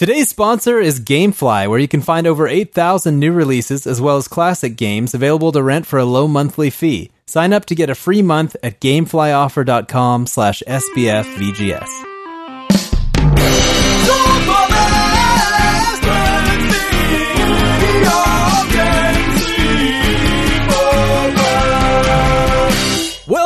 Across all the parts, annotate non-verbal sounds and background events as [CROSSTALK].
Today's sponsor is Gamefly, where you can find over 8,000 new releases as well as classic games available to rent for a low monthly fee. Sign up to get a free month at gameflyoffer.com slash sbfvgs.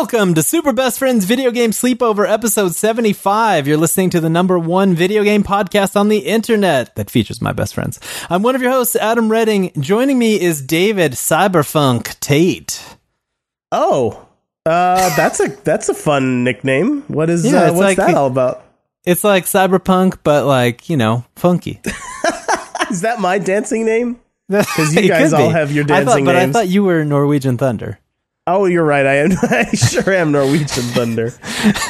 Welcome to Super Best Friends Video Game Sleepover, episode 75. You're listening to the number one video game podcast on the internet that features my best friends. I'm one of your hosts, Adam Redding. Joining me is David Cyberfunk Tate. Oh, uh, that's a that's a fun nickname. What is Yeah, uh, what's like- that all about? It's like cyberpunk, but like, you know, funky. [LAUGHS] Is that my dancing name? [LAUGHS] Because you guys all have your dancing I thought, dancing but. I thought you were Norwegian Thunder. Oh, you're right. I am. [LAUGHS] I sure am Norwegian Thunder.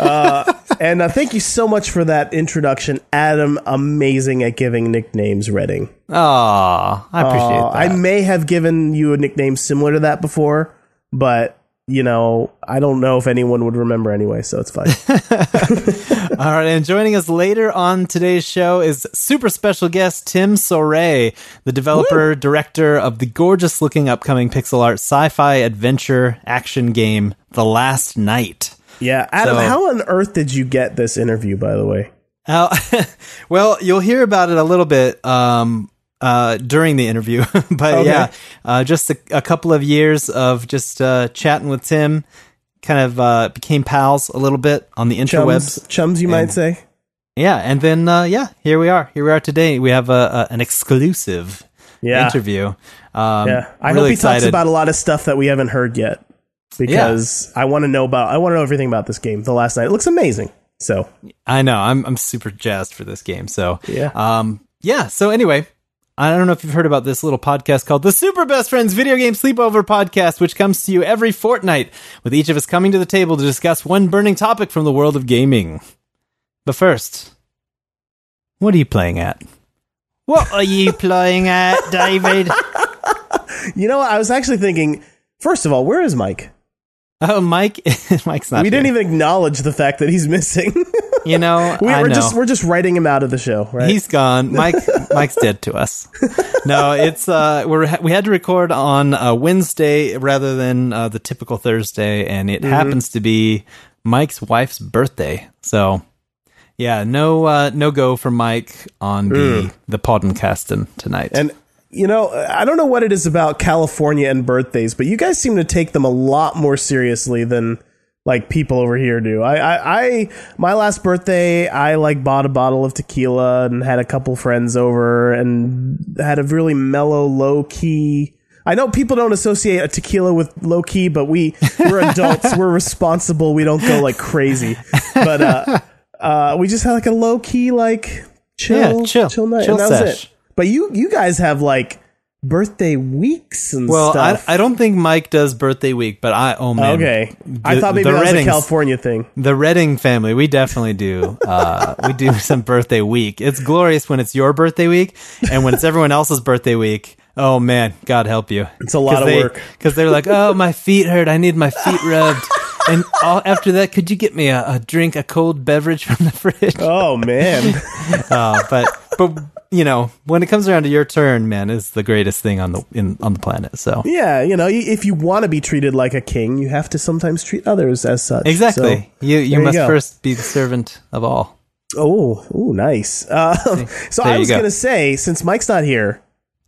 Uh, and uh, thank you so much for that introduction, Adam. Amazing at giving nicknames, Redding. Aw, I appreciate Uh, that. I may have given you a nickname similar to that before, but you know, I don't know if anyone would remember anyway, so it's fine. [LAUGHS] All right, and joining us later on today's show is super special guest Tim Soret, the developer director of the gorgeous looking upcoming pixel art sci-fi adventure action game The Last Night. yeah, Adam, So- how on earth did you get this interview? By the way. Uh, [LAUGHS] well, you'll hear about it a little bit um, uh, during the interview, [LAUGHS] but Okay. yeah, uh, just a, a couple of years of just uh, chatting with Tim, kind of uh, became pals a little bit on the interwebs. Chums, chums, you might say. Yeah, and then uh, yeah, here we are. Here we are today. We have a, a an exclusive Yeah, interview. Um, yeah. I really hope he excited. talks about a lot of stuff that we haven't heard yet, because I want to know about. I want to know everything about this game. The last night it looks amazing. So I know. I'm I'm super jazzed for this game. So Yeah. um, yeah. So anyway. I don't know if you've heard about this little podcast called the Super Best Friends Video Game Sleepover Podcast, which comes to you every fortnight, with each of us coming to the table to discuss one burning topic from the world of gaming. But first, what are you playing at? What are you playing at, [LAUGHS] David? you know. I was actually thinking. First of all, where is Mike? Oh, Mike, [LAUGHS] Mike's not. we didn't even acknowledge the fact that he's missing. [LAUGHS] You know, [LAUGHS] we, we're know. just we're just writing him out of the show, right? He's gone. Mike, [LAUGHS] Mike's dead to us. No, it's uh, we're we had to record on uh, Wednesday rather than uh, the typical Thursday, and Mm-hmm. it happens to be Mike's wife's birthday. So, yeah, no uh, no go for Mike on the the podcasting tonight. Mm. and you know, I don't know what it is about California and birthdays, but you guys seem to take them a lot more seriously than like people over here do. I, I, I my last birthday, I like bought a bottle of tequila and had a couple friends over and had a really mellow, low key. I know people don't associate a tequila with low key, but we we're [LAUGHS] adults, we're responsible. We don't go like crazy, but uh, uh, we just had like a low key, like chill, Yeah, chill. chill night, Chill and that was it. But you you guys have like birthday weeks and well, I, stuff. I don't think Mike does birthday week, but I oh man, okay, I thought maybe the that was a California thing. The Redding family, we definitely do. Uh, we do [LAUGHS] some birthday week. It's glorious when it's your birthday week, and when it's everyone else's birthday week. Oh man, God help you! It's a lot of work. because they're like, "Oh, my feet hurt. I need my feet rubbed." And all, after that, could you get me a, a drink, a cold beverage from the fridge? Oh man, [LAUGHS] Uh, but but you know, when it comes around to your turn, man, is the greatest thing on the in on the planet. So yeah, you know, if you want to be treated like a king, you have to sometimes treat others as such. exactly, you you you must go. first be the servant of all. Oh, oh, nice. Uh, [LAUGHS] so I was go. gonna say, since Mike's not here,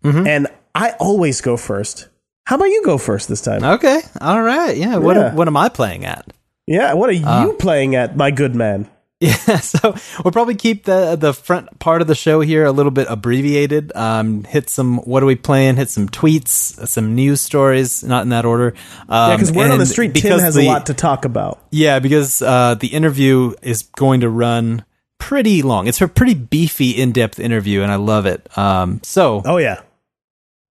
Mhm. and I always go first. How about you go first this time? Okay, all right, yeah. What Yeah. what am I playing at? yeah, what are you Uh, playing at, my good man? [LAUGHS] Yeah, so we'll probably keep the the front part of the show here a little bit abbreviated. Um, hit some what are we playing? Hit some tweets, some news stories, not in that order. Um, Yeah, because word on the street, Tim has the- a lot to talk about. Yeah, because uh, the interview is going to run pretty long. It's a pretty beefy, in depth interview, and I love it. Um, so Oh yeah,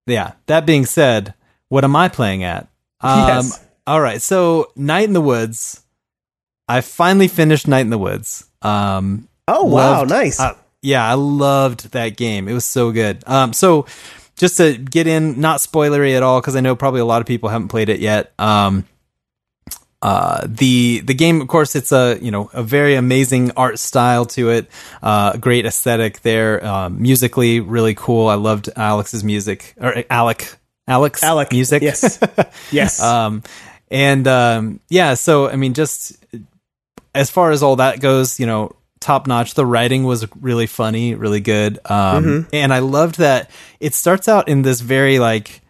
yeah. That being said, what am I playing at? [LAUGHS] Um, Yes. All right. So, Night in the Woods. I finally finished Night in the Woods. Um, Oh wow, loved- nice. uh, yeah, I loved that game. It was so good. Um, so just to get in, not spoilery at all, because I know probably a lot of people haven't played it yet. Um, uh, the the game, of course, it's a you know a very amazing art style to it, uh, great aesthetic there, um, musically really cool. I loved Alex's music or Alec Alex Alec music. Yes, [LAUGHS] yes. um, and um, yeah, so I mean, just as far as all that goes, you know, top notch. The writing was really funny, really good, um, Mm-hmm. and I loved that it starts out in this very like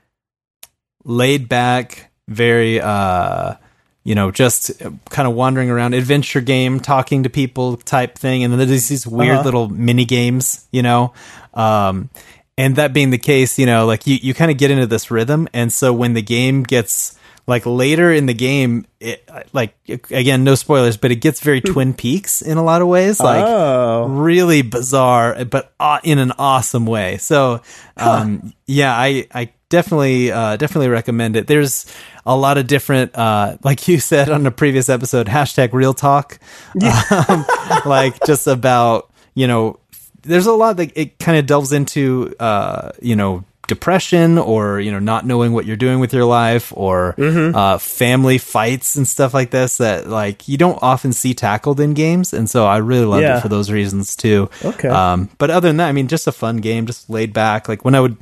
laid back, very uh, you know, just kind of wandering around adventure game, talking to people type thing, and then there's these weird Uh-huh. little mini games, you know. Um, and that being the case, you know, like you, you kind of get into this rhythm, and so when the game gets like later in the game, it, like again, no spoilers, but it gets very Twin Peaks in a lot of ways, like oh, really bizarre, but aw- in an awesome way. So, um, yeah, I, I definitely, uh, definitely recommend it. There's a lot of different, uh, like you said on the previous episode, hashtag real talk, um, [LAUGHS] like just about, you know, there's a lot that it kind of delves into, uh, you know, depression or you know not knowing what you're doing with your life or uh, family fights and stuff like this that like you don't often see tackled in games and so i really loved Yeah. it for those reasons too Okay. um, but other than that i mean just a fun game just laid back like when i would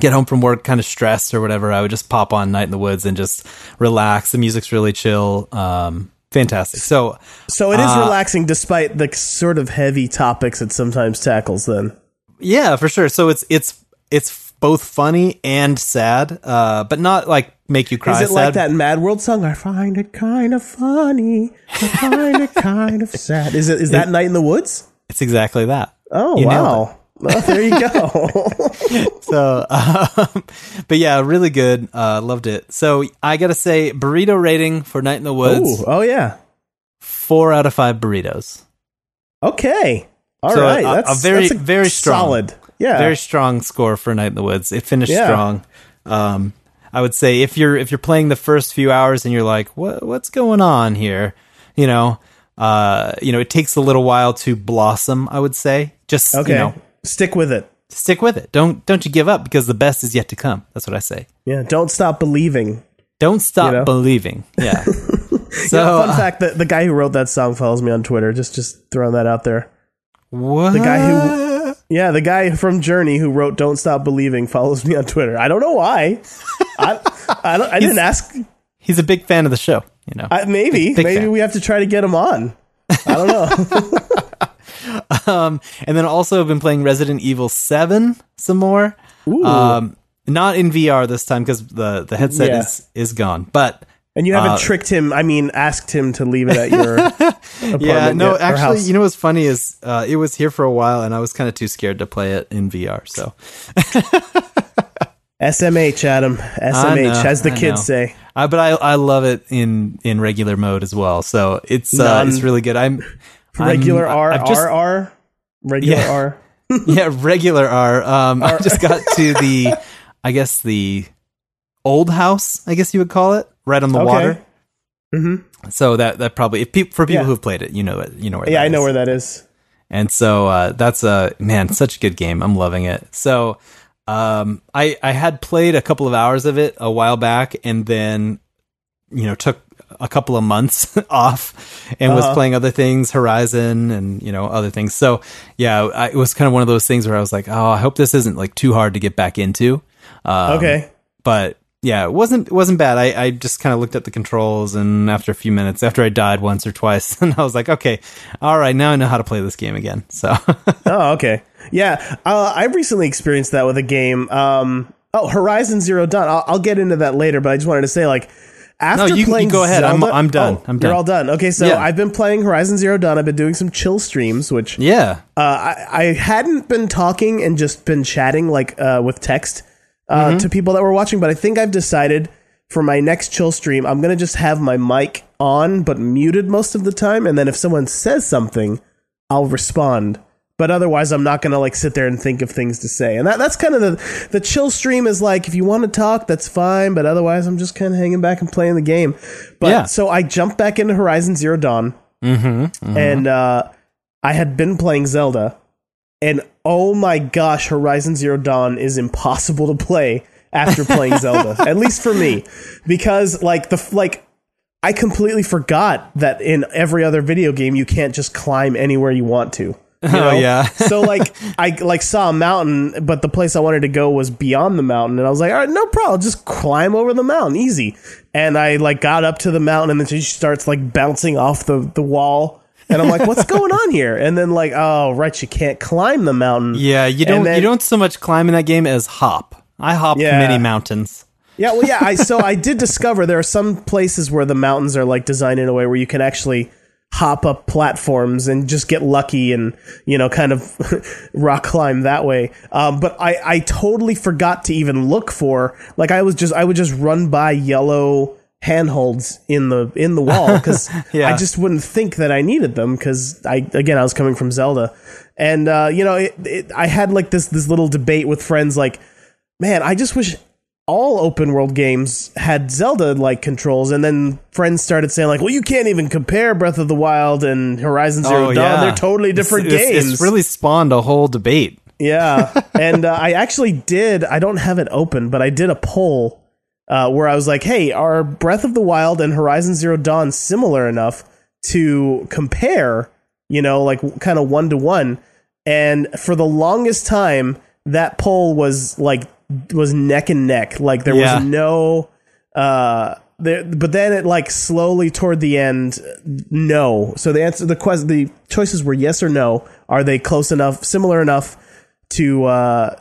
get home from work kind of stressed or whatever i would just pop on night in the woods and just relax the music's really chill um, fantastic so so it is uh, relaxing despite the sort of heavy topics it sometimes tackles. Then Yeah, for sure. So it's it's it's both funny and sad, uh, but not like make you cry. is it sad. like that Mad World song? I find it kind of funny. I find it kind of sad. Is it? Is that Night in the Woods? It's exactly that. Oh You wow. Well, there you go. [LAUGHS] So, um, but yeah, really good. Uh, loved it. So I gotta say, burrito rating for Night in the Woods: Ooh, oh yeah. four out of five burritos. Okay. All right. So a- a That's very- that's very strong. solid. Yeah. Very strong score for Night in the Woods. It finished Yeah. strong. Um, I would say if you're if you're playing the first few hours and you're like, what what's going on here? You know, uh, you know, it takes a little while to blossom. I would say just okay. you know Stick with it. stick with it. Don't don't you give up because the best is yet to come. That's what I say. Yeah. Don't stop believing. Don't stop You know? believing. Yeah. [LAUGHS] so Fun uh, fact: the, the guy who wrote that song follows me on Twitter. Just just throwing that out there. what The guy who Yeah, the guy from Journey who wrote "Don't Stop Believing" follows me on Twitter. I don't know why. I I, don't, I didn't ask. he's a big fan of the show. You know. I, maybe Big maybe fan. we have to try to get him on. I don't know. [LAUGHS] Um, and then also been playing Resident Evil Seven some more. Um, not in VR this time because the the headset Yeah. is is gone. But and you haven't Uh, tricked him. I mean, asked him to leave it at your [LAUGHS] apartment. yeah, no, yet, actually, you know what's funny is uh, it was here for a while, and I was kind of too scared to play it in VR. So [LAUGHS] SMH, Adam. SMH, know, as the I kids know. say. I, but I I love it in in regular mode as well. So it's uh, it's really good. I'm I'm- Regular R I've just- R R. Regular Yeah. R. [LAUGHS] yeah, regular R. Um, I just got to the, I guess the old house. I guess you would call it, right on the Okay. water. Mm-hmm. So that that probably if for people Yeah. who've played it, you know it. You know where. Yeah, I know is. where that is. And so uh, that's a man, such a good game. I'm loving it. So um, I I had played a couple of hours of it a while back, and then you know took a couple of months [LAUGHS] off and was Uh-huh. playing other things, Horizon, and you know other things. So yeah, I, it was kind of one of those things where I was like, oh, I hope this isn't like too hard to get back into. Um, Okay. but yeah, it wasn't it wasn't bad. I, I just kind of looked at the controls, and after a few minutes, after I died once or twice, [LAUGHS] and I was like, okay, all right, now I know how to play this game again. [LAUGHS] So [LAUGHS] Oh, okay. Yeah, uh, I've recently experienced that with a game. Um, oh, Horizon Zero Dawn. I'll, I'll get into that later, but I just wanted to say, like, after No, you- you go ahead. I'm- I'm done. Oh, I'm done. You're all done. Okay, so Yeah. I've been playing Horizon Zero Dawn. I've been doing some chill streams, which yeah, uh, I, I hadn't been talking and just been chatting like uh, with text uh, Mm-hmm. to people that were watching, but I think I've decided for my next chill stream, I'm gonna just have my mic on but muted most of the time, and then if someone says something, I'll respond. But otherwise, I'm not gonna like sit there and think of things to say, and that, that's kind of the the chill stream is like if you want to talk, that's fine, but otherwise, I'm just kind of hanging back and playing the game. But Yeah. so I jumped back into Horizon Zero Dawn mm-hmm. and uh, I had been playing Zelda, and oh my gosh, Horizon Zero Dawn is impossible to play after playing Zelda. [LAUGHS] At least for me, because like the like. I completely forgot that in every other video game you can't just climb anywhere you want to. You Oh, yeah. so [LAUGHS] like I like saw a mountain, but the place I wanted to go was beyond the mountain, and I was like, all right, no problem, just climb over the mountain, easy. And I like got up to the mountain, and then she starts like bouncing off the the wall, and I'm like, what's going on here? And then like, oh right, you can't climb the mountain. Yeah, you don't then- you don't so much climb in that game as hop. I hop Yeah. many mountains. Yeah, well, yeah. I so [LAUGHS] I did discover there are some places where the mountains are like designed in a way where you can actually hop up platforms and just get lucky and you know kind of [LAUGHS] rock climb that way. Um, but I I totally forgot to even look for like I was just I would just run by yellow handholds in the in the wall because [LAUGHS] Yeah. I just wouldn't think that I needed them because I again I was coming from Zelda and uh, you know it, it, I had like this this little debate with friends like man I just wish all open world games had Zelda like controls, and then friends started saying like, "Well, you can't even compare Breath of the Wild and Horizon Zero Oh, Dawn. yeah. They're totally different It's- it's- games." It's really spawned a whole debate. yeah, [LAUGHS] and uh, I actually did. I don't have it open, but I did a poll uh, where I was like, "Hey, are Breath of the Wild and Horizon Zero Dawn similar enough to compare? You know, like kind of one to one?" And for the longest time, that poll was like was neck and neck. Like there Yeah. was no. Uh, there, but then it like slowly toward the end, no. So the answer, the quest, the choices were yes or no. Are they close enough, similar enough to uh,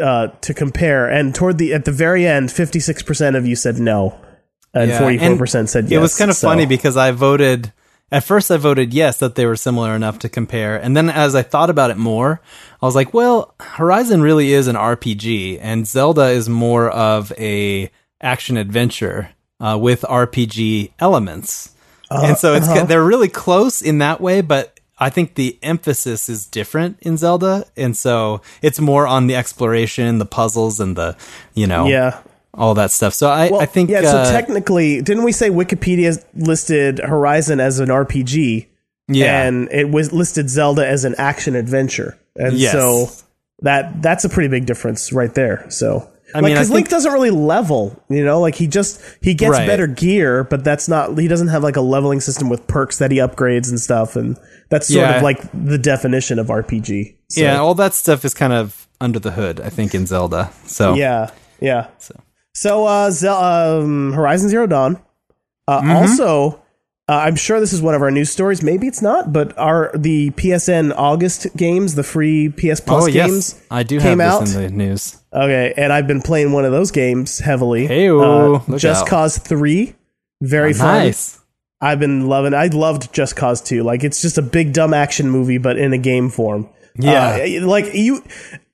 uh, to compare? And toward the at the very end, fifty six percent of you said no, and forty four percent said yes. It was kind of So- funny because I voted at first I voted yes that they were similar enough to compare. And then as I thought about it more, I was like, well, Horizon really is an RPG and Zelda is more of a action adventure uh, with RPG elements. and so it's uh-huh. they're really close in that way, but I think the emphasis is different in Zelda, and so it's more on the exploration, the puzzles, and the you know yeah. all that stuff. So I, Well, I think yeah. uh, so technically, didn't we say Wikipedia listed Horizon as an RPG? yeah, and it was listed Zelda as an action adventure, and Yes. so that that's a pretty big difference right there. So. I like, mean, because Link doesn't really level, you know, like he just he gets Right. better gear, but that's not he doesn't have like a leveling system with perks that he upgrades and stuff, and that's sort Yeah. of like the definition of RPG. So, yeah, all that stuff is kind of under the hood, I think, in Zelda. So yeah, yeah. So. So, uh, um, Horizon Zero Dawn. Uh, Mm-hmm. Also, uh, I'm sure this is one of our news stories. Maybe it's not, but are the PSN August games, the free PS Plus oh yes, games, I do came have out? this in the news. Okay, and I've been playing one of those games heavily. Heyo, Uh, Just out. Cause Three, very fun. Nice. I've been loving. I loved Just Cause 2. Like it's just a big dumb action movie, but in a game form. Yeah. Uh, like you.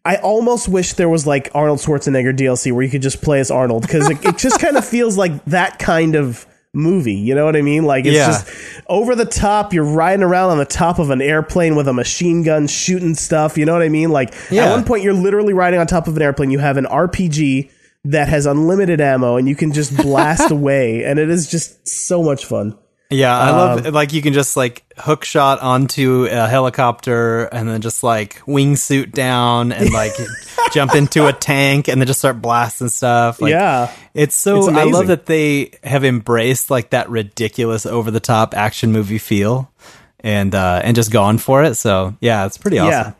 I almost wish there was like Arnold Schwarzenegger DLC where you could just play as Arnold because it, it just kind of [LAUGHS] feels like that kind of movie. You know what I mean? Like it's Yeah. just over the top. You're riding around on the top of an airplane with a machine gun shooting stuff. You know what I mean? Like at one point you're literally riding on top of an airplane. You have an RPG that has unlimited ammo and you can just blast [LAUGHS] away, and it is just so much fun. Yeah, I Um, love like you can just like hook shot onto a helicopter and then just like wingsuit down and like [LAUGHS] jump into a tank and then just start blasting stuff. Like, yeah. It's so It's I love that they have embraced like that ridiculous over the top action movie feel and uh and just gone for it. So yeah, it's pretty awesome. Yeah.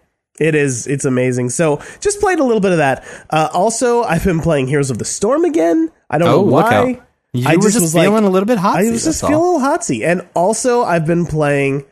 It is. It's amazing. So just played a little bit of that. Uh, also, I've been playing Heroes of the Storm again. I don't Oh, know why. You I were just was like- feeling a little bit hot. I was just feeling a little hotsy. And also, I've been playing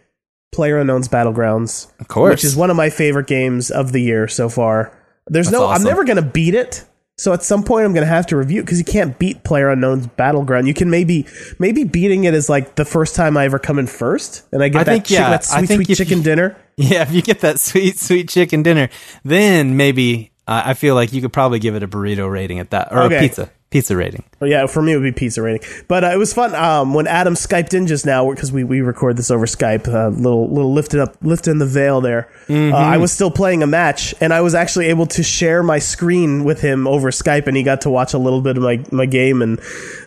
Player Unknown's Battlegrounds, Of course. which is one of my favorite games of the year so far. There's That's no. I'm never going to beat it. So at some point, I'm going to have to review because you can't beat Player Unknown's Battleground. You can maybe maybe beating it is like the first time I ever come in first, and I get I that, think, chick- yeah, that I sweet think sweet chicken you- [LAUGHS] dinner. Yeah, if you get that sweet, sweet chicken dinner, then maybe uh, I feel like you could probably give it a burrito rating at that, or Okay. a pizza, pizza rating. Well, yeah, for me it would be pizza rating. But uh, it was fun um, when Adam skyped in just now because we, we record this over Skype. A uh, little little lifted up, lifting the veil there. Mm-hmm. Uh, I was still playing a match, and I was actually able to share my screen with him over Skype, and he got to watch a little bit of my my game. And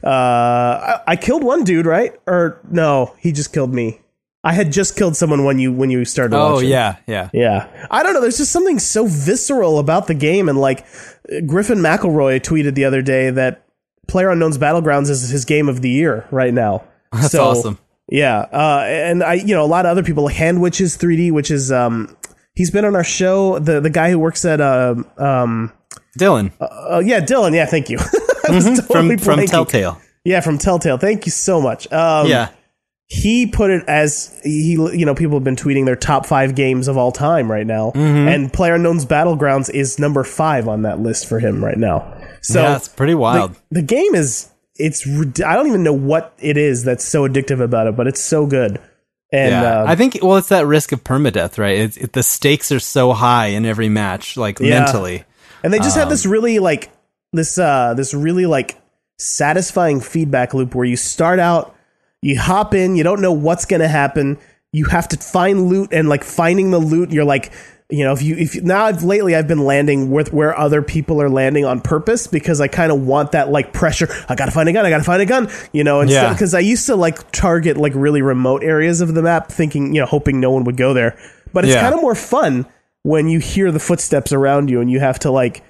uh, I, I killed one dude, right? Or no, he just killed me. I had just killed someone when you when you started. Oh watching. yeah, yeah. Yeah. I don't know. There's just something so visceral about the game. And like Griffin McElroy tweeted the other day that Player Unknown's Battlegrounds is his game of the year right now. That's So, awesome. Yeah, uh, and I, you know, a lot of other people, like Hand Witches 3D, which is, um, he's been on our show. The the guy who works at, um, um, Dylan uh, yeah, Dylan. Yeah, thank you. [LAUGHS] From totally from blanking. Telltale. Yeah, from Telltale. Thank you so much. Um, yeah. He put it as he, you know, people have been tweeting their top five games of all time right now, Mm-hmm. and PlayerUnknown's Battlegrounds is number five on that list for him right now. So yeah, it's pretty wild. the, the game is it's i don't even know what it is that's so addictive about it, but it's so good. And yeah, uh, I think well, it's that risk of permadeath, right? It's, it, the stakes are so high in every match, like Yeah. mentally. and they just have um, this really like this uh this really like satisfying feedback loop where you start out, you hop in, you don't know what's gonna happen, you have to find loot and like finding the loot, you're like you know, if you if you, now I've lately I've been landing with where other people are landing on purpose because I kind of want that like pressure. I gotta find a gun. I gotta find a gun. You know, instead Yeah. because I used to like target like really remote areas of the map, thinking you know, hoping no one would go there. But it's Yeah. kind of more fun when you hear the footsteps around you and you have to like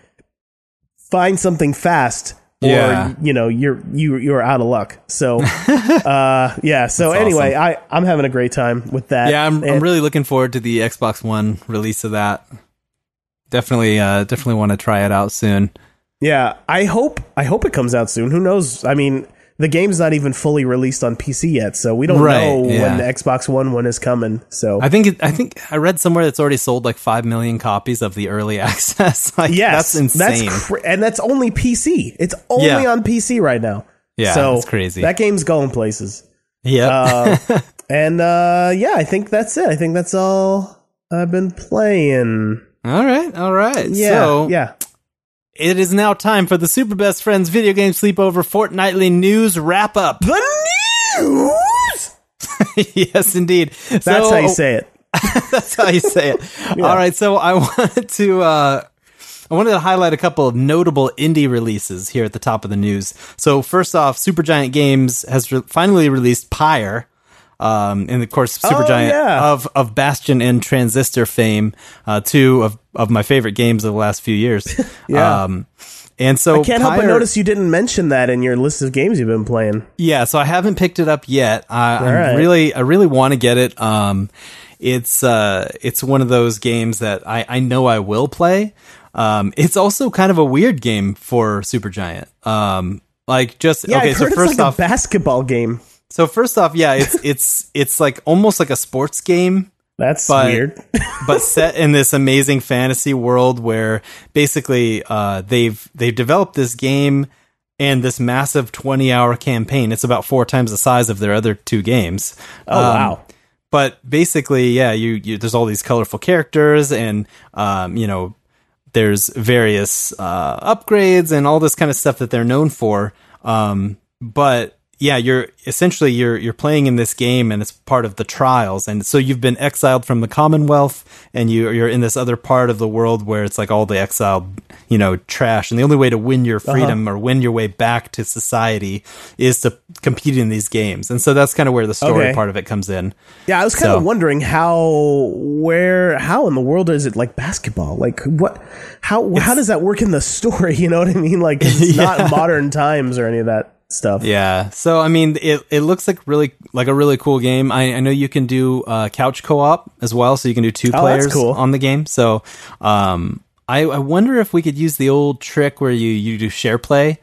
find something fast Yeah. you know you're you you're out of luck so [LAUGHS] uh yeah so That's anyway i i'm having a great time with that Yeah, I'm, I'm really looking forward to the Xbox One release of that. Definitely, uh, definitely want to try it out soon. yeah i hope i hope it comes out soon who knows i mean the game's not even fully released on pc yet so we don't Right, know yeah. when the xbox one one is coming so I think it, I think I read somewhere that's already sold like five million copies of the early [LAUGHS] access. [LAUGHS] like, yes that's insane. that's cra- and that's only pc it's only Yeah. on pc right now Yeah, so that's crazy. that game's going places yeah, Uh, [LAUGHS] and uh, yeah, I think that's it. I think that's all I've been playing. all right, all right. Yeah, so yeah. It is now time for the Super Best Friends Video Game Sleepover Fortnightly News Wrap Up. The news. [LAUGHS] yes, indeed. That's So- how you say it. [LAUGHS] That's how you say it. [LAUGHS] All right, so I wanted to uh I wanted to highlight a couple of notable indie releases here at the top of the news. So first off, Supergiant Games has re- finally released Pyre. Um, and of course, Supergiant yeah. of of Bastion and Transistor fame, uh, two of, of my favorite games of the last few years. [LAUGHS] Yeah. Um, and so I can't help but notice you didn't mention that in your list of games you've been playing. yeah, so I haven't picked it up yet. I, right. really, I really want to get it. Um, it's uh, it's one of those games that I, I know I will play. Um, it's also kind of a weird game for Supergiant. Um, like just Yeah, okay. So first it's like off, a basketball game. So first off, yeah, it's [LAUGHS] it's it's like almost like a sports game That's But- weird. [LAUGHS] but set in this amazing fantasy world where basically uh, they've they've developed this game and this massive 20 hour campaign it's about four times the size of their other two games oh Um, wow. but basically yeah you, you there's all these colorful characters and um, you know there's various uh, upgrades and all this kind of stuff that they're known for um, but yeah you're essentially you're you're playing in this game and it's part of the trials and so you've been exiled from the commonwealth and you you're in this other part of the world where it's like all the exiled you know trash and the only way to win your uh-huh. freedom or win your way back to society is to compete in these games and so that's kind of where the story Okay. part of it comes in Yeah, I was kind So- of wondering how, where, how in the world is it like basketball? Like what, how, how does that work in the story? [LAUGHS] You know what I mean? Like it's [LAUGHS] not modern times or any of that stuff. Yeah. So I mean, it it looks like really like a really cool game. I, I know you can do uh, couch co-op as well, so you can do two Oh, players cool. on the game. So, um, I, I wonder if we could use the old trick where you you do share play.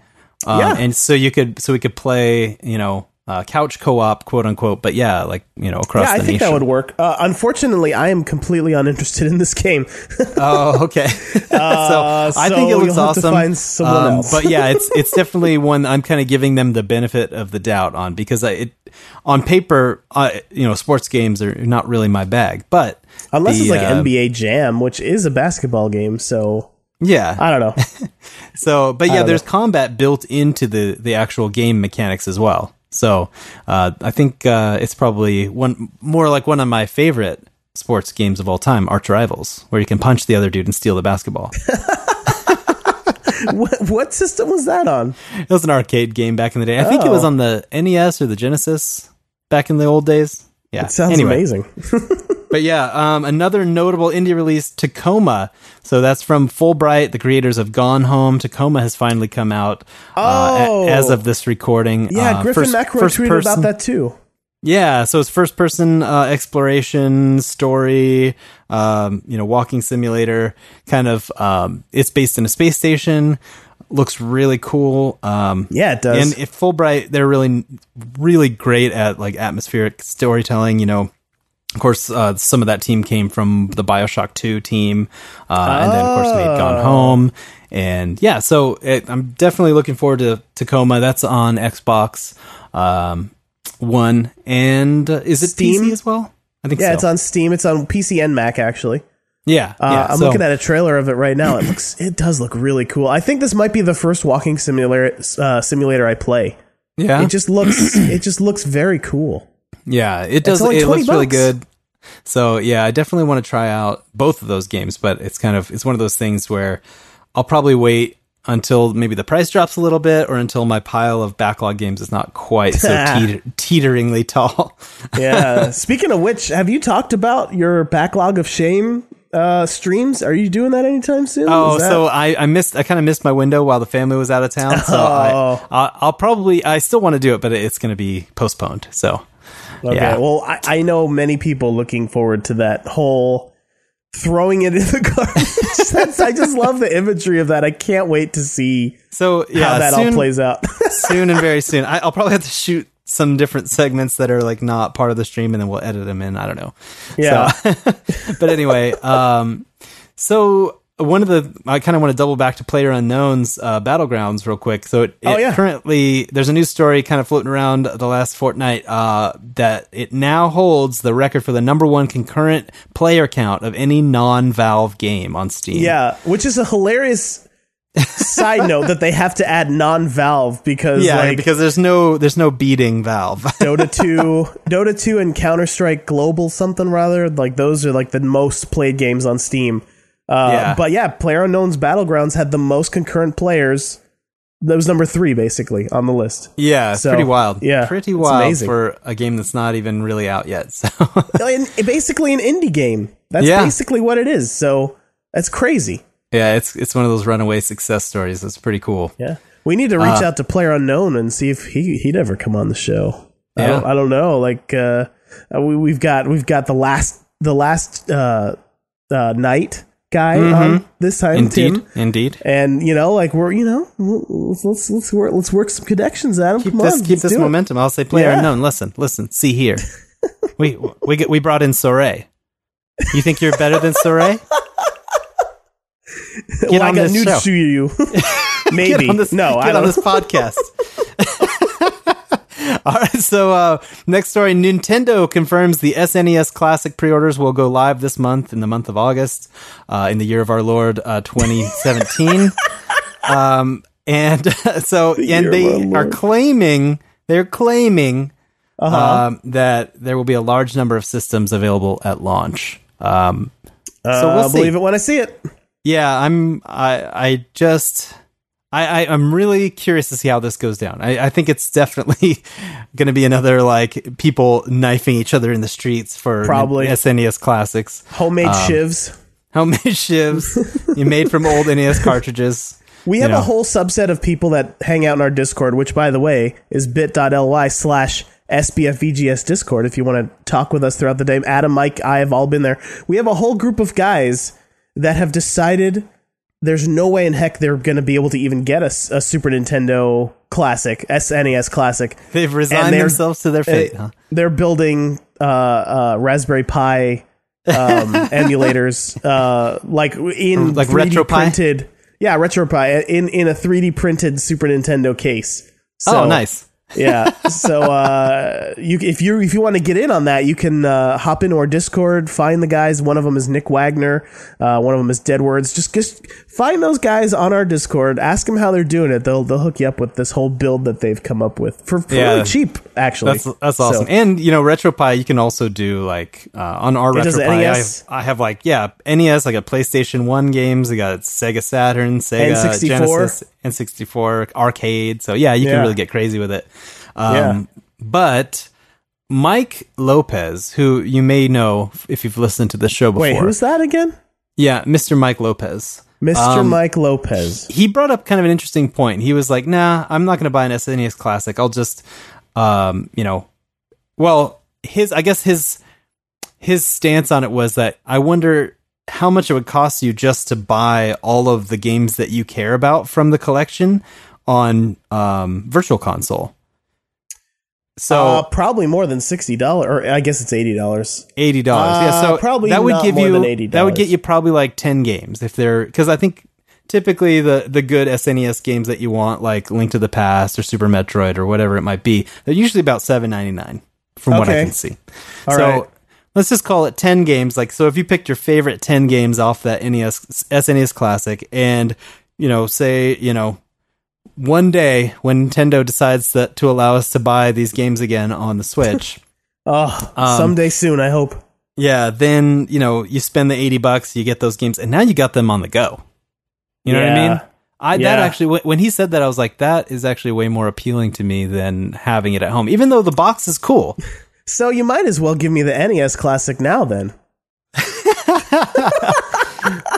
Um, Yeah. And so you could so we could play you know uh, couch co-op quote unquote. But yeah, like you know across Yeah, I think nation. that would work. Uh, unfortunately, I am completely uninterested in this game. [LAUGHS] Oh, okay. [LAUGHS] [LAUGHS] so I so think it looks you'll have to awesome. Um, but yeah, it's it's definitely one I'm kind of giving them the benefit of the doubt on because I, it on paper, uh, you know, sports games are not really my bag. But Unless the, it's like uh, NBA Jam, which is a basketball game. So yeah. I don't know. So, but yeah, there's combat built into the the actual game mechanics as well. So, uh, I think uh, it's probably one more like one of my favorite sports games of all time, Arch Rivals, where you can punch the other dude and steal the basketball. [LAUGHS] what, what system was that on? It was an arcade game back in the day. I think it was Oh. on the NES or the Genesis back in the old days. Yeah. It sounds anyway, amazing. [LAUGHS] but yeah, um, another notable indie release, Tacoma. So that's from Fulbright, the creators of Gone Home. Tacoma has finally come out uh, a- Oh. as of this recording. Yeah, Uh, Griffin first- McElroy first tweeted person- about that too. Yeah, so it's first person uh, exploration story, um, you know, walking simulator. Kind of, um, it's based in a space station. Looks really cool. Um, Yeah, it does. and if Fulbright, they're really, really great at like atmospheric storytelling. You know, of course, uh, some of that team came from the Bioshock Two team, uh, and then of course they had Oh. gone home. And yeah, so it, I'm definitely looking forward to Tacoma. That's on Xbox um, One, and uh, is it Steam? PC as well? I think yeah, so. it's on Steam. It's on PC and Mac actually. Yeah, Uh, yeah. I'm so- looking at a trailer of it right now. It looks, it does look really cool. I think this might be the first walking simulator uh, simulator I play. yeah, It just looks, [CLEARS THROAT] it just looks very cool. Yeah, it does. It 20 looks really bucks. good. So yeah, I definitely want to try out both of those games, but it's kind of it's one of those things where I'll probably wait until maybe the price drops a little bit, or until my pile of backlog games is not quite so [LAUGHS] teeter- teeteringly tall. Yeah. [LAUGHS] Speaking of which, have you talked about your backlog of shame uh, streams? Are you doing that anytime soon? Oh, that- so I, I missed I kind of missed my window while the family was out of town. So [LAUGHS] Oh. I, I I'll probably I still want to do it, but it's going to be postponed. So Okay. Yeah. Well, I, I know many people looking forward to that whole throwing it in the [LAUGHS] garbage. I just love the imagery of that. I can't wait to see so yeah, how that soon, all plays out. [LAUGHS] soon and very soon. I, I'll probably have to shoot some different segments that are like not part of the stream, and then we'll edit them in. I don't know. Yeah. So- [LAUGHS] but anyway, um, so one of the I kind of want to double back to Player Unknown's uh, Battlegrounds real quick. So it, it Oh, yeah. currently there's a news story kind of floating around the last fortnight uh, that it now holds the record for the number one concurrent player count of any non-Valve game on Steam. yeah, which is a hilarious side note that they have to add non-Valve because Yeah, like because there's no there's no beating Valve. [LAUGHS] Dota 2, Dota 2 and Counter-Strike Global something rather, like those are like the most played games on Steam. Uh, Yeah. but yeah, PlayerUnknown's Battlegrounds had the most concurrent players. That was number 3 basically on the list. Yeah, it's So, pretty wild. yeah, pretty wild amazing. for a game that's not even really out yet. [LAUGHS] So basically an indie game. That's Yeah. basically what it is. So that's crazy. Yeah, it's it's one of those runaway success stories. It's pretty cool. Yeah. We need to reach Uh, out to Player Unknown and see if he he'd ever come on the show. I, Yeah. don't, I don't know. Like uh, we we've got we've got the last the last uh, uh, night guy on this time, Mm-hmm. Indeed, Tim. indeed. And you know, like we're you know let's let's let's work let's work some connections at him. Keep Come this on, keep this do it. momentum. I'll say player Yeah. unknown. Listen, listen. See here. we we get, we brought in Soret. You think you're better than Soret? [LAUGHS] [LAUGHS] well, I on got this news show. to you. [LAUGHS] [LAUGHS] Maybe Get on this, no, get I on don't. this podcast. All right, so uh, next story: Nintendo confirms the SNES Classic pre-orders will go live this month in the month of August, uh, in the year of our Lord, uh, 2017. um, and so, year and they are claiming they're claiming Uh-huh. um, that there will be a large number of systems available at launch. Um, so Uh, we'll I'll see. believe it when I see it. Yeah, I'm. I. I just. I, I. I'm really curious to see how this goes down. I. I think it's definitely [LAUGHS] going to be another like people knifing each other in the streets for Probably. SNES classics, Homemade Um, shivs. homemade [LAUGHS] shivs, you made from old NES cartridges. [LAUGHS] We have know. a whole subset of people that hang out in our Discord, which, by the way, is bit.ly slash SBFVGS Discord. If you want to talk with us throughout the day, Adam, Mike, I have all been there. We have a whole group of guys that have decided there's no way in heck they're going to be able to even get a, a Super Nintendo Classic, SNES Classic. They've resigned themselves to their fate. Uh, huh? They're building uh, uh, Raspberry Pi um, [LAUGHS] emulators, uh, like in Like 3D RetroPie? printed. Yeah, RetroPie in in a 3D printed Super Nintendo case. So, oh, nice. Yeah. So uh, you if you if you want to get in on that, you can uh, hop into our Discord, find the guys. One of them is Nick Wagner. Uh, one of them is Deadwords. Just just find those guys on our Discord. Ask them how they're doing it. They'll they'll hook you up with this whole build that they've come up with for, for Yeah. really cheap. Actually, That's that's awesome. So- and you know, RetroPie, you can also do like uh, on our RetroPie. I have, I have like yeah, NES. I got PlayStation One games. I got Sega Saturn, Sega N64. Genesis, N64 arcade. So yeah, you Yeah. can really get crazy with it. Um, Yeah. But Mike Lopez, who you may know if you've listened to the show before. Wait, who's that again? Yeah, Mr. Mike Lopez. Mr. Um, Mike Lopez. He brought up kind of an interesting point. He was like, "Nah, I'm not going to buy an SNES Classic. I'll just, um, you know, well, his I guess his his stance on it was that I wonder how much it would cost you just to buy all of the games that you care about from the collection on um, Virtual Console. So uh, probably more than sixty dollars, or I guess it's eighty dollars. eighty dollars. yeah, Uh, so probably that would give more you than $80. that would get you probably like ten games if they're because I think typically the the good SNES games that you want like Link to the Past or Super Metroid or whatever it might be they're usually about seven ninety nine from what I can see. All so right. let's just call it ten games. Like so, if you picked your favorite ten games off that NES SNES Classic and you know say you know one day when Nintendo decides that to allow us to buy these games again on the Switch. [LAUGHS] Oh, Um, someday soon, I hope. Yeah, then you know you spend the eighty bucks, you get those games, and now you got them on the go. You know what I mean? I Yeah. that actually when- when he said that, I was like, that is actually way more appealing to me than having it at home. Even though the box is cool, [LAUGHS] So you might as well give me the NES Classic now, then. [LAUGHS]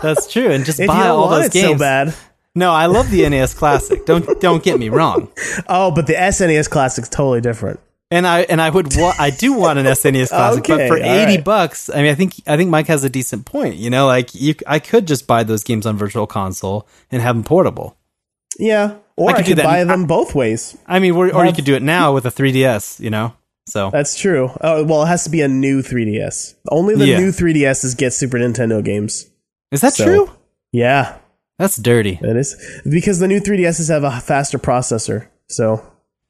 that's true, and just If buy all those games. so bad. No, I love the NES Classic. Don't don't get me wrong. Oh, but the SNES Classic's totally different. And I and I would wa- I do want an SNES Classic, but for eighty right. bucks, I mean, I think I think Mike has a decent point. You know, like you, I could just buy those games on Virtual Console and have them portable. Yeah. Or I I could could, do that. buy them both ways. I mean, or, or you could do it now with a 3DS. You know, so That's true. Oh, well, it has to be a new 3DS. Only the Yeah. new 3DSs get Super Nintendo games. is that So- true? Yeah, That's dirty. it is. Because the new 3DSs have a faster processor. So,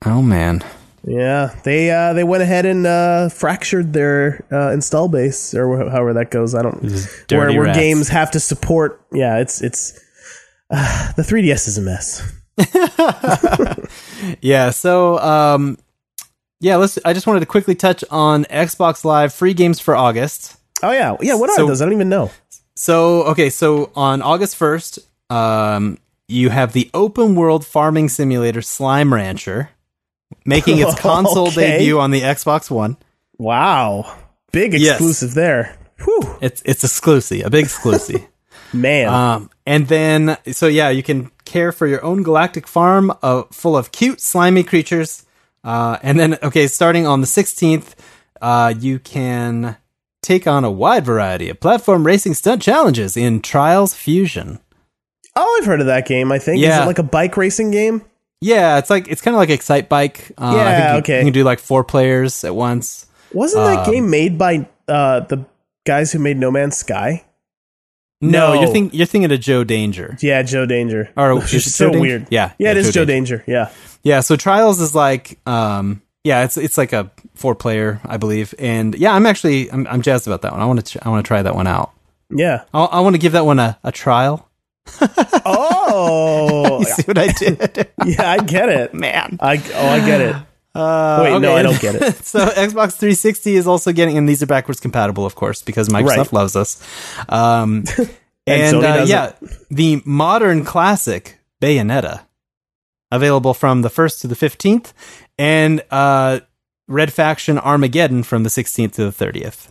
Oh man. yeah, they uh, they went ahead and uh, fractured their uh, install base or however that goes. I don't where, where rats. games have to support. Yeah, it's it's uh, [SIGHS] the 3DS is a mess. [LAUGHS] Yeah. So, um, yeah. Let's. I just wanted to quickly touch on Xbox Live free games for August. Oh yeah, yeah. What are So- those? I don't even know. So okay, so on August first, um, you have the open world farming simulator Slime Rancher making its [LAUGHS] console Okay. debut on the Xbox One. Wow, big Yes. exclusive there. Whew, It's it's exclusive, a big exclusive. [LAUGHS] man. um, and then so yeah, you can care for your own galactic farm uh, full of cute slimy creatures. Uh, and then okay, starting on the sixteenth, uh, you can take on a wide variety of platform racing stunt challenges in Trials Fusion. Oh, I've heard of that game. I think. yeah, Is it like a bike racing game? Yeah, it's like it's kind of like Excitebike. Uh, I Yeah, think you, okay. You can do like four players at once. Wasn't that Um, game made by uh, the guys who made No Man's Sky? No, No. you're think you're thinking of Joe Danger. Yeah, Joe Danger. Or [LAUGHS] Which is so Danger? weird. Yeah, yeah, it yeah, is Joe Joe Danger. Yeah, Yeah, so Trials is like um yeah, it's it's like a four player, I believe. And yeah, I'm actually I'm, I'm jazzed about that one. I want to I want to try that one out. yeah. I, I want to give that one a, a trial. [LAUGHS] Oh, You see what I did? [LAUGHS] yeah, I get it. Man. I oh, I get it. Uh, Wait, no. I don't get it. [LAUGHS] so Xbox 360 is also getting, and these are backwards compatible, of course, because Microsoft Right. loves us. Um, And and uh, yeah, the modern classic Bayonetta, available from the 1st to the 15th, and uh, Red Faction Armageddon from the 16th to the 30th.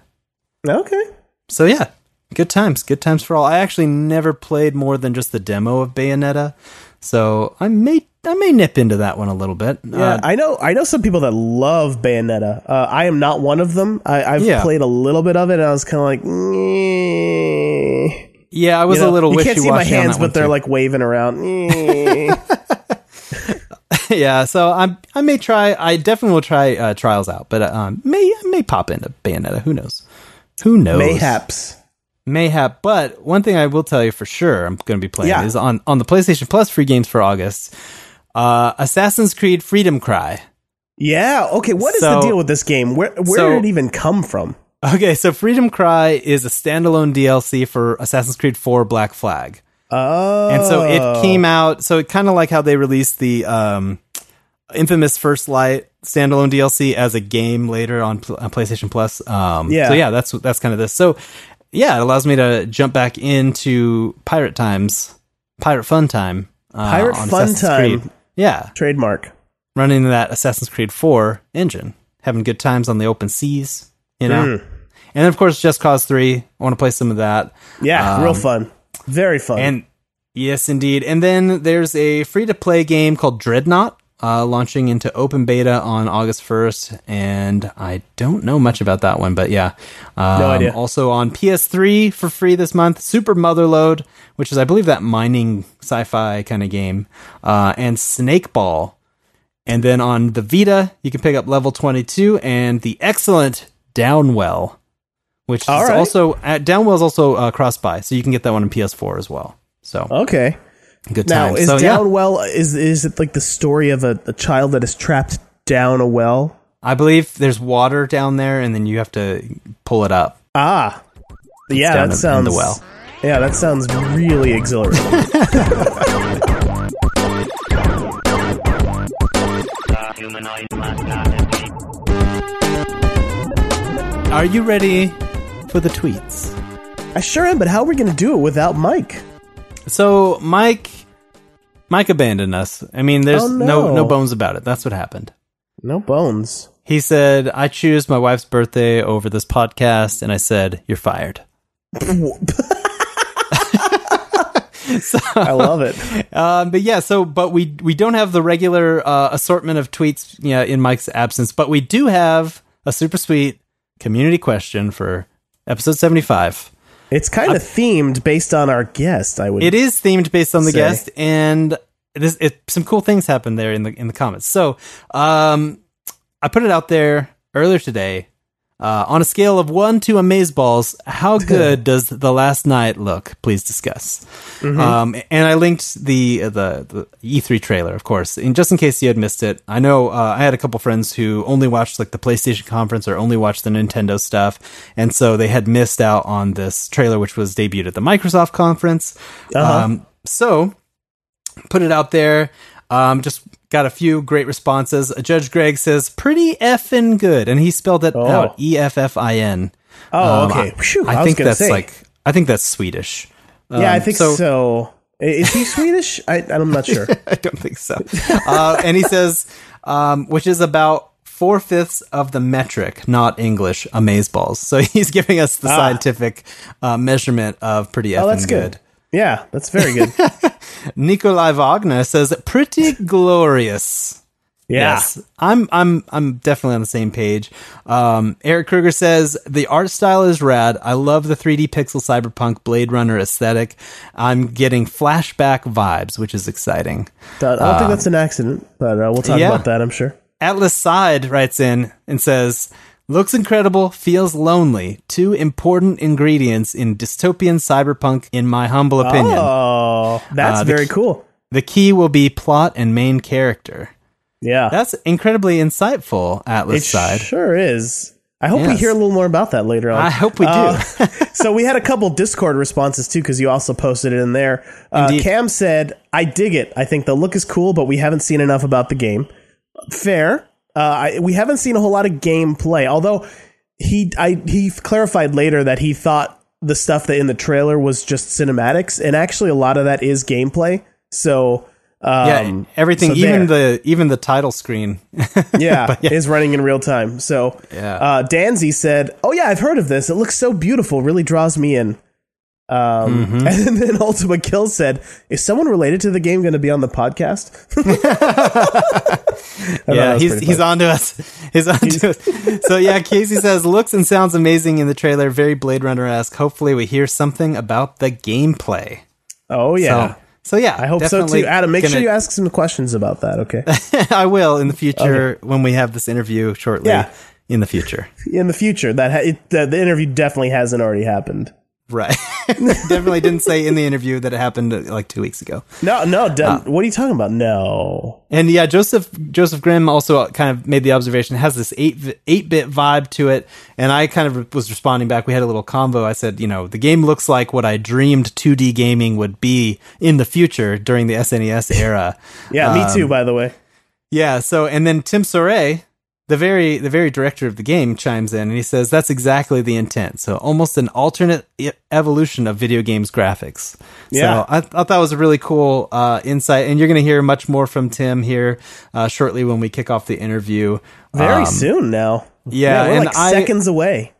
Okay. So yeah, good times, good times for all. I actually never played more than just the demo of Bayonetta, so I may I may nip into that one a little bit. Yeah, Uh, I know. I know some people that love Bayonetta. Uh, I am not one of them. I, I've Yeah. played a little bit of it, and I was kind of like, "Nyeh." yeah, I was You know, a little You can't see my hands, but they're too. like waving around. [LAUGHS] Yeah, so I'm I may try. I definitely will try uh, trials out, but uh, um, may may pop into Bayonetta. Who knows? Who knows? Mayhaps. Mayhap. But one thing I will tell you for sure, I'm going to be playing Yeah. is on on the PlayStation Plus free games for August. Uh, Assassin's Creed Freedom Cry. Yeah. Okay. What is So- the deal with this game? Where where so- did it even come from? Okay, so Freedom Cry is a standalone DLC for Assassin's Creed 4 Black Flag. Oh. And so it came out. So it kind of like how they released the um, infamous First Light standalone DLC as a game later on, on PlayStation Plus. Um, Yeah. So yeah, that's that's kind of this. So yeah, it allows me to jump back into Pirate Times, Pirate Fun Time, uh, Pirate on Fun Assassin's Time. Creed. Yeah, trademark. running that Assassin's Creed 4 engine. having good times on the open seas. You know, Mm. and then, of course, Just Cause Three. I want to play some of that. Yeah, real fun. Very fun. Um, And yes, indeed. And then there's a free to play game called Dreadnought. Uh, launching into open beta on August 1st, and I don't know much about that one, but yeah. Um, No idea. Also on PS3 for free this month, Super Motherload, which is, I believe, that mining sci fi kind of game, uh, and Snake Ball. And then on the Vita, you can pick up level 22 and the excellent Downwell, which is All right. also, uh, Downwell is also uh, cross buy, so you can get that one on PS4 as well. So okay. Good Now, times. is so, yeah. down well? Is is it like the story of a, a child that is trapped down a well? I believe there's water down there, and then you have to pull it up. Ah, yeah, down in- that in sounds the well. Yeah, that sounds really exhilarating. [LAUGHS] Are you ready for the tweets? I sure am, but how are we going to do it without Mike? So Mike, Mike abandoned us. I mean, there's Oh, no. no. no bones about it. That's what happened. No bones. He said, "I choose my wife's birthday over this podcast," and I said, "You're fired." [LAUGHS] I love it. Um, but yeah, so but we we don't have the regular uh, assortment of tweets, yeah, in Mike's absence, but we do have a super sweet community question for episode seventy five. It's kind of themed based on our guest. I would. It is themed based on the Say. guest, and this it, some cool things happened there in the in the comments. So, um, I put it out there earlier today. Uh, on a scale of one to amaze balls, how [LAUGHS] good does the last night look? Please discuss. Um, and I linked the, the the E3 trailer, of course, and just in case you had missed it. I know uh, I had a couple friends who only watched like the PlayStation conference or only watched the Nintendo stuff, and so they had missed out on this trailer, which was debuted at the Microsoft conference. Um, so put it out there. Um, just got a few great responses. Judge Greg says, pretty effing good. And he spelled it Oh. out E F F I N. Oh, Um, okay. I, I I think that's say. like, I think that's Swedish. yeah, I Um, think so. I- Is he Swedish? I, I'm not sure. [LAUGHS] I don't think so. uh, and he says, um, which is about four fifths of the metric, not English, amaze balls. So [LAUGHS] he's giving us the scientific uh, measurement of pretty effing Ah. Oh, that's good. Yeah, that's very good. [LAUGHS] Nikolai Wagner says, pretty glorious. Yeah. Yes, I'm I'm I'm definitely on the same page. Um, Eric Kruger says the art style is rad. I love the 3D pixel cyberpunk Blade Runner aesthetic. I'm getting flashback vibes, which is exciting. I don't think that's an accident, but uh, we'll talk yeah. about that. I'm sure. Atlas Side writes in and says, "Looks incredible, feels lonely. Two important ingredients in dystopian cyberpunk, in my humble opinion. Oh, that's Uh, very key- cool. The key will be plot and main character." Yeah, That's incredibly insightful, it Atlas Side. sure is. I hope we hear a little more about that later on. I hope we do. Uh, [LAUGHS] so we had a couple Discord responses too, because you also posted it in there. Uh, Cam said, "I dig it. I think the look is cool, but we haven't seen enough about the game." Fair. Uh, I, we haven't seen a whole lot of gameplay, although he I, he clarified later that he thought the stuff that in the trailer was just cinematics, and actually a lot of that is gameplay. So. Um, yeah, everything, so even there. the even the title screen. [LAUGHS] yeah, is running in real time. So, Yeah. uh, Danzy said, "Oh yeah, I've heard of this. It looks so beautiful. Really draws me in." Um, Mm-hmm. [LAUGHS] And then Ultima Kill said, "Is someone related to the game going to be on the podcast?" [LAUGHS] I thought that yeah, he's he's funny. on to us. [LAUGHS] He's on to us. So yeah, Casey says looks and sounds amazing in the trailer, very Blade Runner esque. Hopefully, we hear something about the gameplay. Oh yeah, So, so yeah, I hope so too. Adam, make gonna- sure you ask some questions about that. Okay, I will in the future when we have this interview shortly. Yeah. In the future, in the future, that ha- it, the interview definitely hasn't already happened. Right? [LAUGHS] Definitely didn't say in the interview that it happened uh, like two weeks ago. No, no, de- what are you talking about? No, And yeah, Joseph Joseph Grimm also kind of made the observation it has this eight eight bit vibe to it, and I kind of was responding back. We had a little convo. I said, you know, the game looks like what I dreamed 2D gaming would be in the future during the SNES era. [LAUGHS] yeah, me Um, too. By the way, Yeah. So and then Tim Soret the very the very director of the game chimes in and he says that's exactly the intent. So almost an alternate e- evolution of video games graphics. Yeah. So I thought that was a really cool uh, insight, and you're going to hear much more from Tim here uh, shortly when we kick off the interview. Very Um, soon now. Yeah, we're and like I- seconds away.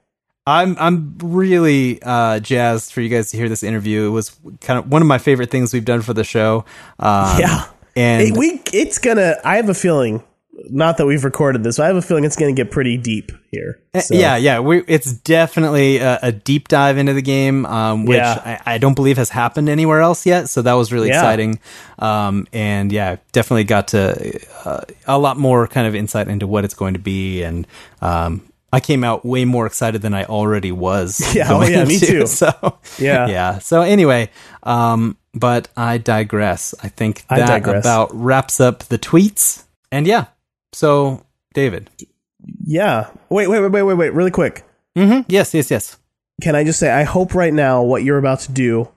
I'm I'm really uh, jazzed for you guys to hear this interview. It was kind of one of my favorite things we've done for the show. Um, Yeah. and It- we it's gonna. I have a feeling. Not that we've recorded this, but I have a feeling it's gonna get pretty deep here. So, Uh, Yeah, yeah, we, it's definitely a, a deep dive into the game, um, which Yeah. I, I don't believe has happened anywhere else yet. So that was really Yeah. exciting, um, and yeah, definitely got to uh, a lot more kind of insight into what it's going to be, and um, I came out way more excited than I already was. [LAUGHS] Yeah, oh yeah, me to, too. [LAUGHS] So Yeah. yeah. So anyway, um, but I digress. I think that digress. about wraps up the tweets, and yeah. So David, Yeah. Wait, wait, wait, wait, wait, wait. Really quick. hmm yes, yes, yes. Can I just say, I hope right now what you're about to do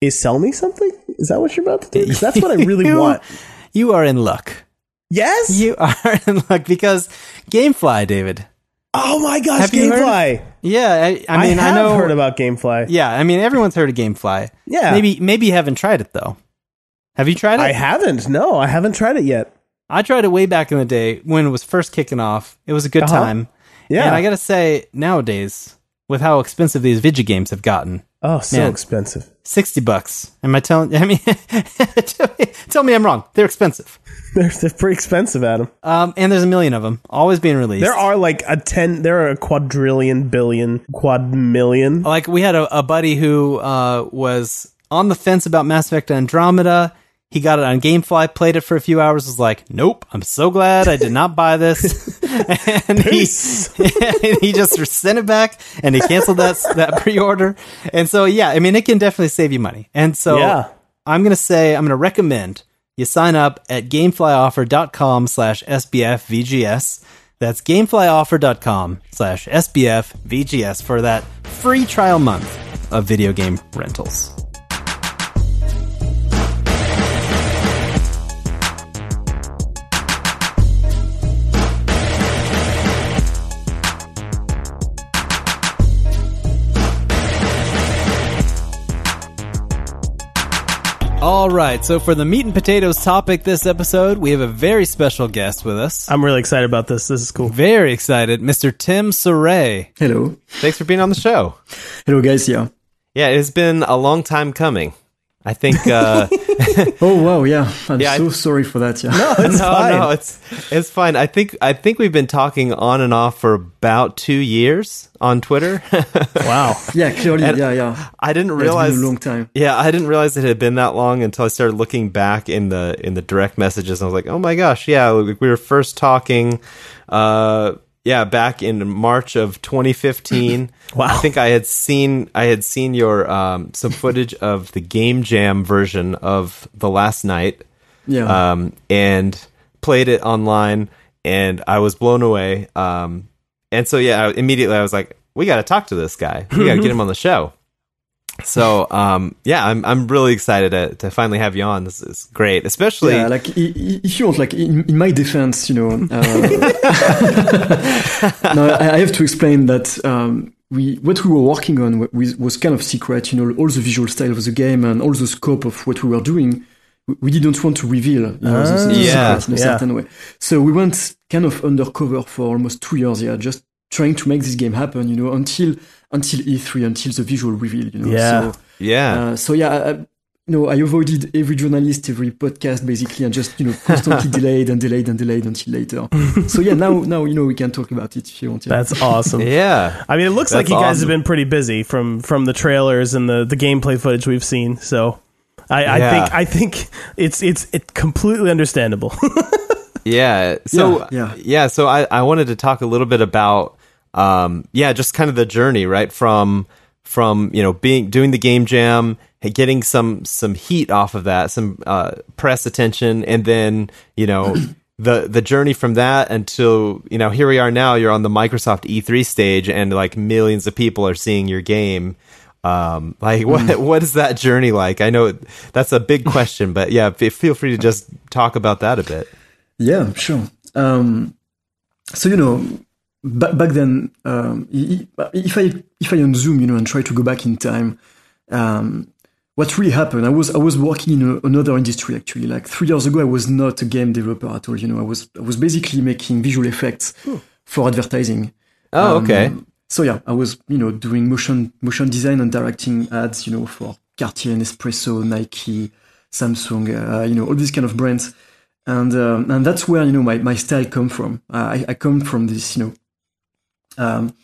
is sell me something? Is that what you're about to do? that's what I really [LAUGHS] You- want. You are in luck. Yes. You [LAUGHS] are in luck because GameFly, David. oh my gosh, Have GameFly. Yeah, I, I mean, I, have know. heard about GameFly. yeah, I mean, everyone's heard of GameFly. Yeah. maybe maybe you haven't tried it though. Have you tried it? I haven't. No, I haven't tried it yet. I tried it way back in the day when it was first kicking off. It was a good Uh-huh. time. Yeah. and I gotta say, nowadays with how expensive these video games have gotten, oh, so Man. expensive. sixty bucks. Am I telling? I mean, [LAUGHS] tell, me, tell me I'm wrong. They're expensive. [LAUGHS] They're, they're pretty expensive, Adam. Um, and there's a million of them, always being released. There are like a ten. There are a quadrillion, billion, quad million. like we had a, a buddy who uh, was on the fence about Mass Effect Andromeda. He got it on GameFly, played it for a few hours, was like, "Nope, I'm so glad I did not buy this." [LAUGHS] and he [LAUGHS] and he just sent it back and he canceled that that pre-order. And so yeah, I mean it can definitely save you money. And so Yeah. I'm gonna say I'm gonna recommend you sign up at gameflyoffer.com slash SBFVGS. That's gameflyoffer.com slash SBFVGS for that free trial month of video game rentals. All right, so for the meat and potatoes topic this episode, we have a very special guest with us. I'm really excited about this. This is cool. Very excited, Mr. Tim Soret. Hello. Thanks for being on the show. Hello, guys. Yeah. Yeah, it has been a long time coming. I think. Uh, [LAUGHS] Oh, wow. Yeah. I'm Yeah, I- so sorry for that. Yeah. [LAUGHS] No, it's no, fine. no, it's it's fine. I think I think we've been talking on and off for about two years on Twitter. [LAUGHS] Wow. Yeah, clearly. And yeah, yeah. I didn't realize. been a long time. Yeah, I didn't realize it had been that long until I started looking back in the in the direct messages. And I was like, oh my gosh, yeah, we we were first talking. Uh, yeah, back in March of 2015. [LAUGHS] Wow. I think I had seen I had seen your um, some footage of the Game Jam version of the last night. Yeah. um, and played it online, and I was blown away. Um, and so yeah, I- immediately I was like, we got to talk to this guy. We got to get him on the show. So um, yeah, I'm I'm really excited to, to finally have you on. This is great, especially yeah, like if you want, like in, in my defense, you know, uh, [LAUGHS] no, I, have to explain that um, we what we were working on was, was kind of secret. You know, all the visual style of the game and all the scope of what we were doing. we- We didn't want to reveal, you know, the, the Yeah, in a yeah. certain way. So we went kind of undercover for almost two years, yeah, just trying to make this game happen, you know, until until E3, until the visual reveal, you know. Yeah. So, yeah. uh, so yeah, I, you know, I avoided every journalist, every podcast, basically, and just you know constantly [LAUGHS] delayed and delayed and delayed until later. [LAUGHS] so yeah, now now you know we can talk about it if you want. Yeah. That's awesome. [LAUGHS] yeah. I mean, it looks like That's you guys awesome. have been pretty busy from from the trailers and the the gameplay footage we've seen. So, I, I Yeah. think I think it's it's it's completely understandable. Yeah. So Yeah, yeah. So I, I wanted to talk a little bit about um yeah just kind of the journey right? From from you know being doing the game jam getting some some heat off of that some uh press attention and then you know [CLEARS THROAT] the the journey from that until you know here we are now you're on the Microsoft E3 stage and like millions of people are seeing your game. Um like what what is that journey like? I know that's a big question but yeah f- feel free to just talk about that a bit. Yeah, sure. Um, so you know, back then, um, i- if I if I unzoom, you know, and try to go back in time, um, what really happened? I was I was working in a, another industry actually. Like three years ago, I was not a game developer at all. You know, I was I was basically making visual effects for advertising. Oh, Um, okay. So yeah, I was you know doing motion motion design and directing ads, you know, for Cartier, Nespresso, Nike, Samsung, uh, you know, all these kind of brands, and um, and that's where you know my my style come from. I, I come from this you know um,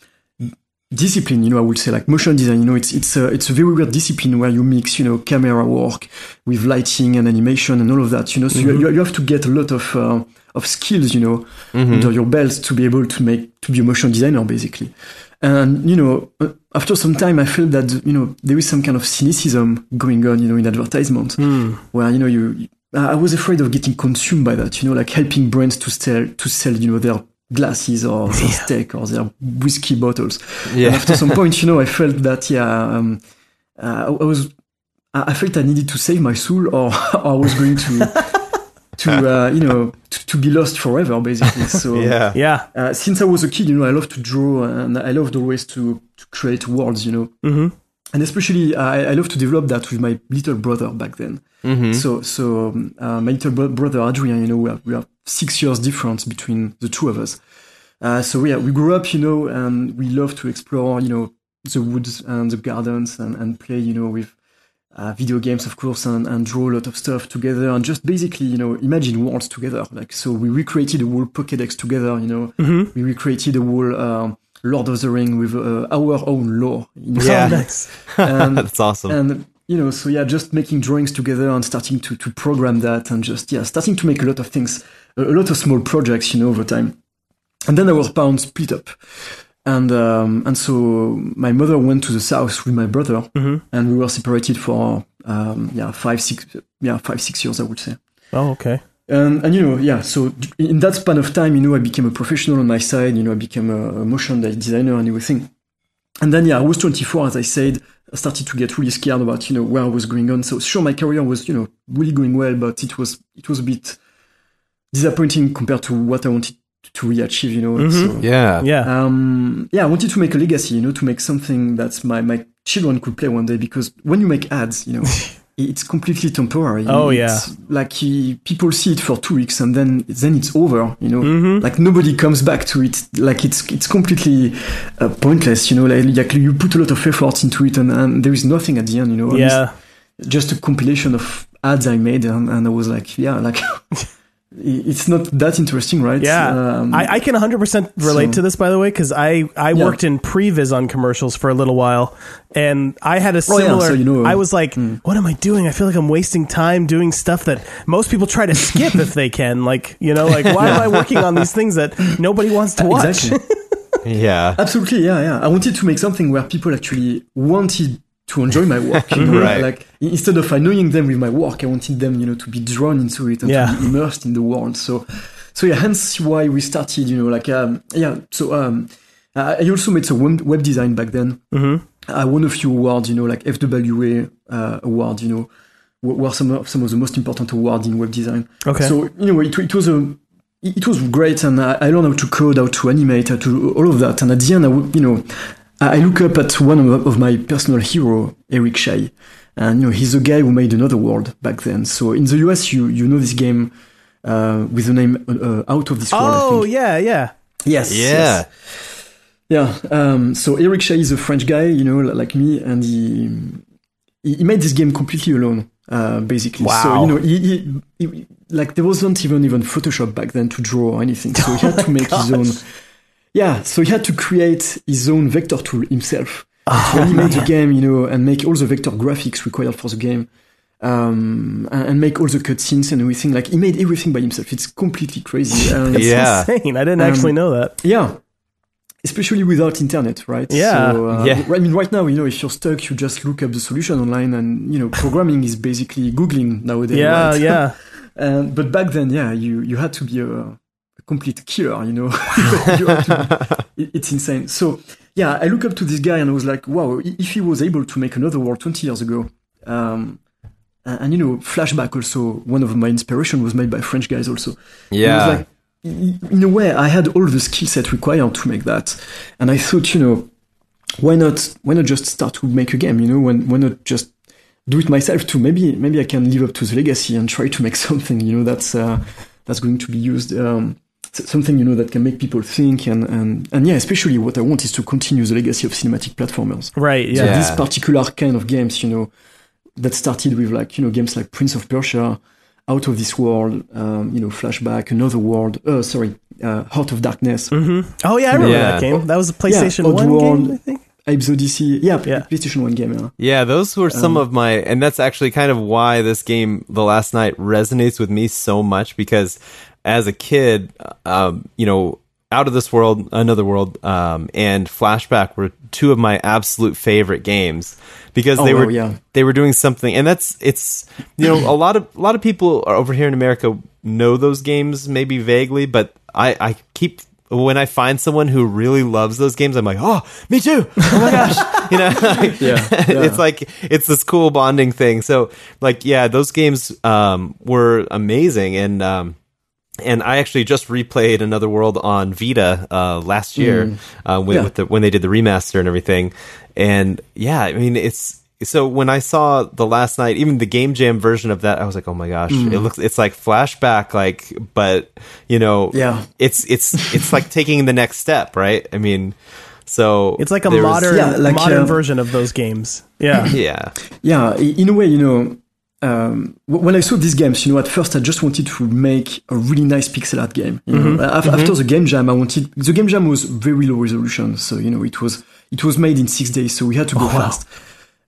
discipline, you know, I would say like motion design. You know, it's it's a it's a very weird discipline where you mix you know camera work with lighting and animation and all of that. You know, so you, you have to get a lot of uh, of skills, you know, under your belt to be able to make to be a motion designer basically. And you know, uh, after some time, I felt that you know there is some kind of cynicism going on, you know, in advertisement, where you know you. I I was afraid of getting consumed by that, you know, like helping brands to sell to sell, you know, their glasses or their steak or their whiskey bottles. Yeah. And after some [LAUGHS] point, you know, I felt that yeah, um, uh, I was, I I felt I needed to save my soul, or, [LAUGHS] or I was going to, [LAUGHS] to uh, you know, to, to be lost forever, basically. So Yeah. Yeah. uh, since I was a kid, you know, I love to draw and I loved always to, to create worlds, you know. Mm-hmm. And especially, I, I love to develop that with my little brother back then. Mm-hmm. So, so um, uh, my little bro- brother Adrian, you know, we have, we have six years difference between the two of us. Uh, so yeah, we grew up, you know, and we love to explore, you know, the woods and the gardens and, and play, you know, with uh, video games, of course, and, and draw a lot of stuff together and just basically, you know, imagine worlds together. Like, so we recreated a whole Pokédex together, you know, Mm-hmm. we recreated a whole um, Lord of the Ring with uh, our own lore. You know? Yeah. [LAUGHS] nice. and, [LAUGHS] That's awesome. and you know so yeah just making drawings together and starting to to program that and just yeah starting to make a lot of things a, a lot of small projects you know over time and then our parents split up and um and so my mother went to the south with my brother Mm-hmm. and we were separated for um yeah five six yeah five six years i would say Oh, okay. And, and you know, yeah, so in that span of time, you know, I became a professional on my side, you know, I became a, a motion designer and everything. And then, yeah, I was 24, as I said, I started to get really scared about, you know, where I was going on. So sure, my career was, you know, really going well, but it was, it was a bit disappointing compared to what I wanted to really achieve, you know. So, yeah. Yeah. um, yeah, I wanted to make a legacy, you know, to make something that my, my children could play one day because when you make ads, you know, [LAUGHS] it's completely temporary. Oh, It's like he, people see it for two weeks and then then it's over. You know, Mhm. like nobody comes back to it. Like it's it's completely uh, pointless. You know, like, like you put a lot of effort into it and, and there is nothing at the end. You know, Yeah. just a compilation of ads I made and, and I was like, yeah, like. [LAUGHS] It's not that interesting, right? Yeah, Um, I, I can 100% relate so- to this, by the way, because I, I Yeah. worked in previs on commercials for a little while, and I had a Oh, yeah, similar. so you know- I was like, "What am I doing? I feel like I'm wasting time doing stuff that most people try to skip if they can. Like, you know, like why am I working on these things that nobody wants to watch?" Exactly. [LAUGHS] Yeah. Absolutely, yeah, yeah. I wanted to make something where people actually wanted to enjoy my work. You [LAUGHS] know? Right. Like instead of annoying them with my work, I wanted them, you know, to be drawn into it and Yeah. to be immersed in the world. So, so yeah, hence why we started. You know, like um, yeah. So um, I also made some web design back then. Mm-hmm. I won a few awards, you know, like FWA uh, award, you know, were some of some of the most important awards in web design. Okay. So you know, it, it was a it was great, and I, I learned how to code, how to animate, how to all of that. And at the end, I would, you know, I I look up at one of, of my personal hero, Eric Chahi, and you know, he's the guy who made Another World back then. So in the US, you you know this game uh, with the name uh, Out of This World. I oh think. yeah, yeah. yes, Yeah. yes. Yeah. Um, so Eric Chahi is a French guy, you know, like me, and he he he made this game completely alone, uh, basically. So you know, he, he, he like there wasn't even even Photoshop back then to draw or anything. So he had to [LAUGHS] make his own. Yeah. So he had to create his own vector tool himself to animate the game, you know, and make all the vector graphics required for the game. Um, and, and make all the cutscenes and everything. Like he made everything by himself. It's completely crazy. [LAUGHS] And Yeah. Insane. I didn't Um, actually know that. yeah. Especially without internet, right? Yeah. So, uh, Yeah. I mean, right now, you know, if you're stuck, you just look up the solution online, and you know, programming is basically googling nowadays. Yeah, right? yeah. [LAUGHS] And but back then, yeah, you you had to be a, a complete killer, you know. [LAUGHS] To- it's insane. So yeah, I look up to this guy, and I was like, wow, if he was able to make another world 20 years ago. Um, and, and, you know, flashback also. One of my inspiration was made by French guys also. Yeah. like, in a way, I had all the skill set required to make that, and I thought, you know, why not? Why not just start to make a game? You know, when why not just do it myself too? Maybe maybe I can live up to the legacy and try to make [LAUGHS] something. You know, that's uh, that's going to be used. Um, something you know that can make people think and and and yeah especially what i want is to continue the legacy of cinematic platformers Right. Yeah. so Yeah. these particular kind of games, you know, that started with like, you know, games like Prince of Persia, Out of This World, um, you know, Flashback, Another World, uh, sorry, uh, Heart of Darkness, Mm-hmm. Oh yeah, I remember Yeah. that game. That was a PlayStation Odd One World. game, I think. Abe's Oddysee, yeah, Yeah. PlayStation 1 game, yeah. Yeah, those were some of my, and that's actually kind of why this game, The Last Night, resonates with me so much because as a kid, um, you know, Out of This World, Another World, um, and Flashback were two of my absolute favorite games because Oh, they were yeah. they were doing something, and that's it's you know a lot of a lot of people over here in America know those games maybe vaguely, but I I keep when I find someone who really loves those games, I'm like, oh, me too. Oh my gosh, [LAUGHS] you know, [LAUGHS] like, Yeah, it's like it's this cool bonding thing. So like, yeah, those games um, were amazing, and um, and I actually just replayed Another World on Vita uh, last year uh, with, Yeah. with the, when they did the remaster and everything. And yeah, I mean, it's so when I saw the last night, even the game jam version of that, I was like, oh my gosh, it looks it's like flashback, like, but you know, Yeah. it's it's it's like taking the next step, right? I mean, so It's like a there was- modern, Yeah, like, modern uh, version of those games. Yeah. [LAUGHS] yeah, Yeah, in a way, you know, um, when I saw these games, you know, at first I just wanted to make a really nice pixel art game. You know, Af- after the game jam, I wanted the game jam was very low resolution, so you know, it was it was made in six days, so we had to go fast.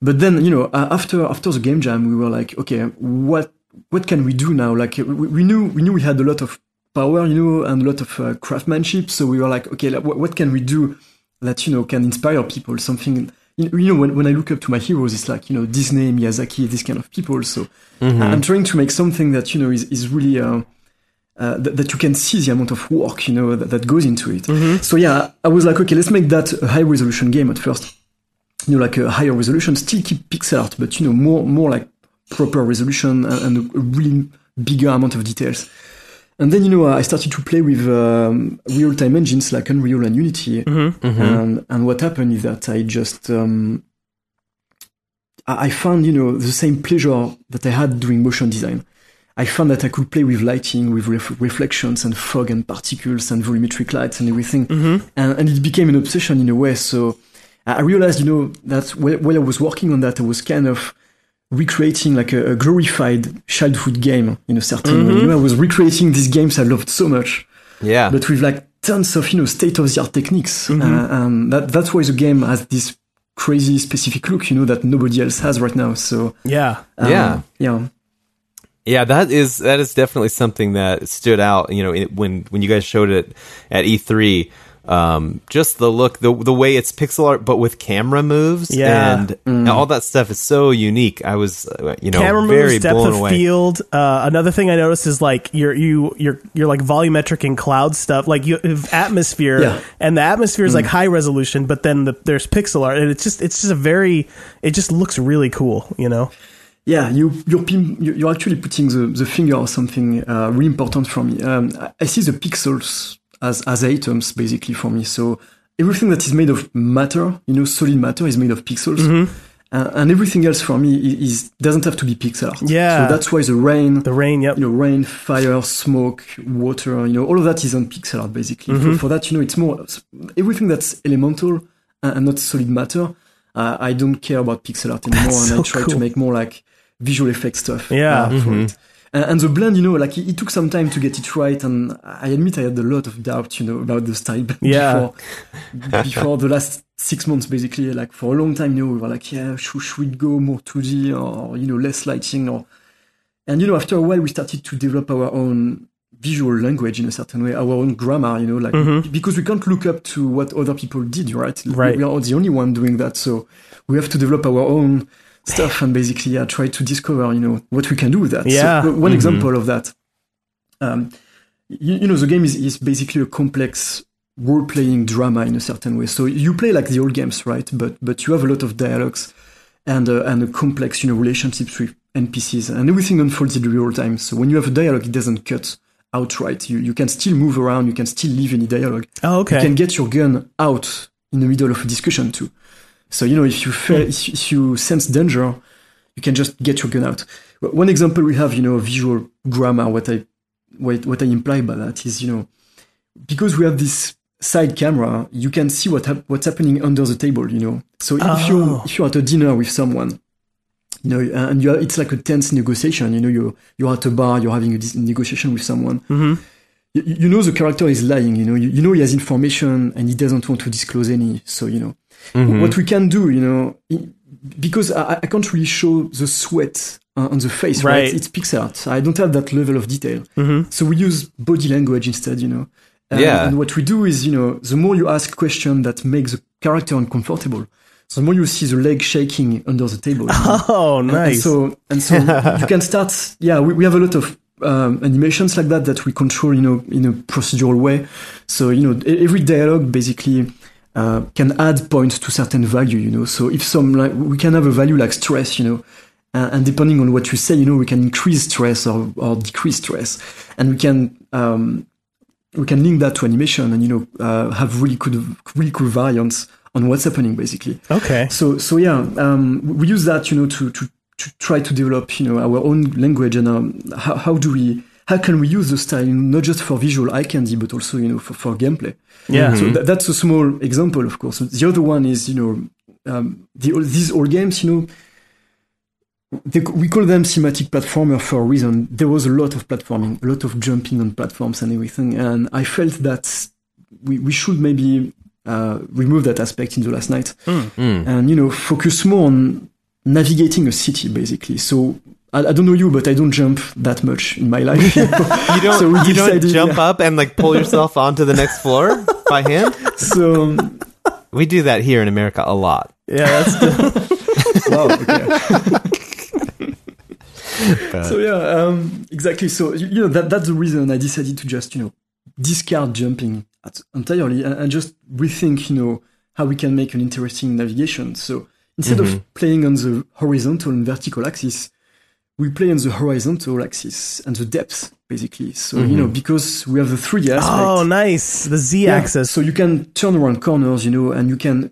But then, you know, uh, after after the game jam, we were like, okay, what what can we do now? Like, we, we knew we knew we had a lot of power, you know, and a lot of uh, craftsmanship. So we were like, okay, like, what, what can we do that you know can inspire people? Something you know, when, when I look up to my heroes, it's like you know Disney, Miyazaki, these kind of people. So I'm trying to make something that you know is is really. Uh, uh, that, that you can see the amount of work you know that, that goes into it. So yeah, I was like, okay, let's make that a high resolution game at first. You know, like a higher resolution, still keep pixel art, but you know, more more like proper resolution and, and a really bigger amount of details. And then you know, I started to play with um, real time engines like Unreal and Unity, and and what happened is that I just um, I found you know the same pleasure that I had doing motion design. I found that I could play with lighting, with ref- reflections and fog and particles and volumetric lights and everything, and, and it became an obsession in a way. So I I realized, you know, that while while I was working on that, I was kind of recreating like a, a glorified childhood game in a certain way. You know, I was recreating these games I loved so much yeah, but with like tons of you know state of the art techniques. Mm-hmm. Uh, and that that's why the game has this crazy specific look, you know, that nobody else has right now. So Yeah. um, Yeah. yeah, Yeah, that is that is definitely something that stood out. You know, it, when when you guys showed it at E3, um, just the look, the the way it's pixel art, but with camera moves, Yeah. and all that stuff is so unique. I was, uh, you know, Camera very moves, depth of away. field. Uh, another thing I noticed is like you're you you're you're like volumetric and cloud stuff. Like you have atmosphere, Yeah. and the atmosphere is like high resolution, but then the, there's pixel art, and it's just it's just a very it just looks really cool. You know. yeah, you you're pin, you- you're actually putting the, the finger on something uh, really important for me. Um, I- I see the pixels as as items basically for me. So everything that is made of matter, you know, solid matter is made of pixels. Mm-hmm. Uh, and everything else for me is, is doesn't have to be pixel art. Yeah. So that's why the rain, The rain, yep. you know, rain, fire, smoke, water, you know, all of that is on pixel art basically. Mm-hmm. For, for that, you know, it's more everything that's elemental and, and not solid matter. Uh, I don't care about pixel art [LAUGHS] anymore, That's and I try cool. to make more like visual effect stuff. Yeah. uh, for it. And, and the blend, you know, like it, it took some time to get it right, and I admit I had a lot of doubt, you know, about the style Yeah. before [LAUGHS] before the last six months, basically. Like for a long time, you know, we were like, yeah, should, should we go more 2D or you know less lighting or and you know, after a while, we started to develop our own visual language in a certain way, our own grammar, you know, like because we can't look up to what other people did, right? Mm-hmm. Right. We are the only one doing that, so we have to develop our own stuff and basically yeah, try to discover, you know, what we can do with that. Yeah. So, one example of that, um, you, you know, the game is, is basically a complex role-playing drama in a certain way. So you play like the old games, right? But but you have a lot of dialogues and uh, and a complex, you know, relationships with NPCs, and everything unfolds in real time. So when you have a dialogue, it doesn't cut outright. You you can still move around. You can still leave any dialogue. Oh, okay. You can get your gun out in the middle of a discussion too. So you know if you fe- if, if you sense danger, you can just get your gun out. One example we have, you know, visual grammar. What I what, what I imply by that is, you know, because we have this side camera, you can see what hap- what's happening under the table. You know, so if you Oh. if you're at a dinner with someone, you know, and you it's like a tense negotiation. You know, you're you're at a bar, you're having a negotiation with someone. Mhm. You, you know the character is lying. You know, you, you know he has information and he doesn't want to disclose any. So you know, Mm-hmm. what we can do, you know, because I, I can't really show the sweat uh, on the face, right? Right. It's pixel art. I don't have that level of detail. Mhm. So we use body language instead, you know. And, Yeah. And what we do is, you know, the more you ask questions that make the character uncomfortable, the more you see the leg shaking under the table. you [LAUGHS] know. Oh, nice. And so, and so you can start. Yeah, we, we have a lot of um, animations like that that we control, you know, in a procedural way. So you know, every dialogue basically uh, can add points to certain value. You know, so if some like we can have a value like stress, you know. Uh, and depending on what you say, you know, we can increase stress or, or decrease stress, and we can um, we can link that to animation, and you know, uh, have really good really cool variants on what's happening, basically. okay. So so yeah, um, we use that you know to to to try to develop you know our own language and um, how how do we how can we use the style not just for visual eye candy but also you know for, for gameplay. Yeah. So tha- that's a small example, of course. The other one is you know um, the these old games you know. They, we call them cinematic platformer for a reason. There was a lot of platforming, a lot of jumping on platforms and everything, and I felt that we, we should maybe uh, remove that aspect in the last night Mm. and you know focus more on navigating a city basically so I, I don't know you but i don't jump that much in my life [LAUGHS] You don't. [LAUGHS] So we you don't jump yeah. up and like pull yourself [LAUGHS] onto the next floor by hand. so um, We do that here in America a lot. Yeah, that's wow okay. so yeah um, exactly so you, know that that's the reason i decided to just you know discard jumping at, entirely and, and just rethink you know how we can make an interesting navigation so instead Mhm. of playing on the horizontal and vertical axis we play on the horizontal axis and the depth basically so you know because we have the 3d aspect oh, nice. The Z yeah, axis. So you can turn around corners, you know, and you can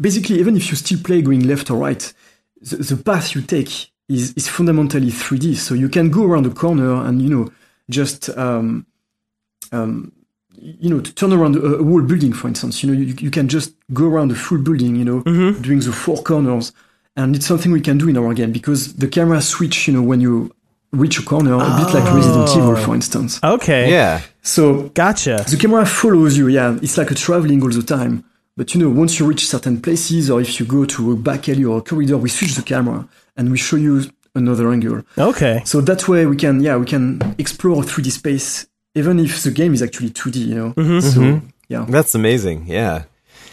basically even if you still play going left or right, the, the path you take is is fundamentally 3D. So you can go around a corner and you know just um um you know to turn around a, a whole building, for instance. You know, you, you can just go around a full building, you know, Mm-hmm. doing the four corners, and it's something we can do in our game because the camera switch, you know, when you reach a corner, a bit like Resident Oh. Evil, for instance. Okay. Yeah. So Gotcha. the camera follows you, yeah. It's like a traveling all the time. But you know, once you reach certain places, or if you go to a back alley or a corridor, we switch the camera and we show you another angle. Okay. So that way we can, yeah, we can explore 3D space, even if the game is actually 2D, you know. Mm-hmm. So yeah, That's amazing. Yeah.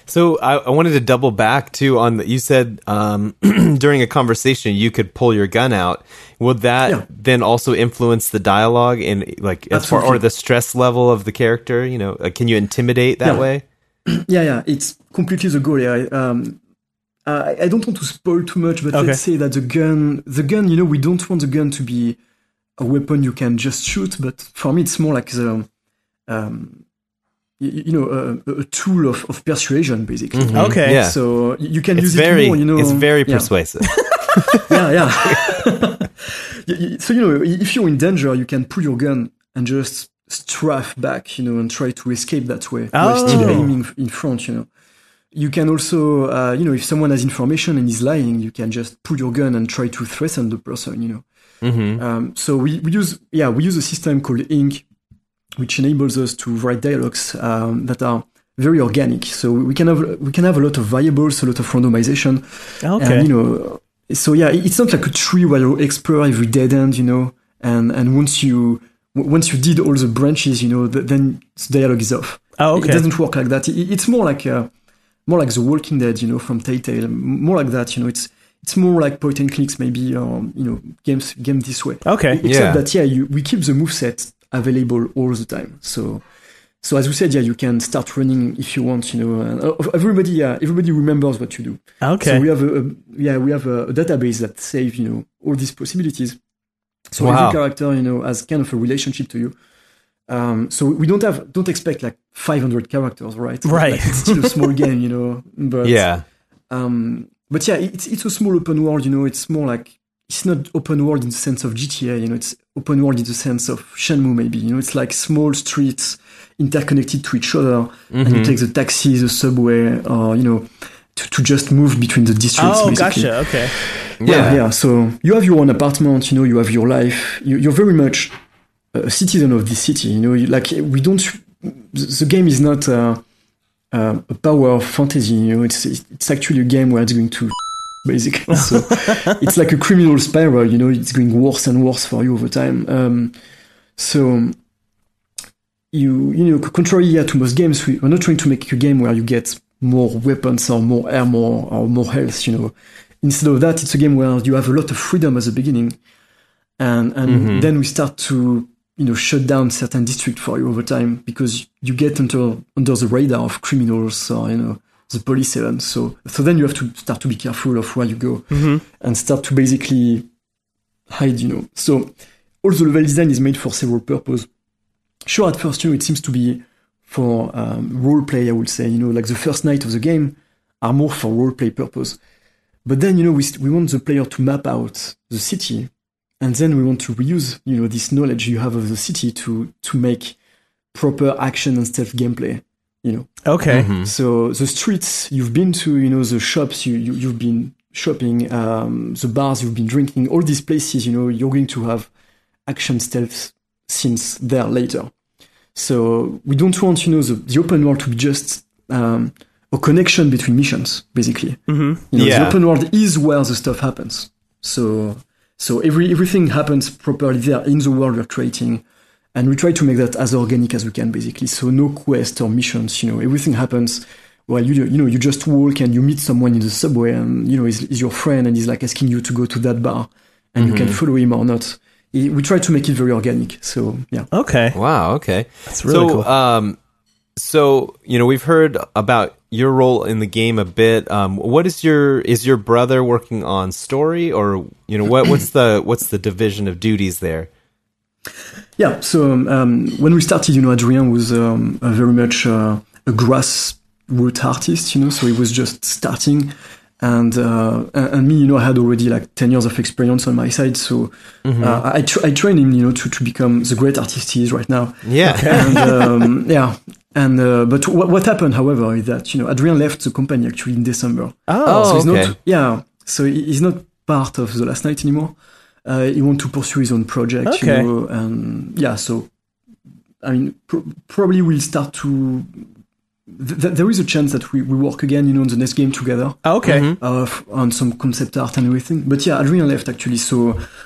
So I, I wanted to double back too on that. You said um, [CLEARS THROAT] during a conversation you could pull your gun out. Would that Yeah. then also influence the dialogue and like as far or the stress level of the character? You know, like, can you intimidate that Yeah. way? [CLEARS THROAT] yeah, yeah. It's completely the goal. Yeah. Um, I, I don't want to spoil too much, but Okay. let's say that the gun, the gun, you know, we don't want the gun to be a weapon you can just shoot, but for me, it's more like the, um, you, you know, a, a tool of, of persuasion, basically. Okay. Mm-hmm. Yeah. So you you can It's use very, it more, you know. it's very yeah. persuasive. [LAUGHS] yeah, yeah. [LAUGHS] Y- y- so you know, if you're in danger, you can pull your gun and just strafe back, you know, and try to escape that way while still Oh. aiming in front. You know, you can also, uh, you know, if someone has information and is lying, you can just pull your gun and try to threaten the person. You know. hmm Um, so we, we use yeah we use a system called Ink, which enables us to write dialogues um, that are very organic. So we can have we can have a lot of variables, a lot of randomization, Okay. and you know. So yeah, it's not like a tree where you explore every dead end, you know, and and once you once you did all the branches, you know, th- then the dialogue is off. oh, It doesn't work like that. It- it's more like uh, more like The Walking Dead, you know, from Telltale. More like that, you know. It's it's more like point and clicks, maybe, or you know, games game this way. Okay. Except Yeah. that, yeah, you, we keep the moveset available all the time. So, so as we said, yeah, you can start running if you want, you know. Uh, everybody, yeah, everybody remembers what you do. Okay. So we have a, a yeah, we have a, a database that saves, you know, all these possibilities. So Wow. every character, you know, has kind of a relationship to you. Um, so we don't have don't expect like 500 characters, right? Right. Like, it's still a small game, you know. [LAUGHS] But Yeah. um, but yeah, it's it's a small open world. You know, it's more like it's not open world in the sense of GTA. You know, it's open world in the sense of Shenmue. Maybe you know, it's like small streets interconnected to each other, and Mm-hmm. you take the taxi, the subway, or you know, to, to just move between the districts. Oh, basically. gotcha. Okay. Yeah, yeah. So you have your own apartment. You know, you have your life. You, you're very much a citizen of this city. You know, you, like we don't. The the game is not uh, uh, a power of fantasy. You know, it's it's actually a game where it's going to basically. [LAUGHS] So it's like a criminal spiral. You know, it's going worse and worse for you over time. Um, so you you know, contrary yeah, to most games, we, we're not trying to make a game where you get more weapons or more armor or more health. You know, instead of that, it's a game where you have a lot of freedom at the beginning, and and then we start to you know shut down certain districts for you over time because you get under under the radar of criminals or you know the police even. So so then you have to start to be careful of where you go and start to basically hide. You know, so all the level design is made for several purposes. Sure, at first, you know, it seems to be for um, role play. I would say, you know, like the first night of the game are more for role play purpose. But then, you know, we, we want the player to map out the city, and then we want to reuse, you know, this knowledge you have of the city to to make proper action and stealth gameplay. You know, Okay. Mm-hmm. so the streets you've been to, you know, the shops you, you you've been shopping, um, the bars you've been drinking, all these places, you know, you're going to have action stealth scenes there later. So we don't want, you know, the, the open world to be just um, a connection between missions, basically. Mm-hmm. You know, Yeah. the open world is where the stuff happens. So so every everything happens properly there in the world we're creating. And we try to make that as organic as we can, basically. So no quest or missions, you know, everything happens well, you you know, you just walk and you meet someone in the subway, and you know, he's, he's your friend, and he's like asking you to go to that bar, and you can follow him or not. We try to make it very organic. So yeah, Okay. Wow. Okay. That's really so, cool. um, so you know, we've heard about your role in the game a bit. Um, what is your is your brother working on story, or you know, what what's the what's the division of duties there? Yeah. So um, um, when we started, you know, Adrien was um, a very much uh, a grassroots artist, you know, so he was just starting. And uh, and me, you know, I had already like ten years of experience on my side, so uh, I tr- I trained him, you know, to, to become the great artist he is right now. Yeah. [LAUGHS] and um, yeah and uh, but what, what happened however is that you know adrian left the company actually in december Oh. so he's okay. not yeah so he's not part of the last night anymore uh, he want to pursue his own project Okay. you know and yeah so i mean pr- probably we'll start to th- th- there is a chance that we, we work again you know on the next game together Oh, okay. Mm-hmm. uh, f- on some concept art and everything. But yeah, Adrian left actually. So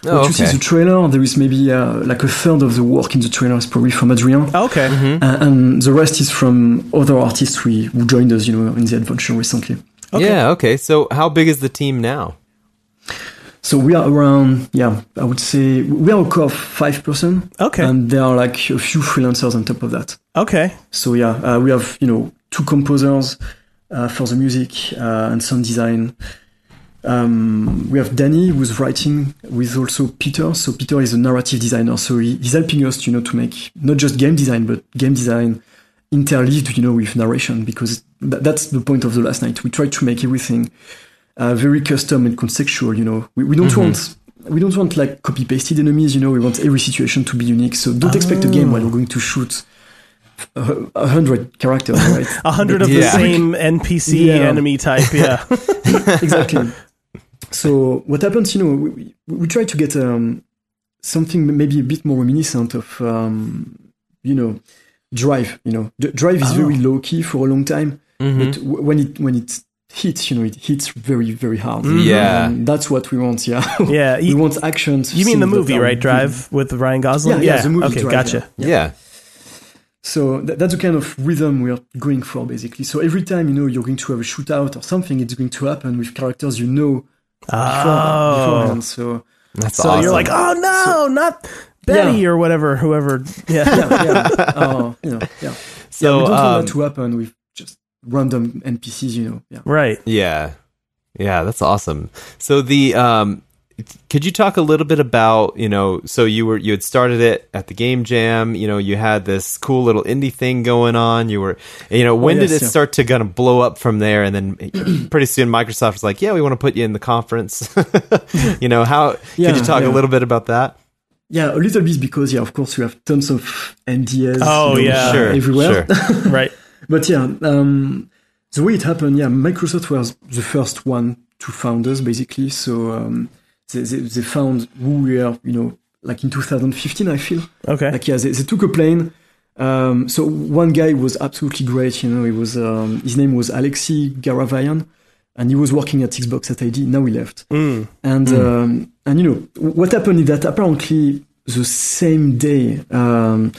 Oh, what you see okay. the trailer, there is maybe uh, like a third of the work in the trailer is probably from Adrian. Okay. Mm-hmm. Uh, and the rest is from other artists we, who joined us, you know, in the adventure recently. Okay. Yeah. Okay. So, how big is the team now? So we are around, yeah, I would say we are a core of five person, Okay. and there are like a few freelancers on top of that. Okay. So yeah, uh, we have you know two composers uh, for the music uh, and some design. Um, we have Danny who's writing with also Peter. So Peter is a narrative designer, so he, he's helping us, you know, to make not just game design but game design interleaved, you know, with narration because th- that's the point of the last night. We try to make everything uh, very custom and contextual. You know, we, we don't want. We don't want like copy pasted enemies, you know. We want every situation to be unique. So don't expect a game where you're going to shoot a hundred characters, [LAUGHS] right? A hundred of the same NPC Yeah. enemy type. Yeah. [LAUGHS] [LAUGHS] exactly. So what happens, you know, we, we, try to get um, something maybe a bit more reminiscent of, um, you know, Drive. You know, D- Drive is very low key for a long time, Mm-hmm. but w- when it when it hits, you know, it hits very very hard. Yeah. And that's what we want. Yeah, [LAUGHS] Yeah. we You, want actions. you mean the movie, right? Drive with Ryan Gosling. Yeah, yeah, the movie Okay, Drive, gotcha. yeah. Yeah. So that, that's the kind of rhythm we are going for, basically. So every time you know you're going to have a shootout or something, it's going to happen with characters you know before, Oh. beforehand. So That's So awesome. you're like, oh no, not Betty Yeah. or whatever, whoever. [LAUGHS] Yeah. yeah, yeah, uh, you know, yeah. so yeah, we don't um, want that to happen with just random NPCs, you know. Yeah. Right. Yeah. Yeah, that's awesome. So the um could you talk a little bit about you know so you were you had started it at the game jam you know you had this cool little indie thing going on you were you know when yes, did it yeah. start to kind of blow up from there and then [CLEARS THROAT] pretty soon microsoft was like yeah we want to put you in the conference [LAUGHS] you know how Yeah, could you talk a little bit about that Yeah, a little bit because yeah, of course, you have tons of NDAs. Oh, you know, yeah. Sure, everywhere. sure. [LAUGHS] right. But yeah, um, the way it happened, yeah, Microsoft was the first one to found us basically. So um, they, they, they found who we are, you know, like in 2015, I feel. Okay. Like yeah, they, they took a plane. Um, so one guy was absolutely great. You know, he was um, his name was Alexei Garavayan, and he was working at Xbox at ID. Now he left. Mm. And um, and you know what happened is that apparently the same day, um,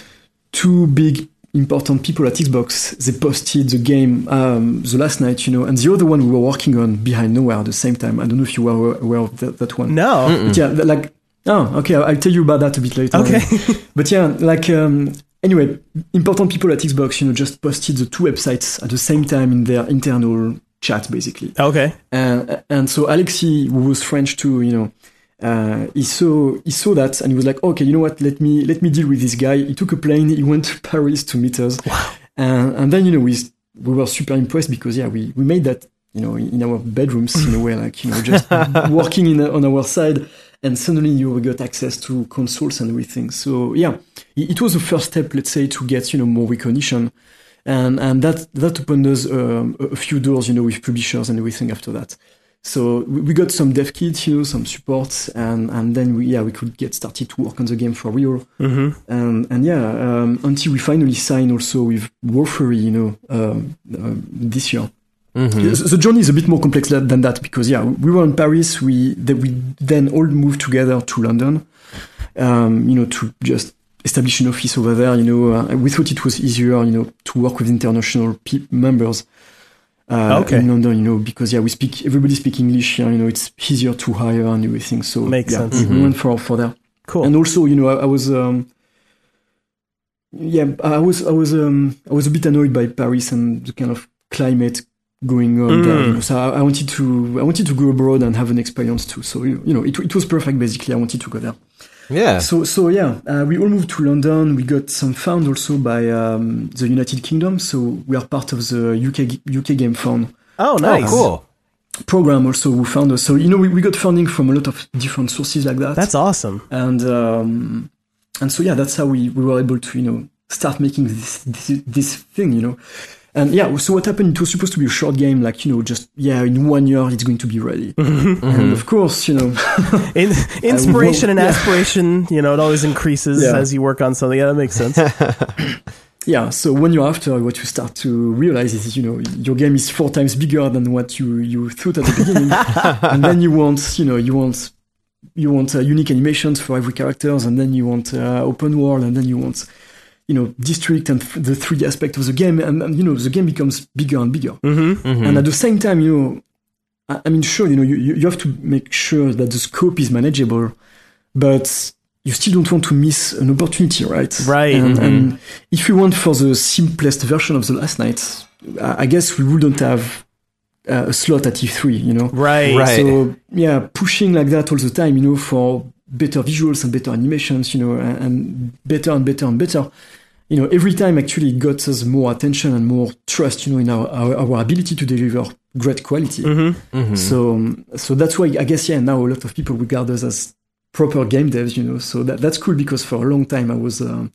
two big important people at Xbox they posted the game um, the last night, you know, and the other one we were working on behind nowhere at the same time. I don't know if you were aware of that, that one. No. But yeah, like oh, okay, I'll I'll tell you about that a bit later. Okay. [LAUGHS] But yeah, like um, anyway, important people at Xbox, you know, just posted the two websites at the same time in their internal chat, basically. okay. And and so Alexi, who was French too, you know, uh, he saw he saw that and he was like, okay, you know what? Let me let me deal with this guy. He took a plane. He went to [LAUGHS] Paris to meet us. And and then you know we we were super impressed because yeah we we made that you know in our bedrooms in a way [LAUGHS] like you know just working in on our side. And suddenly you got access to consoles and everything. So yeah, it, was the first step, let's say, to get you know more recognition and and that that opened us um, a few doors, you know, with publishers and everything after that. So we got some dev kits, you know, some support, and and then we yeah we could get started to work on the game for real. Mm-hmm. And and yeah, um, until we finally signed also with Raw Fury, you know, um, um, this year. Mm-hmm. The the journey is a bit more complex than that because yeah, we were in Paris. We that we then all moved together to London, um, you know, to just establish an office over there. You know, uh, we thought it was easier, you know, to work with international pe- members. Uh, Okay. In London, you know, because yeah, we speak everybody speak English. Yeah, you know, it's easier to hire and everything. So Makes yeah, sense. We went for for that. Cool. And also, you know, I, I was, um, yeah, I was, I was, um, I was a bit annoyed by Paris and the kind of climate going on there. Mm. You know, so I, I wanted to, I wanted to go abroad and have an experience too. So you know, it, it was perfect. Basically, I wanted to go there. Yeah So, so yeah, uh, we all moved to London. We got some found also by um, the United Kingdom. So we are part of the UK UK Game Fund oh, oh nice. cool program also who found us. So you know, we, we got funding from a lot of different sources like that That's awesome. and um, and so yeah, that's how we, we were able to you know start making this this, this thing, you know. And yeah, so what happened? It was supposed to be a short game, like you know, just yeah, in one year it's going to be ready. And of course, you know, [LAUGHS] In, inspiration and yeah. aspiration, you know, it always increases Yeah. as you work on something. Yeah, that makes sense. [LAUGHS] yeah. So one year after, what you start to realize is you know your game is four times bigger than what you you thought at the beginning, [LAUGHS] and then you want you know you want you want uh, unique animations for every characters, and then you want uh, open world, and then you want you know district and the 3D aspect of the game, and, and you know the game becomes bigger and bigger. mm-hmm. And at the same time, you know, I, I mean, sure, you know, you, you you have to make sure that the scope is manageable, but you still don't want to miss an opportunity, right? Right. And, Mhm. and if we went for the simplest version of the last night, I I guess we wouldn't have uh, a slot at E3, you know? Right. Right. So yeah, pushing like that all the time, you know, for better visuals and better animations, you know, and, and better and better and better. You know, every time actually it got us more attention and more trust, you know, in our, our, our ability to deliver great quality. Mm-hmm. Mhm. So, so that's why I guess yeah, now a lot of people regard us as proper game devs, you know. So that that's cool because for a long time I was um,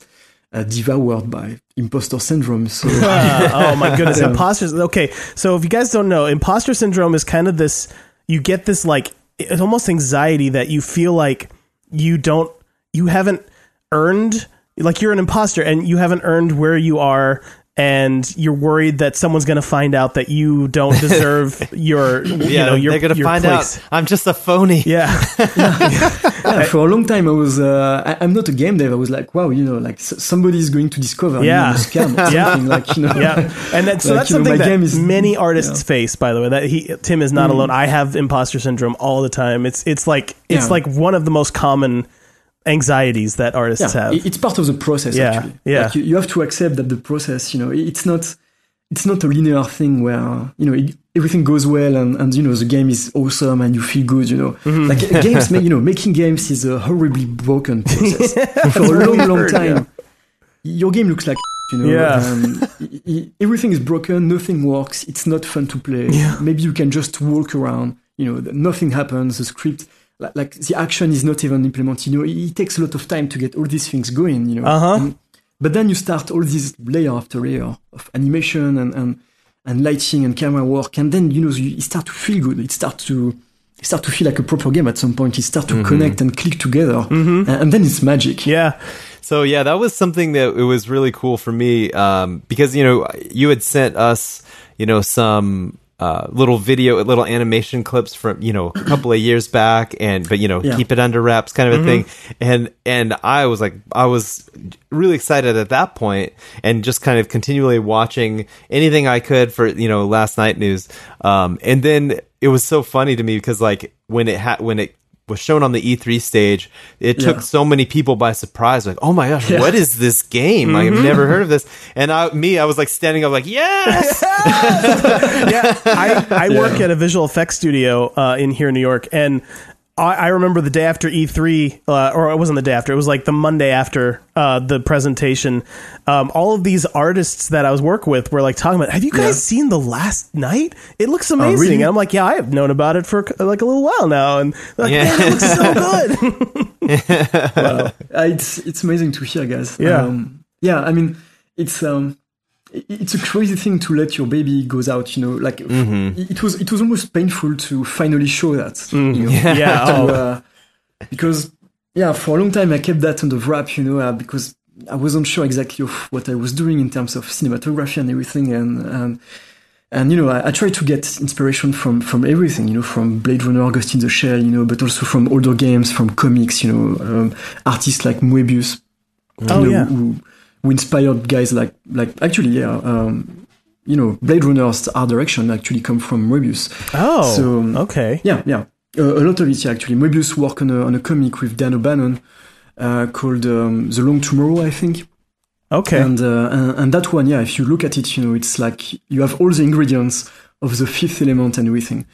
uh, devoured by imposter syndrome. So [LAUGHS] oh my goodness, Yeah. imposters. Okay, so if you guys don't know, imposter syndrome is kind of this. You get this like it's almost anxiety that you feel like you don't, you haven't earned, like you're an imposter and you haven't earned where you are. And you're worried that someone's going to find out that you don't [LAUGHS] deserve your, you yeah know, your, they're gonna find place. out i'm just a phoney Yeah, yeah, [LAUGHS] for a long time I was uh, I, I'm not a game dev. I was like, wow, you know, like s- somebody is going to discover Yeah. me on a scam or [LAUGHS] Yeah. like you know. yeah, and that, [LAUGHS] so Like, that's you know, something my that game is- many artists yeah. face. By the way, that he Tim is not alone. I have imposter syndrome all the time. It's it's like it's Yeah. like one of the most common anxieties that artists yeah, have. it's part of the process. Yeah, actually, yeah. Like you, you have to accept that the process, you know, it's not, it's not a linear thing where you know it, everything goes well and, and you know the game is awesome and you feel good. You know, Mm-hmm. like [LAUGHS] games, you know, making games is a horribly broken process [LAUGHS] for a long, long time. yeah. Your game looks like you know, Yeah. um, everything is broken, nothing works. It's not fun to play. Maybe you can just walk around. You know, nothing happens. The script, like, like the action is not even implemented. You know, it, it takes a lot of time to get all these things going. You know, Uh-huh. And- but then you start all these layer after layer of animation and and, and lighting and camera work, and then you know you, it start to feel good. It start to it start to feel like a proper game at some point. It start to connect and click together, and, and then it's magic. Yeah. So yeah, that was something that it was really cool for me um, because you know you had sent us you know some uh, little video, little animation clips from you know a couple of years back, and but you know Yeah. keep it under wraps kind of a thing, and and I was like I was really excited at that point, and just kind of continually watching anything I could for you know last night news, um, and then it was so funny to me because like when it had when it was shown on the E3 stage, it took Yeah. so many people by surprise. Like, oh my gosh, what is this game? Like, I've never heard of this. And I, me, I was like standing up, like, yes, [LAUGHS] yeah, I, I work at a visual effects studio uh, in here in New York, and I, I remember the day after E3, uh, or it wasn't the day after. It was like the Monday after uh, the presentation. Um, all of these artists that I was working with were like talking about, "Have you guys Yeah. seen the last night? It looks amazing." really? And I'm like, "Yeah, I have known about it for like a little while now." And like, Yeah. "Man, it looks so good." [LAUGHS] Uh, it's it's amazing to hear, guys. Yeah. um, yeah. I mean, it's um, i- it's a crazy thing to let your baby goes out. You know, like it was it was almost painful to finally show that. You know, [LAUGHS] yeah. to, Oh. uh, because yeah, for a long time I kept that under wrap. You know, uh, because I wasn't sure exactly of what I was doing in terms of cinematography and everything, and and. And you know, I, I try to get inspiration from from everything. You know, from Blade Runner, Ghost in the Shell. You know, but also from older games, from comics. You know, um, artists like Moebius. Oh, you know, yeah. who, who inspired guys like like actually yeah. Um, you know, Blade Runner's art direction actually come from Moebius. oh, So, um, okay. Yeah, yeah. Uh, a lot of it, yeah, actually. Moebius worked on a, on a comic with Dan O'Bannon uh, called um, The Long Tomorrow, I think. Okay. And, uh, and and that one, yeah, if you look at it, you know, it's like you have all the ingredients of the fifth element and everything.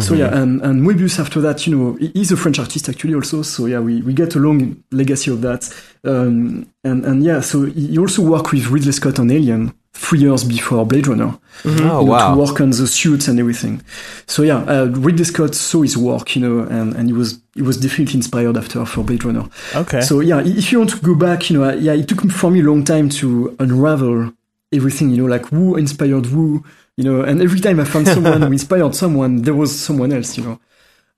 So yeah, and, and Moebius after that, you know, he's a French artist actually also. So yeah, we, we get a long legacy of that. Um, and, and yeah, so he also worked with Ridley Scott on Alien three years before Blade Runner oh you know, wow, to work on the suits and everything. So yeah, uh, Ridley Scott saw his work, you know, and, and he was he was definitely inspired after for Blade Runner. Okay. So yeah, if you want to go back, you know, yeah, it took for me a long time to unravel everything, you know, like who inspired who, you know, and every time I found [LAUGHS] someone who inspired someone, there was someone else, you know.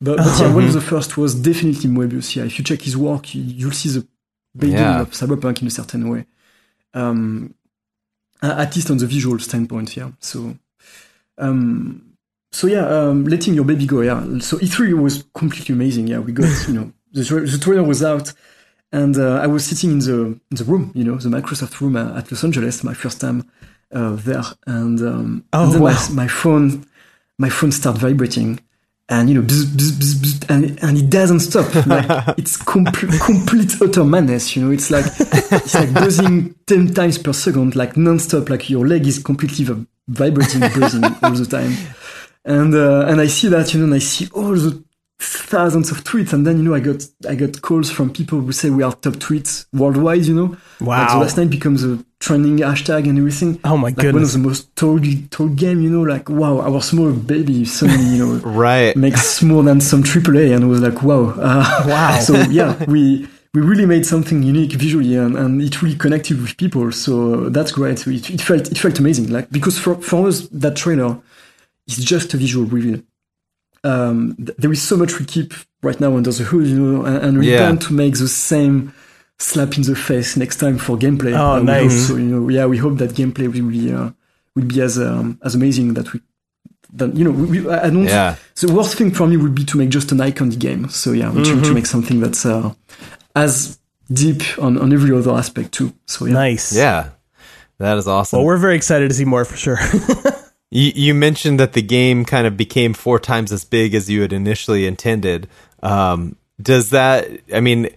But, but yeah, one of the first was definitely Moebius. Yeah, if you check his work, you- you'll see the beginning Yeah. of cyberpunk in a certain way. Um, at least on the visual standpoint, yeah. So, um, so yeah, um, letting your baby go, yeah. So E3 was completely amazing. Yeah, we got, you know, [LAUGHS] the, tra- the trailer was out, and uh, I was sitting in the in the room, you know, the Microsoft room uh, at Los Angeles, my first time uh, there, and, um, Oh, and then wow. my, my phone, my phone start vibrating. And you know, bzz, bzz, bzz, and and it doesn't stop. [LAUGHS] Like it's complete, complete utter madness. You know, it's like it's like buzzing ten times per second, like non-stop. Like your leg is completely vibrating, buzzing all the time. And uh, and I see that, you know, and I see all the thousands of tweets, and then you know, I got I got calls from people who say we are top tweets worldwide. You know, like the Wow. last night becomes a trending hashtag and everything. Oh my Like one of the most told told game. You know, like wow, our small baby suddenly, you know [LAUGHS] right? makes more than some AAA, and was like, wow, [LAUGHS] uh, Wow. So yeah, we we really made something unique visually, and, and it really connected with people. So that's great. So it, it felt it felt amazing, like because for for us that trailer is just a visual reveal. Um, th- there is so much we keep right now under the hood, you know, and, and we Yeah. plan to make the same slap in the face next time for gameplay. Oh, Uh, we hope nice. So you know, yeah, we hope that gameplay will be uh, will be as um, as amazing that we. That, you know, we, we, I don't Yeah. the worst thing for me would be to make just an icon game. So yeah, I'm trying to make something that's uh, as deep on, on every other aspect too. So yeah, Nice. Yeah, that is awesome. Well, we're very excited to see more for sure. [LAUGHS] You, you mentioned that the game kind of became four times as big as you had initially intended. Um, does that? I mean,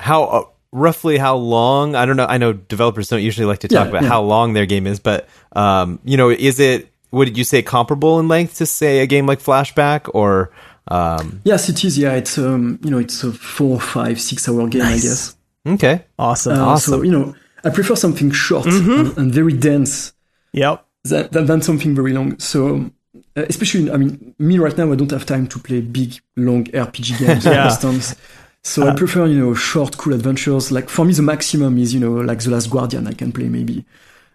how roughly how long? I don't know. I know developers don't usually like to talk Yeah, about yeah. how long their game is, but um, you know, is it? Would you say comparable in length to say a game like Flashback or? Um, Yes, it is. Yeah, it's um, you know, it's a four, five, six hour game, Nice. I guess. okay. Awesome. Uh, Awesome. So you know, I prefer something short and, and very dense yep. Than, than, than something very long. So, uh, especially, I mean, me right now, I don't have time to play big, long RPG [LAUGHS] games, for Yeah. instance. So I prefer, you know, short, cool adventures. Like for me, the maximum is, you know, like The Last Guardian. I can play maybe.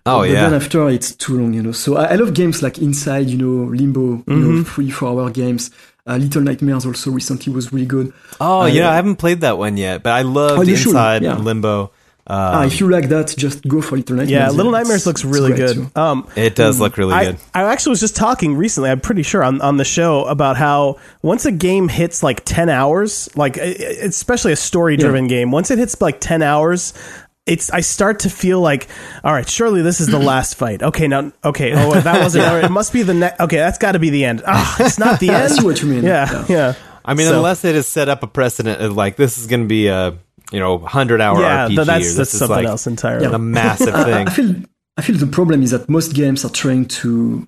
Oh but yeah. then after it's too long, you know. So I, I love games like Inside, you know, Limbo, you know, three, four hour games. Uh, Little Nightmares also recently was really good. Oh Uh, yeah, I haven't played that one yet, but I loved Oh, you should, Inside yeah. and Limbo. Ah, Um, if you like that, just go for Little Nightmares. Yeah, Little it's- Nightmares looks really good. Um, it does look really I, good. I actually was just talking recently, I'm pretty sure, on, on the show about how once a game hits like 10 hours, like especially a story driven game, once it hits like 10 hours, it's I start to feel like, all right, surely this is the [CLEARS THROAT] last fight. Okay, now, okay, oh, that wasn't, all right, it must be the next, okay, that's got to be the end. Ah, it's not the [LAUGHS] I end. see what you mean. Yeah, yeah. I mean, So- unless it has set up a precedent of like this is going to be a you know hundred hour Yeah, RPG. but or that's, this that's is something like else entirely. a massive [LAUGHS] thing. I feel I feel the problem is that most games are trying to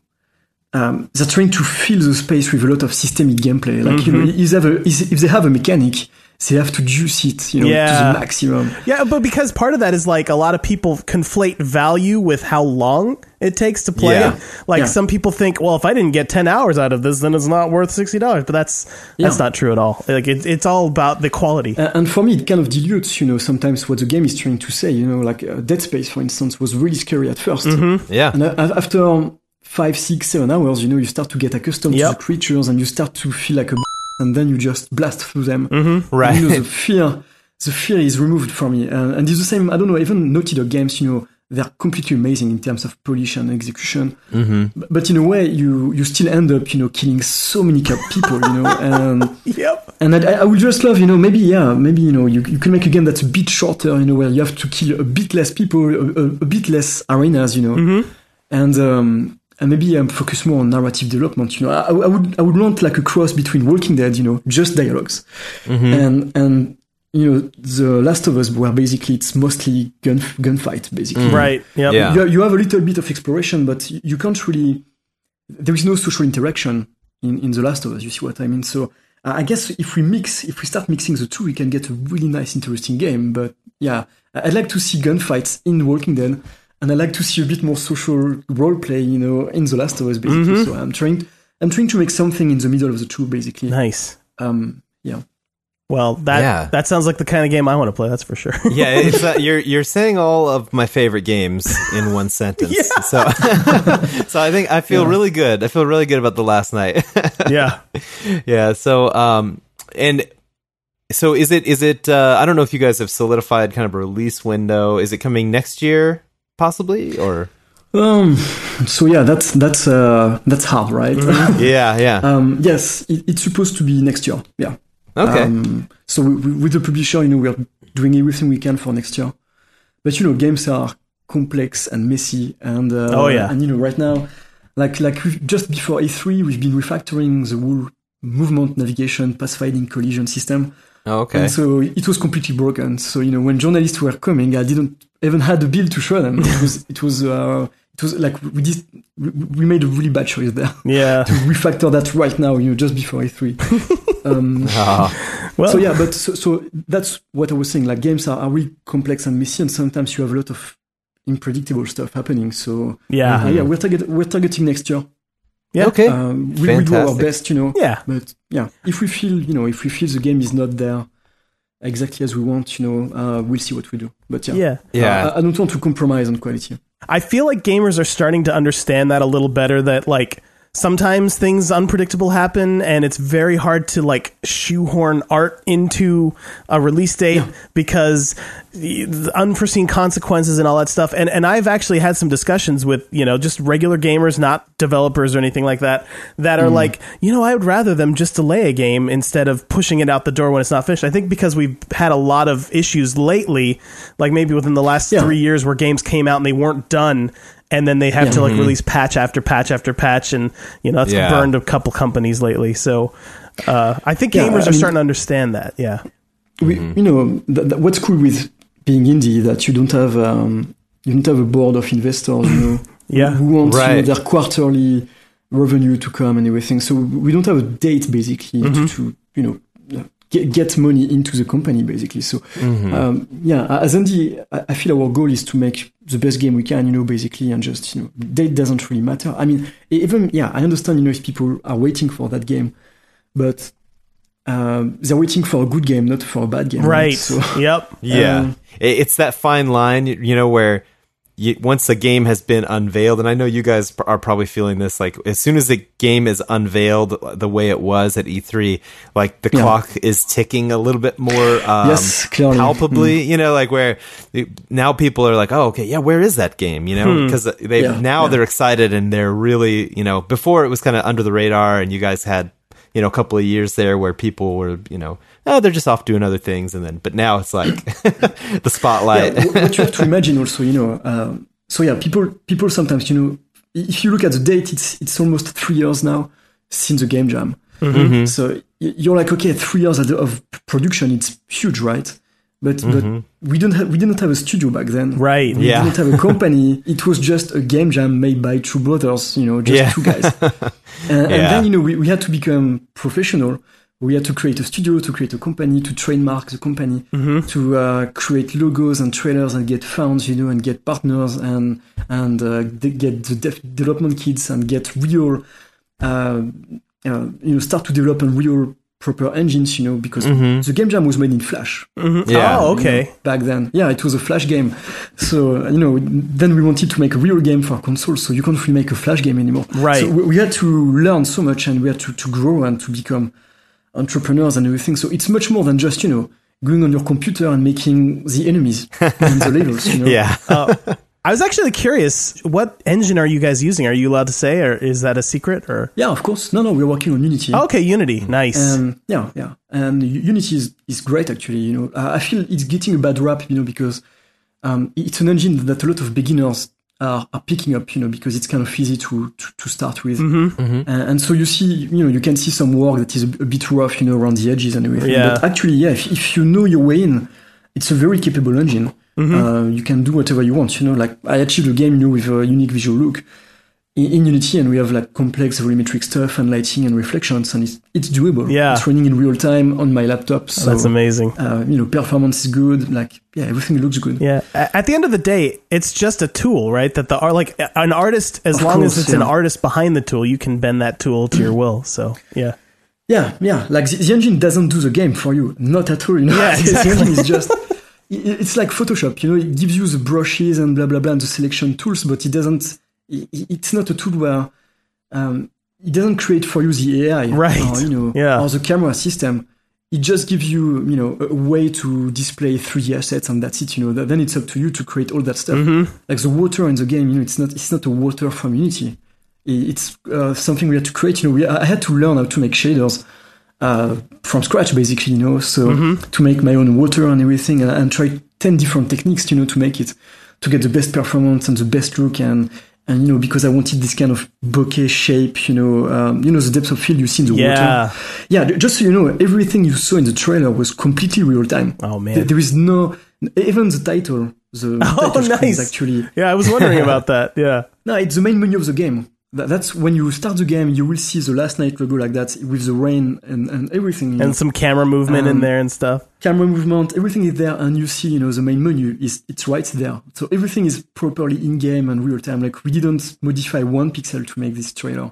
um, they're trying to fill the space with a lot of systemic gameplay. Like you know, Mm-hmm. if they have a, if they have a mechanic, they have to juice it, you know, to the maximum. Yeah, but because part of that is like a lot of people conflate value with how long it takes to play Yeah. it. Like Yeah. some people think, well, if I didn't get ten hours out of this, then it's not worth sixty dollars. But that's that's Yeah. not true at all. Like it, it's all about the quality. Uh, and for me, it kind of dilutes, you know, sometimes what the game is trying to say. You know, like uh, Dead Space, for instance, was really scary at 1st Mm-hmm. Yeah, And uh, after five, six, seven hours, you know, you start to get accustomed to the creatures and you start to feel like a and then you just blast through them. Mm-hmm. right. you know, the fear, the fear is removed from me. Uh, and it's the same, I don't know, even Naughty Dog games, you know, they're completely amazing in terms of polish and execution. hmm But, but in a way, you, you still end up, you know, killing so many people, you know, [LAUGHS] and, Yep. and I, I would just love, you know, maybe, yeah, maybe, you know, you, you can make a game that's a bit shorter, you know, where you have to kill a bit less people, a, a, a bit less arenas, you know, Mm-hmm. and, um, and maybe um, focus more on narrative development. You know, I, I would I would want like a cross between Walking Dead, you know, just dialogues, Mm-hmm. and and you know, The Last of Us, where basically it's mostly gun gunfight, basically. Right. Yep. Yeah. You, you have a little bit of exploration, but you- you can't really. There is no social interaction in, in The Last of Us. You see what I mean? So uh, I guess if we mix, if we start mixing the two, we can get a really nice, interesting game. But yeah, I- I'd like to see gunfights in Walking Dead, and I like to see a bit more social role play, you know, in The Last of Us. Basically, Mhm. so I'm trying, I'm trying to make something in the middle of the two, basically. Nice. Um, yeah. Well, that Yeah. that sounds like the kind of game I want to play. That's for sure. yeah, [LAUGHS] it's uh, you're you're saying all of my favorite games in one [LAUGHS] sentence. So, [LAUGHS] so I think I feel really good. I feel really good about the last night. yeah. yeah. So, um, and so is it? Is it? Uh, I don't know if you guys have solidified kind of a release window. Is it coming next year, possibly, or? Um, so yeah, that's that's uh, that's hard, right? [LAUGHS] Yeah, yeah. um, yes, it, it's supposed to be next year. Yeah. Okay. Um, so we, we, with the publisher, you know, we are doing everything we can for next year. But you know, games are complex and messy, and uh, Oh, yeah. and you know, right now, like like we've, just before E3, we've been refactoring the whole movement, navigation, pathfinding, collision system, Oh, okay. and so it was completely broken. So you know, when journalists were coming, I didn't even had a bill to show them. It was it was uh, it was like we did we, we made a really bad choice there Yeah. [LAUGHS] to refactor that right now. You know, just before E3. [LAUGHS] um, Ah, Well, so yeah, but so, so that's what I was saying. Like games are, are really complex and messy, and sometimes you have a lot of unpredictable stuff happening. So yeah. uh, yeah, we're target we're targeting next year. Yeah. okay. Um, we will do our best, you know. Yeah. But yeah, if we feel you know if we feel the game is not there exactly as we want, you know, uh, we'll see what we do. But yeah, Yeah. yeah. uh, I, I don't want to compromise on quality. I feel like gamers are starting to understand that a little better that like sometimes things unpredictable happen and it's very hard to like shoehorn art into a release date because the the unforeseen consequences and all that stuff. And and I've actually had some discussions with you know just regular gamers not developers or anything like that that are hmm. like you know I would rather them just delay a game instead of pushing it out the door when it's not finished. I think because we've had a lot of issues lately like maybe within the last Yeah. 3 years where games came out and they weren't done and then they have to like release patch after patch after patch and you know that's Yeah. burned a couple companies lately so uh, i think Yeah, gamers I are starting to understand that yeah we, Mm-hmm. you know, th- th- what's cool with being indie that you don't have um, you don't have a board of investors, you know, [LAUGHS] Yeah. who want you know, their quarterly revenue to come and everything. So we don't have a date basically to, to you know get, get money into the company basically. So um, yeah, as Andy, I I feel our goal is to make the best game we can, you know, basically, and just you know, date doesn't really matter. I mean, even yeah, I understand, you know, if people are waiting for that game, but um, they're waiting for a good game, not for a bad game. Right. So Yep. [LAUGHS] Yeah, Um, it's that fine line, you know, where you, once the game has been unveiled, and I know you guys are probably feeling this. Like as soon as the game is unveiled, the way it was at E3, like the Yeah. clock is ticking a little bit more um, Yes, clearly. palpably. You know, like where now people are like, "Oh, okay, yeah, where is that game?" You know, because they Yeah, now yeah. they're excited and they're really, you know, before it was kind of under the radar, and you guys had you know, a couple of years there where people were, you know, oh, they're just off doing other things, and then, but now it's like [LAUGHS] the spotlight. yeah, what you have to imagine also, you know, um, so yeah, people people sometimes, you know, if you look at the date, it's it's almost three years now since the game jam. Mm-hmm. So you're like, okay, three years of of production, it's huge, right? But but we don't have we didn't have a studio back then. Right. We Yeah. didn't have a [LAUGHS] company. it was just a game jam made by two brothers, you know, just Yeah. two guys. [LAUGHS] and, and then, you know, we, we had to become professional. We had to create a studio, to create a company, to trademark the company, to uh, create logos and trailers and get funds, you know, and get partners and and uh, de- get the def- development kits and get real, uh, uh, you know, start to develop on real proper engines, you know, because the game jam was made in Flash Yeah. Oh, you know, okay. back then. Yeah, it was a Flash game. So, you know, then we wanted to make a real game for console, so you can't really make a Flash game anymore. Right. So we, we had to learn so much and we had to, to grow and to become entrepreneurs and everything. So it's much more than just, you know, going on your computer and making the enemies [LAUGHS] and the levels, you know. yeah. I was actually curious, what engine are you guys using? Are you allowed to say, or is that a secret? Or Yeah, of course. No, no, we're working on Unity. okay, Unity, nice. And yeah, yeah. And Unity is, is great actually. You know, Uh, I feel it's getting a bad rap, you know, because um, it's an engine that a lot of beginners are, are picking up, you know, because it's kind of easy to to, to start with. Mm-hmm. And, and so you see, you know, you can see some work that is a, a bit rough, you know, around the edges and everything. Yeah. But actually, yeah, if, if you know your way in, it's a very capable engine. Mm-hmm. Uh, you can do whatever you want, you know. Like I achieved a game, you know, with a unique visual look in, Unity, and we have like complex volumetric stuff and lighting and reflections, and it's it's doable. Yeah. it's running in real time on my laptop. So That's amazing. uh, you know, performance is good. Like yeah, everything looks good. Yeah. At the end of the day, it's just a tool, right? That the art, like an artist, as Of long as course, it's an artist behind the tool, you can bend that tool to your will. So yeah. Yeah, yeah. Like the, the engine doesn't do the game for you, not at all. You know, Yeah, [LAUGHS] the engine is just, it's like Photoshop, you know. It gives you the brushes and blah blah blah and the selection tools, but it doesn't. It's not a tool where um, it doesn't create for you the AI, Right. Or, you know, Yeah. or the camera system. It just gives you, you know, a way to display 3D assets, and that's it. You know, then it's up to you to create all that stuff. Mm-hmm. Like the water in the game, you know, it's not it's not a water from Unity. It's uh, something we had to create. You know, we, I had to learn how to make shaders uh, from scratch, basically. You know, so Mm-hmm. to make my own water and everything, and, and try ten different techniques, you know, to make it to get the best performance and the best look and. And you know, because I wanted this kind of bokeh shape, you know, um, you know the depth of field you see in the Yeah. water. Yeah, just so you know, everything you saw in the trailer was completely real time. Oh, man. There- there is no even the title. The [LAUGHS] Oh, title nice. actually Yeah. I was wondering about that. Yeah. [LAUGHS] no, it's the main menu of the game. That, that's when you start the game, you will see the last night logo like that with the rain and, and everything. And some camera movement in Um, there and stuff. camera movement, everything is there, and you see, you know, the main menu is it's right there. So everything is properly in game and real time. Like we didn't modify one pixel to make this trailer.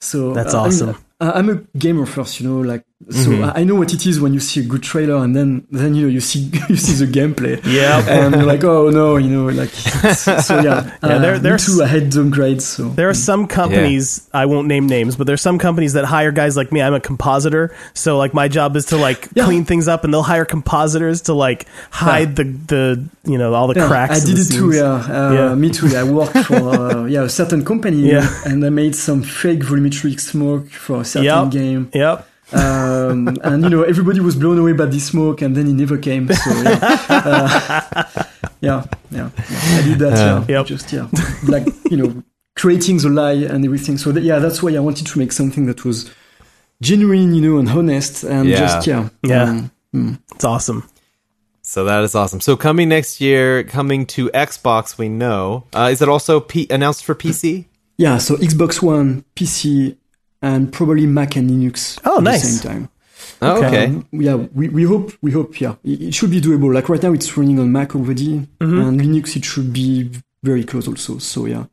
So That's uh, awesome. I- I'm a gamer first, you know, like so Mm-hmm. I I know what it is when you see a good trailer and then then you know you see [LAUGHS] you see the gameplay. Yeah. And you're like, oh no, you know, like [LAUGHS] so yeah. Yeah, uh, there- me there's- too. I had downgrades. So There are some companies I won't name names, but there's some companies that hire guys like me. I'm a compositor, so like my job is to like Yeah. clean things up, and they'll hire compositors to like hide the the you know all the Yeah, cracks. I did the it too. Yeah, uh, Yeah. me too. I worked for [LAUGHS] uh, yeah a certain company, Yeah. and I made some fake volumetric smoke for a certain Yep. game. Yep. Um, and you know everybody was blown away by this smoke, and then he never came. So yeah, uh, [LAUGHS] yeah, yeah, yeah. I did that. Uh, yeah, Yep. just yeah, like you know, creating the lie and everything. So that, yeah, that's why I wanted to make something that was genuine, you know, and honest, and Yeah. just yeah, Yeah. um, mm. It's awesome. So that is awesome. So coming next year, coming to Xbox, we know. Uh, is it also P- announced for PC? Yeah, so Xbox One, PC, and probably Mac and Linux Oh, at nice. the same time. Oh, okay. Um, yeah, we, we hope we hope yeah it, it should be doable. Like right now, it's running on Mac already, Mm-hmm. and Linux it should be very close also. So yeah,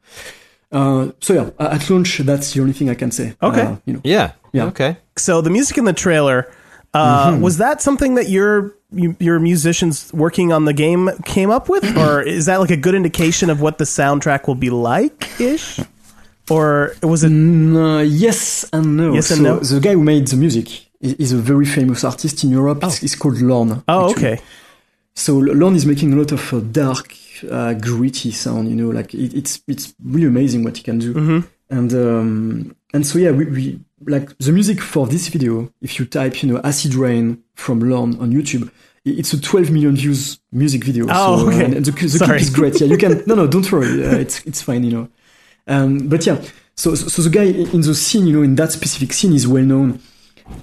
uh, so yeah, at launch that's the only thing I can say. Okay. Uh, you know, Yeah. Yeah. Okay. So the music in the trailer uh, was that something that your your musicians working on the game came up with, or is that like a good indication of what the soundtrack will be like ish, or was it? Mm, uh, yes and no. Yes and so no? The guy who made the music is, a very famous artist in Europe. It's, it's called Lorn. Oh, actually. okay. So Lorn is making a lot of uh, dark, uh, gritty sound. You know, like it, it's it's really amazing what he can do. Mm-hmm. And um, and so yeah, we, we like the music for this video. If you type, you know, "Acid Rain" from Lorn on YouTube, it's a 12 million views music video. Oh, so, okay. and the, the clip is great. Yeah, you can. No, no, don't worry. Uh, it's it's fine. You know. Um, but yeah, so, so the guy in the scene, you know, in that specific scene is well known,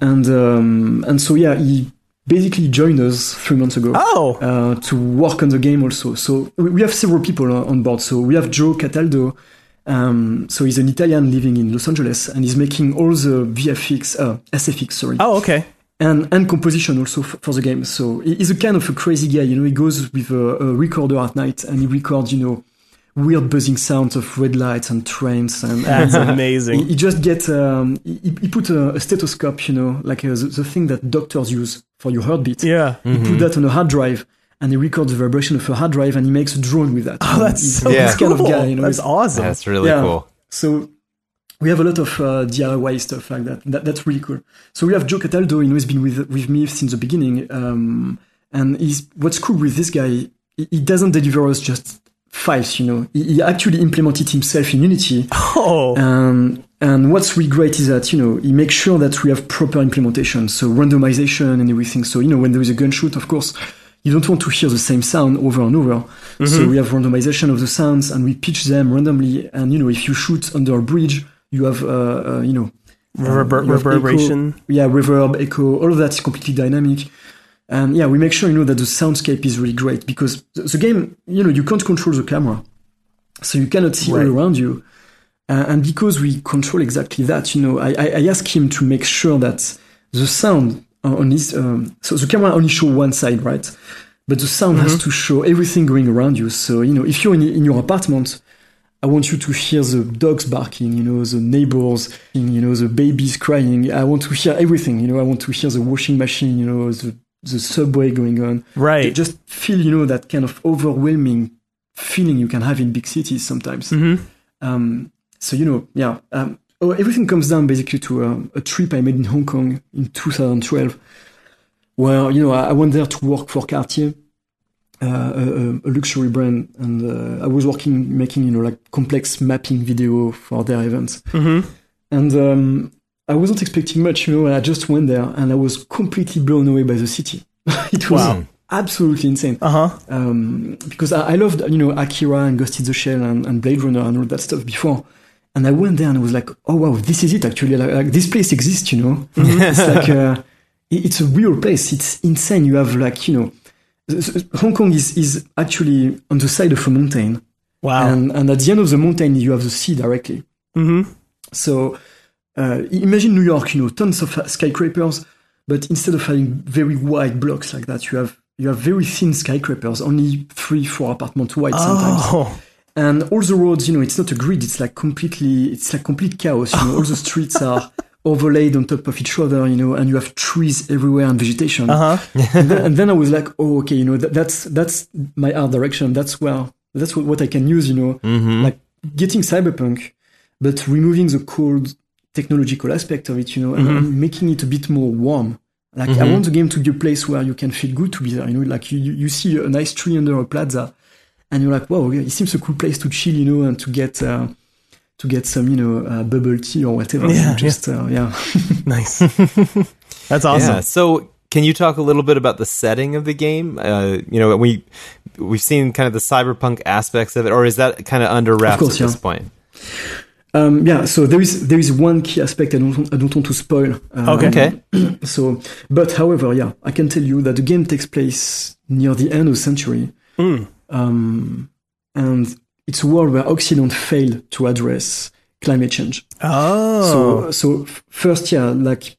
and um, and so yeah, he basically joined us three months ago Oh, uh, to work on the game also. So we we have several people on on board. So we have Joe Cataldo. Um, so he's an Italian living in Los Angeles, and he's making all the VFX, uh, SFX, sorry, oh, okay. and and composition also f- for the game. So he's a kind of a crazy guy. You know, he goes with a, a recorder at night and he records, you know, weird buzzing sounds of red lights and trains and. [LAUGHS] That's and, amazing. he, he just get um, he, he put a, a stethoscope, you know, like uh, the, the thing that doctors use for your heartbeat. Yeah. He put that on a hard drive and he records the vibration of a hard drive and he makes a drone with that. [LAUGHS] Oh, that's He's so Yeah. this kind cool. of guy, you know. that's awesome. That's really Yeah. cool. So we have a lot of uh, DIY stuff like that. that. That's really cool. So we have Joe Cataldo, you know, he's been with with me since the beginning. Um, and he's what's cool with this guy, he, he doesn't deliver us just files, you know. He, he actually implemented himself in Unity. oh, Um, and what's really great is that, you know, he makes sure that we have proper implementation, so randomization and everything. So, you know, when there is a gunshot, of course, you don't want to hear the same sound over and over. So we have randomization of the sounds and we pitch them randomly. And, you know, if you shoot under a bridge, you have, uh, uh, you know, Rever- you have echo. reverberation. yeah, reverb, echo, all of that is completely dynamic. And yeah, we make sure, you know, that the soundscape is really great because the, the game, you know, you can't control the camera. So you cannot see Right. all around you. Uh, and because we control exactly that, you know, I, I, ask him to make sure that the sound on his, um, so the camera only show one side, right? But the sound has to show everything going around you. So, you know, if you're in, in your apartment, I want you to hear the dogs barking, you know, the neighbors, you know, the babies crying. I want to hear everything, you know, I want to hear the washing machine, you know, the, the subway going on. Right. Just feel, you know, that kind of overwhelming feeling you can have in big cities sometimes. Mhm. Um, so, you know, yeah, um, oh, everything comes down basically to um, a trip I made in Hong Kong in 2012, where, you know, I, I went there to work for Cartier, uh, a, a luxury brand, and uh, I was working, making, you know, like complex mapping video for their events. Mhm. And um, I wasn't expecting much, you know, and I just went there and I was completely blown away by the city. [LAUGHS] it was Wow. absolutely insane Uh huh. um, because I, I loved you know Akira and Ghost in the Shell and, and Blade Runner and all that stuff before. And I went there and I was like, oh wow, this is it actually. Like, like this place exists, you know. [LAUGHS] it's like uh, it- it's a real place. It's insane. You have like you know, Hong Kong is is actually on the side of a mountain, Wow. and and at the end of the mountain you have the sea directly. hmm So uh, imagine New York, you know, tons of skyscrapers, but instead of having very wide blocks like that, you have you have very thin skyscrapers, only three, four apartments wide sometimes. Oh, And all the roads, you know, it's not a grid; it's like completely, it's like complete chaos. You know, all the streets [LAUGHS] are overlaid on top of each other, you know, and you have trees everywhere and vegetation. uh huh. and, then, [LAUGHS] and then I was like, oh, okay, you know, that, that's that's my art direction. That's where that's what, what I can use, you know, Mm-hmm. like getting cyberpunk, but removing the cold technological aspect of it, you know, and, and making it a bit more warm. Like I want the game to be a place where you can feel good to be there. You know, like you you, you see a nice tree under a plaza, and you're like, wow, it seems a cool place to chill, you know, and to get. Uh, to get some, you know, uh, bubble tea or whatever. Yeah, you know, just, Uh, yeah. [LAUGHS] Nice. [LAUGHS] That's awesome. Yeah. So, can you talk a little bit about the setting of the game? Uh, you know, we we've seen kind of the cyberpunk aspects of it, or is that kind of under wraps course, at this point? Um, yeah, so there is there is one key aspect I don't I don't want to spoil. Um, Okay. Okay. [CLEARS THROAT] So, but however, yeah, I can tell you that the game takes place near the end of the century, Mm. um, and it's a world where Occident failed to address climate change. Oh. So, so first, yeah, like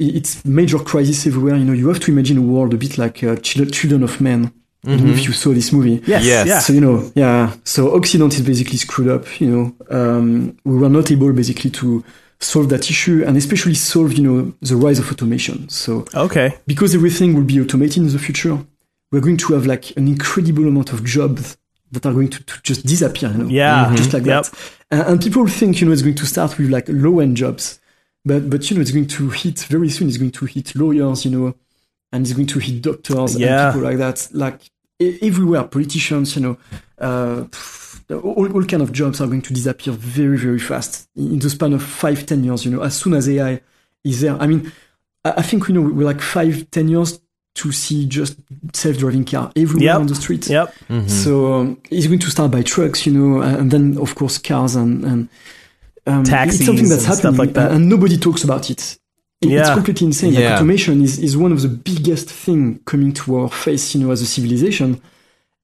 it's major crisis everywhere. You know, you have to imagine a world a bit like uh, Children of Men. I don't know if you saw this movie. yes. Yes. Yeah. So you know, yeah. So Occident is basically screwed up. You know, um, we were not able basically to solve that issue, and especially solve you know the rise of automation. So Okay. because everything will be automated in the future, we're going to have like an incredible amount of jobs that are going to, to just disappear. You know, Yeah. just like Yep. that. And, and people think you know it's going to start with like low end jobs, but but you know it's going to hit very soon. It's going to hit lawyers, you know, and it's going to hit doctors Yeah. and people like that. Like everywhere, politicians, you know, uh, pff, all, all kind of jobs are going to disappear very very fast in the span of five ten years. You know, as soon as AI is there. I mean, I, I think you know we're like five ten years to see just self driving car everywhere Yep. on the streets. Yep. So um, it's going to start by trucks, you know, and then of course cars and and um, Taxis It's something that's and stuff happening, like that. and, and nobody talks about it. It- It's Yeah. completely insane. Like automation is, is one of the biggest thing coming to our face, you know, as a civilization,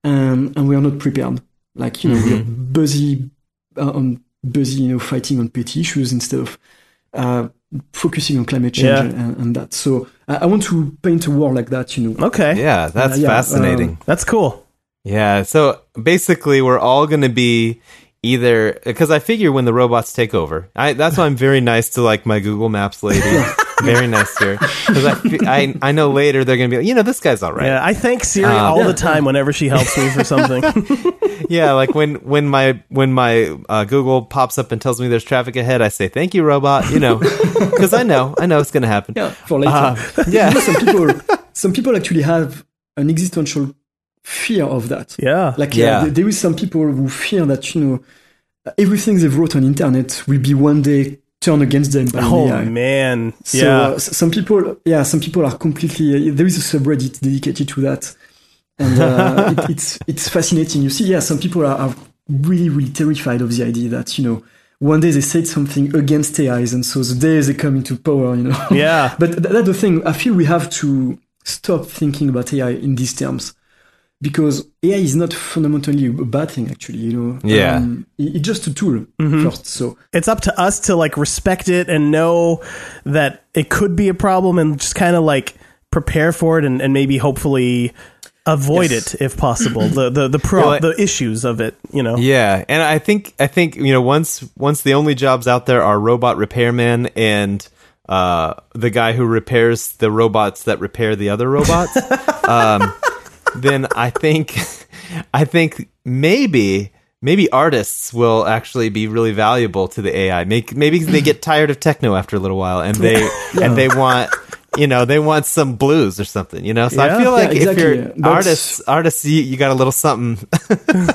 and and we are not prepared. Like you know, we're busy uh, on busy, you know, fighting on petty issues instead of uh, focusing on climate change Yeah. and, and that. So I, I want to paint a world like that, you know. Okay. Yeah, that's Uh, yeah, fascinating. That's cool. Yeah. So basically, we're all going to be either because I figure when the robots take over, I, that's why I'm very nice to like my Google Maps lady. [LAUGHS] very nice to her because I, I I know later they're going to be like, you know, this guy's all right. Yeah, I thank Siri Uh, all Yeah. the time whenever she helps me for something. [LAUGHS] Yeah, like when when my when my uh, Google pops up and tells me there's traffic ahead, I say thank you, robot. You know, [LAUGHS] because I know I know it's going to happen. Yeah, for later. Uh, [LAUGHS] yeah. You know, some people, some people actually have an existential fear of that. yeah. Like, Yeah. yeah, there- there is some people who fear that you know everything they've wrote on internet will be one day turned against them oh AI. man. So yeah. uh, some people, yeah, some people are completely. There is a subreddit dedicated to that, and uh, [LAUGHS] it, it's it's fascinating. You see, yeah, some people are, are really really terrified of the idea that you know one day they said something against AIs, and so the day they come into power, you know. yeah. [LAUGHS] But th- that's the thing. I feel we have to stop thinking about AI in these terms because AI is not fundamentally a bad thing. Actually, you know. Yeah. Um, it's just a tool first. So It's up to us to like respect it and know that it could be a problem and just kind of like prepare for it and, and maybe hopefully avoid Yes. it if possible. [CLEARS THROAT] the the the pro Well, the issues of it, you know. Yeah, and I think I think you know once once the only jobs out there are robot repairman and uh, the guy who repairs the robots that repair the other robots, [LAUGHS] um, then I think [LAUGHS] I think maybe maybe artists will actually be really valuable to the AI. Make, maybe they get [CLEARS THROAT] tired of techno after a little while and they and they want you know they want some blues or something. You know, so Yeah. I feel Yeah, like exactly. if you're That's- artists artists you, you got a little something. [LAUGHS]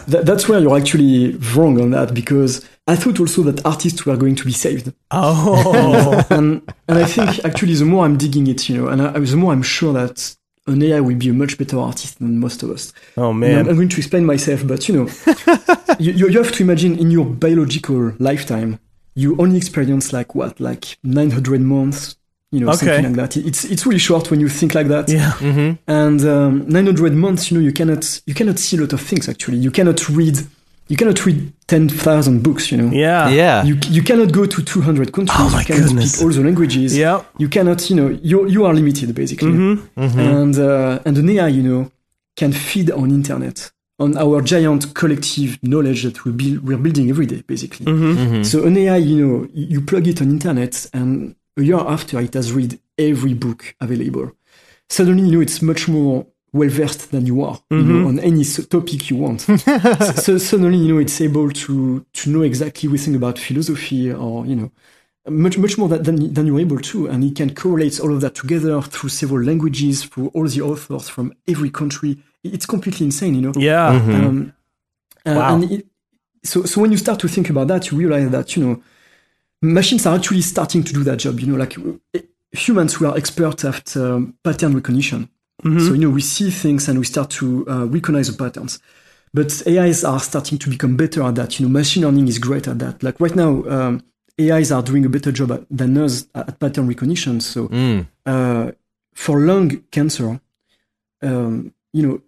That, that's where you're actually wrong on that because I thought also that artists were going to be saved. Oh. [LAUGHS] and, and I think actually the more I'm digging it, you know, and I, the more I'm sure that an AI will be a much better artist than most of us. oh man. I'm going to explain myself, but you know, [LAUGHS] you, you you have to imagine in your biological lifetime, you only experience like what, like 900 months, you know, Okay. something like that. It's it's really short when you think like that. Yeah. And um, 900 months, you know, you cannot you cannot see a lot of things actually. You cannot read you cannot read 10,000 books, you know. Yeah. yeah. You, you cannot go to 200 countries. Oh my you cannot goodness. speak all the languages. Yep. You cannot, you know, you you are limited basically. Mm-hmm. And uh, and an AI, you know, can feed on internet, on our giant collective knowledge that we build, we're building every day, basically. Mm-hmm. So an AI, you know, you plug it on internet, and a year after it has read every book available. Suddenly, you know, it's much more well versed than you are, you know, on any topic you want. so, [LAUGHS] so suddenly, you know, it's able to to know exactly everything about philosophy, or you know, much much more than than, than you're able to, and it can correlate all of that together through several languages, through all the authors from every country. It's completely insane, you know. Yeah. Um, uh, Wow. and it, so, so when you start to think about that, you realize that you know machines are actually starting to do that job. You know, like uh, humans, we are experts at um, pattern recognition. So you know, we see things and we start to uh, recognize the patterns. but AIs are starting to become better at that. You know, machine learning is great at that. Like right now, um, AIs are doing a better job at, than us at pattern recognition. So Mm. uh, for lung cancer, um, you know,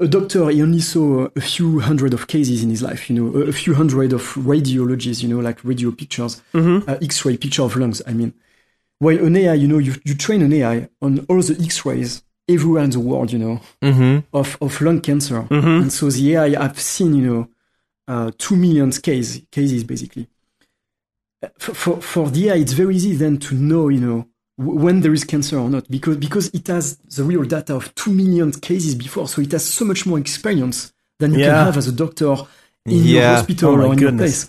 a doctor he only saw a few hundred of cases in his life. You know, a, a few hundred of radiologies. You know, like radio pictures, uh, X-ray picture of lungs. I mean, while an AI, you know, you you train an AI on all the X-rays everywhere in the world. You know, Mm-hmm. of, of lung cancer. And so the AI I've seen, you know, uh, two million case, cases basically. Uh, For, for, for the AI, it's very easy then to know, you know, when there is cancer or not, because, because it has the real data of two million cases before. So it has so much more experience than you Yeah. can have as a doctor in your hospital Oh or in your place.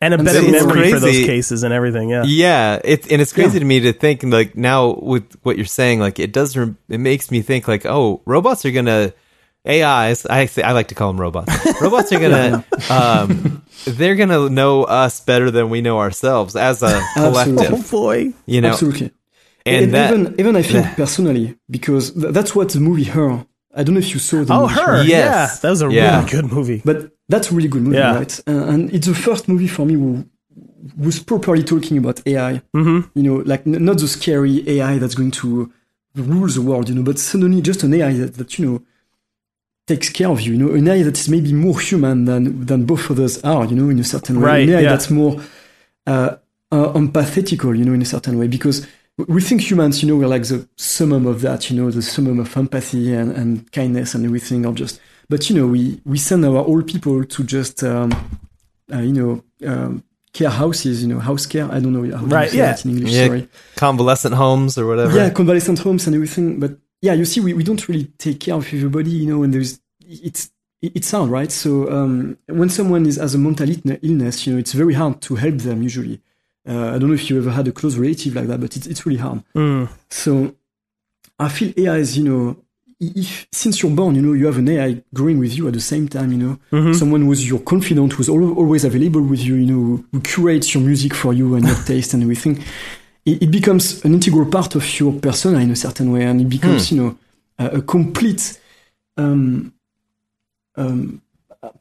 And a And better so- It's memory for those cases and everything. Yeah. Yeah, it and it's crazy Yeah. to me to think like now with what you're saying, like it does. Rem- it makes me think like, oh, robots are gonna AIs. I say, I like to call them robots. [LAUGHS] robots are gonna um, they're gonna know us better than we know ourselves as a Absolutely. Oh collective. boy. You know, Absolutely. and that even, even I think [LAUGHS] personally, because th- that's what the movie Her, I don't know if you saw the Oh, movie her. Yes. Yeah. That was a Yeah. really good movie. But that's a really good movie, Yeah. right? And it's the first movie for me who was properly talking about AI. Mm-hmm. You know, like n- not the scary AI that's going to rule the world, you know, but suddenly just an AI that, that you know takes care of you. You know, an AI that is maybe more human than than both of us are. You know, in a certain way, Right, an AI yeah. that's more uh, uh, empathetical. You know, in a certain way, because we think humans, you know, we're like the summum of that. You know, the summum of empathy and, and kindness and everything, or just. But you know, we we send our old people to just um, uh, you know um, care houses. You know, house care. I don't know how do you Right, say yeah. that in English. Yeah. Sorry. convalescent homes or whatever. Yeah, convalescent homes and everything. But yeah, you see, we, we don't really take care of everybody, you know, and there's, it's, it's hard, right? So, um, when someone is, has a mental illness, you know, it's very hard to help them usually. Uh, I don't know if you ever had a close relative like that, but it's, it's really hard. Mm. So I feel AI is, you know, if since you're born, you know, you have an AI growing with you at the same time, you know, Mm-hmm. someone who's your confidant, who's al- always available with you, you know, who, curates your music for you and your [LAUGHS] taste and everything. It, it becomes an integral part of your persona in a certain way, and it becomes, you know, a, a complete, um, um,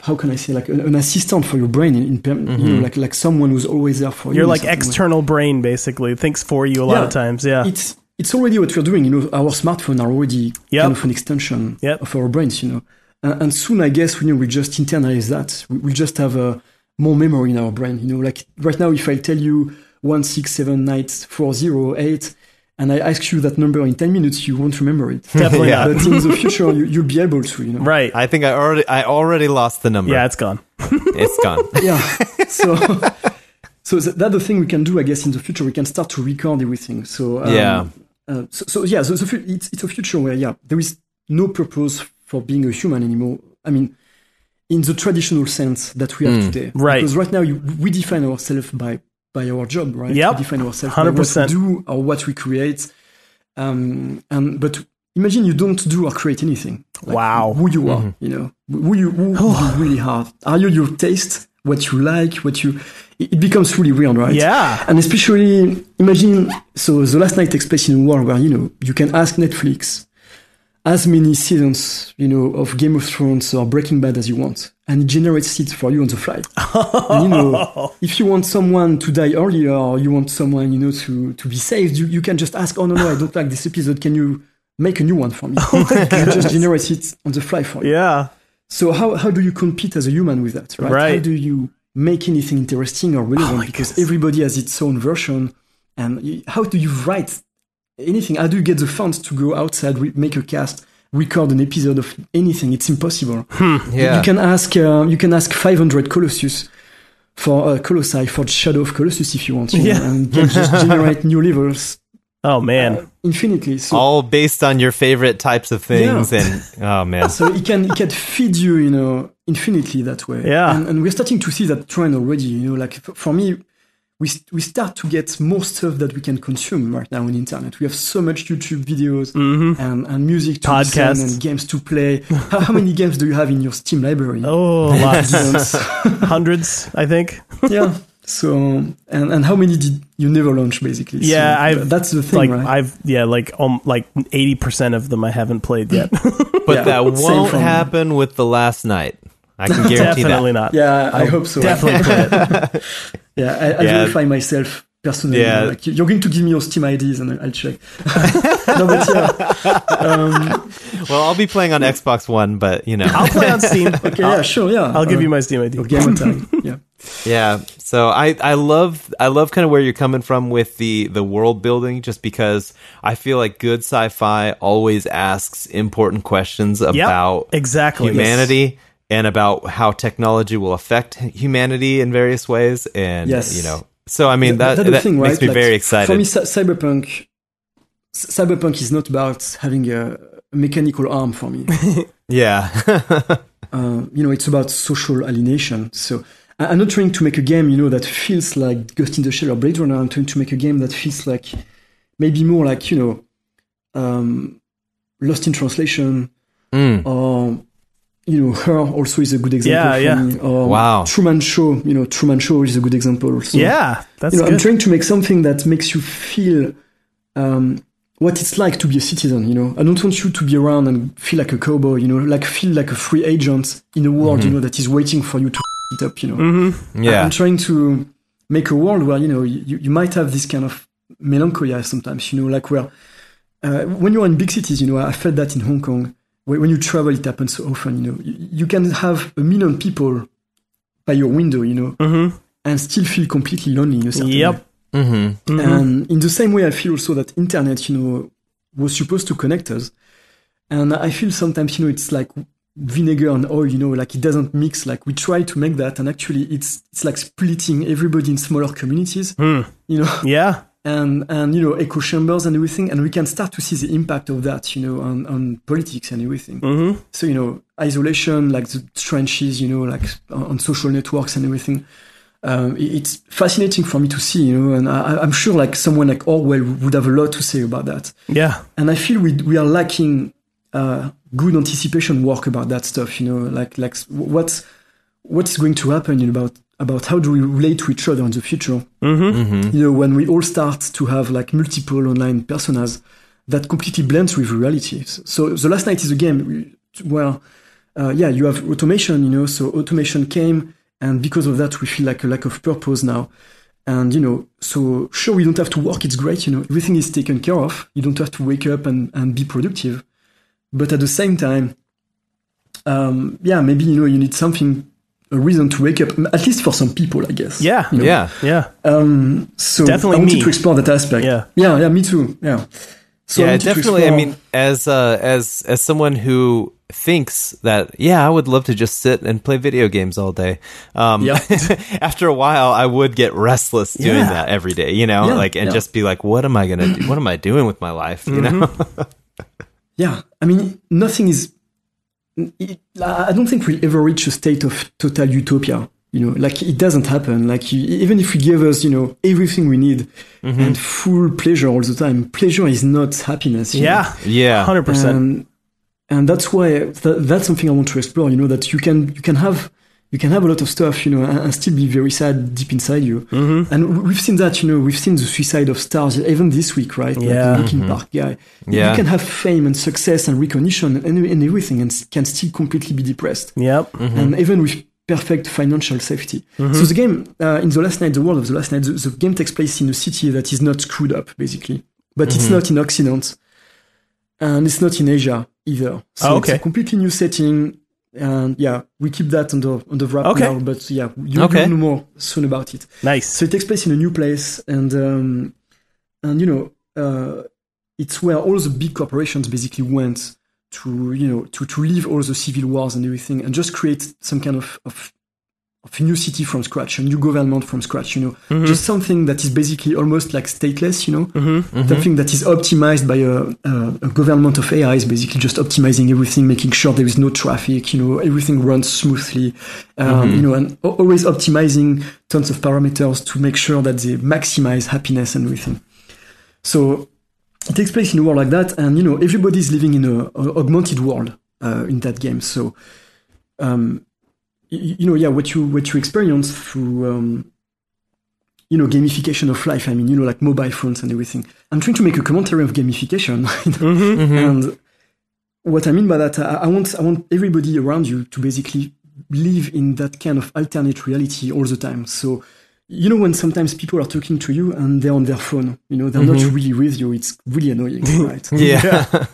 how can I say, like an, an assistant for your brain, in, in per- you know, like like someone who's always there for you. You're like certain way external brain, basically. Thinks for you a lot of times. Yeah. it's it's already what we're doing. You know, our smartphone are already Yep. kind of an extension Yep. of our brains. You know, and, and soon I guess you know we just internalize that. We, we'll just have a more memory in our brain. You know, like right now, if I tell you one six seven nine four zero eight. And I ask you that number in ten minutes, you won't remember it. Definitely [LAUGHS] Yeah. But in the future, you, you'll be able to. You know. Right. I think I already I already lost the number. yeah, it's gone. [LAUGHS] it's gone. yeah. [LAUGHS] So, so th- that's the thing we can do, I guess, in the future. We can start to record everything. So, um, Yeah. Uh, so, so yeah, so, fu- it's it's a future where yeah, there is no purpose for being a human anymore. I mean, in the traditional sense that we have today, Right. Because right now you, we define ourselves by by our job, right? Yep. We define ourselves by what we 100%. do or what we create. Um, and but imagine you don't do or create anything. Like Wow. Who you are, you know, who you who you [SIGHS] really are. Are you your taste? What you like? What you? It becomes really weird, right? Yeah. And especially imagine so the last night takes place in a world where you know you can ask Netflix as many seasons you know of Game of Thrones or Breaking Bad as you want, and it generates it for you on the fly. [LAUGHS] and you know if you want someone to die earlier or you want someone you know to to be saved, you, you can just ask, oh no no I don't like this episode, can you make a new one for me? [LAUGHS] Oh it just generates it on the fly for you. Yeah. So how how do you compete as a human with that, right? How do you make anything interesting or relevant? my because goodness. everybody has its own version. And you- how do you write anything? How do you get the funds to go outside, re- make a cast, record an episode of anything? It's impossible. Yeah. You can ask uh, you can ask 500 Colossus for uh, Colossi for Shadow of Colossus if you want, you know, Yeah. and just [LAUGHS] generate new levels Oh man. infinitely. So All based on your favorite types of things Yeah. and oh man. [LAUGHS] so it can it can feed you you know infinitely that way Yeah. and, and we're starting to see that trend already you know like for me we, we start to get more stuff that we can consume right now on the internet we have so much youtube videos and, and music to listen Mm-hmm. Podcasts. and games to play how, how many games do you have in your steam library Oh, [LAUGHS] lots. Games. Hundreds, I think. yeah so and, and how many did you never launch basically So Yeah, I've that's the thing like right I've yeah, like um, like eighty percent of them I haven't played yet. [LAUGHS] But Yeah, that won't from- happen with the last night. I can guarantee [LAUGHS] Definitely that. not. Yeah, I I'll hope so. Definitely. [LAUGHS] Yeah, I, I Yeah. verify myself personally. Yeah. you know, like, you're going to give me your Steam IDs and I'll check. [LAUGHS] no, but yeah. Um, Well, I'll be playing on Xbox One, but you know, I'll play on Steam. [LAUGHS] okay, yeah, sure, yeah. I'll give Uh, you my Steam ID. your gamer tag. Yeah. [LAUGHS] yeah. So I I love I love kind of where you're coming from with the the world building, just because I feel like good sci-fi always asks important questions about exactly. humanity and about how technology will affect humanity in various ways, and Yes. you know. So I mean That- that, that thing, makes right? me Like, very excited. For me, cyberpunk, cyberpunk is not about having a mechanical arm for me. [LAUGHS] Yeah. [LAUGHS] uh, you know, it's about social alienation. So I- I'm not trying to make a game, you know, that feels like Ghost in the Shell or Blade Runner. I'm trying to make a game that feels like maybe more like, you know, um, Lost in Translation Mm. or, you know, Her also is a good example Yeah, for yeah. me. Or Wow. Truman Show, you know, Truman Show is a good example also. Yeah, that's you know, I'm trying to make something that makes you feel um, what it's like to be a citizen. You know, I don't want you to be around and feel like a cowboy. You know, like feel like a free agent in a world you know that is waiting for you to it up. You know, hmm Yeah. I'm trying to make a world where you know you, you might have this kind of melancholia sometimes. You know, like where uh, when you're in big cities, you know, I felt that in Hong Kong. When when you travel, it happens so often. You know, you, you can have a million people by your window. You know, hmm and still feel completely lonely. In a certain Yep. way. Mm-hmm. And in the same way, I feel also that internet, you know, was supposed to connect us. And I feel sometimes, you know, it's like vinegar and oil, you know, like it doesn't mix. Like we try to make that, and actually, it's it's like splitting everybody in smaller communities, Hmm. you know, Yeah. And and you know, echo chambers and everything. And we can start to see the impact of that, you know, on on politics and everything. hmm So you know, isolation, like the trenches, you know, like on social networks and everything. Um, it's fascinating for me to see, you know, and I, I'm sure like someone like Orwell would have a lot to say about that. Yeah. And I feel we we are lacking uh, good anticipation work about that stuff, you know, like like what's what's going to happen in about about how do we relate to each other in the future hmm Mm-hmm. you know, when we all start to have like multiple online personas that completely blends with reality. So the last night is a game where, uh, yeah, you have automation, you know, so automation came and because of that, we feel like a lack of purpose now. And, you know, so sure, we don't have to work. It's great. You know, everything is taken care of. You don't have to wake up and, and be productive. But at the same time, um, yeah, maybe, you know, you need something, a reason to wake up, at least for some people, I guess. Yeah. You know? Yeah. Yeah. Um, so Definitely I wanted me. to explore that aspect. Yeah. yeah, yeah, me too. Yeah, so yeah, wanted to definitely. I mean, as uh, as as someone who thinks that, yeah, I would love to just sit and play video games all day. Um, Yeah. [LAUGHS] after a while, I would get restless doing Yeah. that every day. You know, Yeah, like and yeah. just be like, what am I gonna do? What am I doing with my life? You know? [LAUGHS] yeah, I mean, nothing is. It, I don't think we'll ever reach a state of total utopia. You know, like it doesn't happen. Like you, even if we give us, you know, everything we need Mm-hmm. and full pleasure all the time, pleasure is not happiness. you know? Yeah. yeah. Hundred percent. and and that's why that, that's something I want to explore. You know that you can you can have you can have a lot of stuff, you know, and, and still be very sad deep inside you. Mm-hmm. And we've seen that, you know, we've seen the suicide of stars even this week, right? Yeah. Like the Linkin Park guy. Yeah. You can have fame and success and recognition and, and everything, and can still completely be depressed. Yep. And even with perfect financial safety. So the game uh, in the last night, the world of the last night, the, the game takes place in a city that is not screwed up, basically, but it's not in Occident, and it's not in Asia either. So Oh, it's a completely new setting, and yeah, we keep that under under wrap Okay. now. But yeah, you Okay. will know more soon about it. Nice. So it takes place in a new place, and um, and you know, uh, it's where all the big corporations basically went to you know to to leave all the civil wars and everything, and just create some kind of of, of a new city from scratch, a new government from scratch. You know, just something that is basically almost like stateless. You know, Mm-hmm. something that is optimized by a, a, a government of AI is basically just optimizing everything, making sure there is no traffic, you know, everything runs smoothly, um, you know, and al- always optimizing tons of parameters to make sure that they maximize happiness and everything. So it takes place in a world like that, and you know, everybody's living in a, a augmented world uh, in that game. So, um, you know, yeah, what you what you experience through um, you know, gamification of life. I mean, you know, like mobile phones and everything. I'm trying to make a commentary of gamification. [LAUGHS] you know? Mm-hmm. And what I mean by that, I, I want I want everybody around you to basically live in that kind of alternate reality all the time. So, you know, when sometimes people are talking to you and they're on their phone, you know, they're not really with you. It's really annoying, [LAUGHS] right? Yeah. [LAUGHS] I-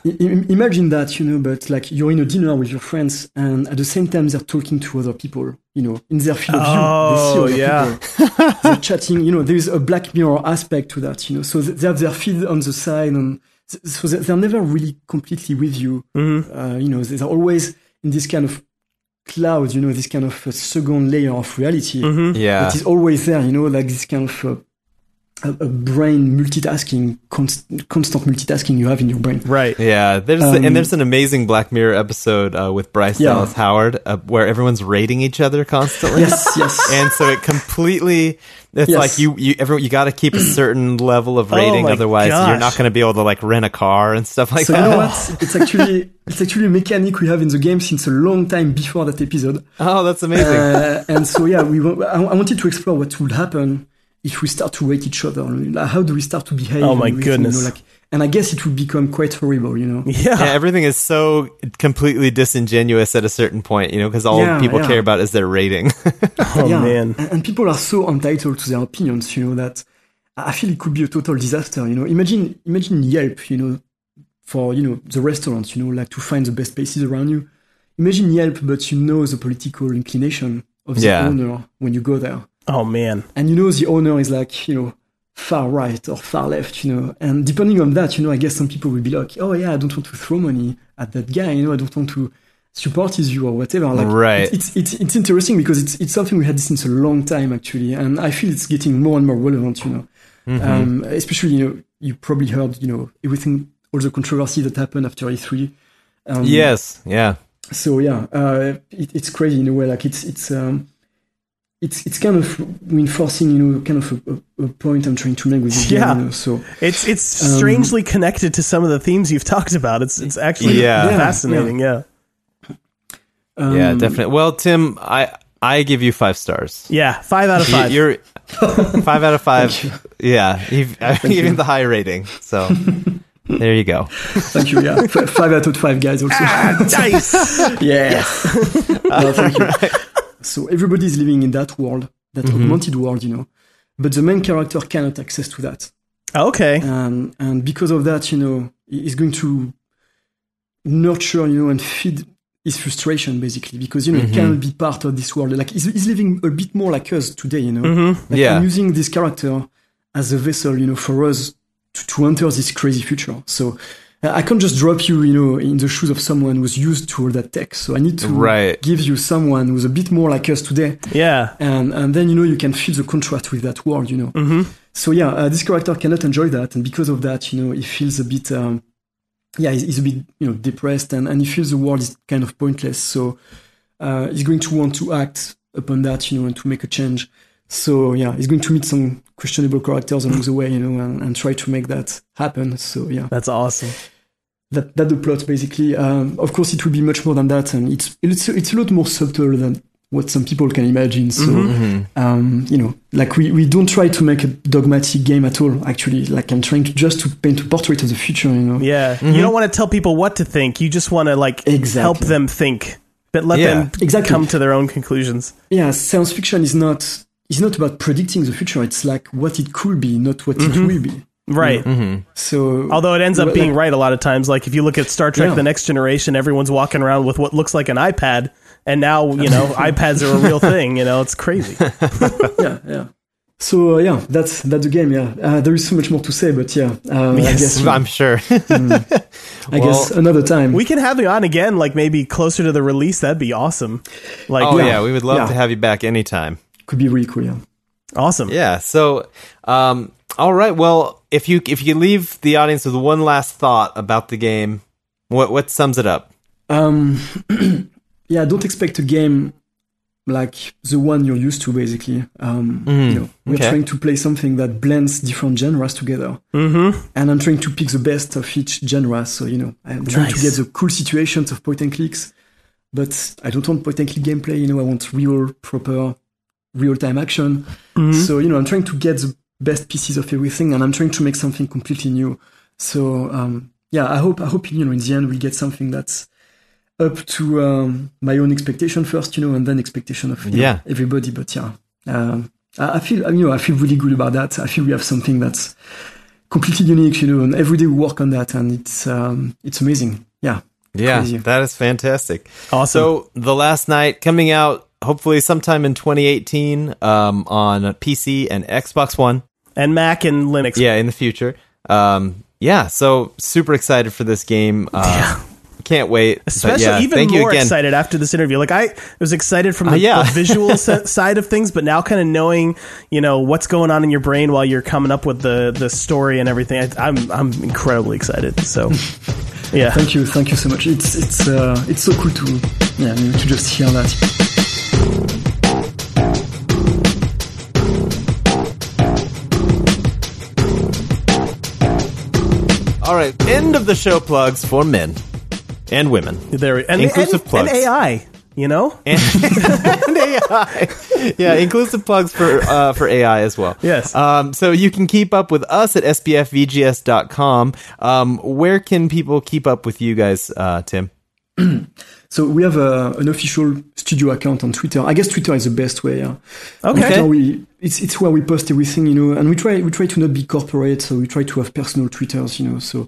imagine that, you know, but like you're in a dinner with your friends and at the same time they're talking to other people, you know, in their field of Oh, view. They see other yeah. people. [LAUGHS] they're chatting, you know, there is a Black Mirror aspect to that, you know, so they have their feed on the side and so they- they're never really completely with you. Mm-hmm. Uh, you know, they're always in this kind of cloud, you know, this kind of uh, second layer of reality Mm-hmm. Yeah. that is always there, you know, like this kind of uh, a, a brain multitasking, const- constant multitasking you have in your brain. Right. Yeah, there's Um, and there's an amazing Black Mirror episode uh, with Bryce Yeah. Dallas Howard uh, where everyone's rating each other constantly. Yes, yes. [LAUGHS] and so it completely it's Yes. like you you everyone you got to keep a certain level of Oh rating my otherwise you're not going to be able to like rent a car and stuff like so that you know what? [LAUGHS] It's actually it's actually a mechanic we have in the game since a long time before that episode. oh that's amazing Uh, and so yeah, we wa- I, I wanted to explore what would happen if we start to rate each other. Like, how do we start to behave? Oh and my everything, you know, goodness. like, and I guess it would become quite horrible, you know. [LAUGHS] Yeah. yeah, everything is so completely disingenuous at a certain point, you know, because all Yeah, people yeah. care about is their rating. [LAUGHS] Oh yeah. man. And, and people are so entitled to their opinions, you know, that I feel it could be a total disaster. You know, imagine imagine Yelp, you know, for you know the restaurants, you know, like to find the best places around you. Imagine Yelp, but you know the political inclination of the Yeah. owner when you go there, Oh man. and you know the owner is like you know far right or far left, you know, and depending on that, you know, I guess some people will be like, oh yeah, I don't want to throw money at that guy, you know, I don't want to support his view or whatever. Like, Right. It's, it's it's interesting because it's it's something we had since a long time actually, and I feel it's getting more and more relevant. You know, Mm-hmm. um, especially you know you probably heard you know everything all the controversy that happened after E3. Um, yes, yeah. So yeah, uh, it, it's crazy in a way. Like it's it's um, it's it's kind of reinforcing you know kind of a, a, a point I'm trying to make with this game, Yeah. you know, so It's it's Um, strangely connected to some of the themes you've talked about. It's it's actually Yeah. Yeah, fascinating. Yeah. um, yeah, definitely. Well, Tim, I I give you 5 stars. Yeah. Five out of five. You're [LAUGHS] five out of five. Yeah, you've, I'm giving the high rating. So [LAUGHS] there you go. Thank you. Yeah, F- five out of five guys also. nice. [LAUGHS] Yeah. No, thank you. So everybody's living in that world, that mm-hmm. augmented world, you know. But the main character cannot access to that. Ah, okay. And and because of that, you know, he- he's going to nurture, you know, and feed his frustration basically because you know he mm-hmm. cannot be part of this world. Like he's, he's living a bit more like us today, you know. Mm-hmm. Like, Yeah. I'm using this character as a vessel, you know, for us to, to enter this crazy future. So I can't just drop you, you know, in the shoes of someone who's used to all that tech. So I need to Right. give you someone who's a bit more like us today, Yeah. and and then you know you can feel the contrast with that world, you know. Mm-hmm. So yeah, uh, this character cannot enjoy that, and because of that, you know, he feels a bit, um, yeah, he's, he's a bit, you know, depressed, and, and he feels the world is kind of pointless. So uh, he's going to want to act upon that, you know, and to make a change. So yeah, he's going to meet some questionable characters along the way, you know, and, and try to make that happen. So yeah, That's awesome. That that's the plot basically. Um, of course, it will be much more than that, and it's it's it's a lot more subtle than what some people can imagine. So um, you know, like we, we don't try to make a dogmatic game at all. Actually, like I'm trying to just to paint a portrait of the future. You know, Yeah. You don't want to tell people what to think. You just want to like Exactly. help them think, but let Yeah. them Exactly. come to their own conclusions. yeah. Science fiction is not is not about predicting the future. It's like what it could be, not what it will be. Right. So Although it ends up being right a lot of times. Like if you look at Star Trek Yeah. The Next Generation, everyone's walking around with what looks like an iPad. And now, you know, [LAUGHS] iPads are a real thing. You know, it's crazy. [LAUGHS] yeah, yeah. So uh, yeah, that's that's the game. Yeah, uh, there is so much more to say, but yeah, uh, I Yes. guess [LAUGHS] I'm sure. I guess another time. We can have you on again, like maybe closer to the release. That'd be awesome. Like, oh Yeah. yeah, we would love Yeah. to have you back anytime. could be really cool. Yeah. awesome. Yeah. So, um, all right. Well, if you if you leave the audience with one last thought about the game, what what sums it up? Um, [CLEARS THROAT] yeah, don't expect a game like the one you're used to. Basically, um, you know, we're okay. trying to play something that blends different genres together, Mm-hmm. and I'm trying to pick the best of each genre. So you know, I'm trying to get the cool situations of point and clicks, but I don't want point and click gameplay. You know, I want real, proper, real time action. Mm-hmm. So you know, I'm trying to get the best pieces of everything, and I'm trying to make something completely new. So um, yeah, I hope I hope you know in the end we get something that's up to um, my own expectation first, you know, and then expectation of you know, Yeah. everybody. But yeah, um, I, I feel you know I feel really good about that. I feel we have something that's completely unique, you know, and every day we work on that, and it's um, it's amazing. Yeah, Yeah, Crazy. that is fantastic. Awesome. So, The Last Night coming out hopefully sometime in 2018 um, on PC and Xbox One. and Mac and Linux. Yeah, in the future. Um, yeah, so super excited for this game. Uh, [LAUGHS] Can't wait. Especially yeah, even thank you more again. excited after this interview. Like I was excited from the, Uh, yeah. the visual [LAUGHS] side of things, but now kind of knowing, you know, what's going on in your brain while you're coming up with the the story and everything. I, I'm I'm incredibly excited. So, [LAUGHS] yeah. thank you, thank you so much. It's it's uh, it's so cool to yeah to just hear that. All right, end of the show plugs for men and women. There and, Inclusive and, plugs. and AI. You know, and, [LAUGHS] [LAUGHS] and AI. Yeah, inclusive plugs for uh, for AI as well. Yes. Um, so you can keep up with us at sbfvgs.com. Um, where can people keep up with you guys, uh, Tim? [CLEARS THROAT] So we have a, an official studio account on Twitter. I guess Twitter is the best way. Yeah. Okay. Twitter, we it's it's where we post everything, you know, and we try we try to not be corporate, so we try to have personal Twitters, you know. So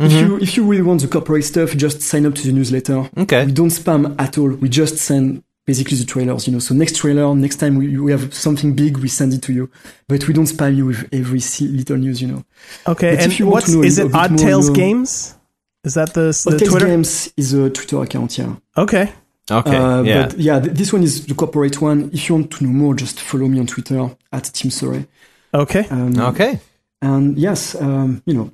if mm-hmm. you if you really want the corporate stuff, just sign up to the newsletter. Okay. We don't spam at all. We just send basically the trailers, you know. So next trailer, next time we, we have something big, we send it to you. But we don't spam you with every little news, you know. okay. But And if you want what's to know is it? Odd Tales Games? Is that the, the Podcast Twitter? Games is a Twitter account, yeah. Okay. Okay. Uh, yeah. But yeah, th- this one is the corporate one. If you want to know more, just follow me on Twitter at Tim Soret. Okay. Um, okay. And yes, um, you know,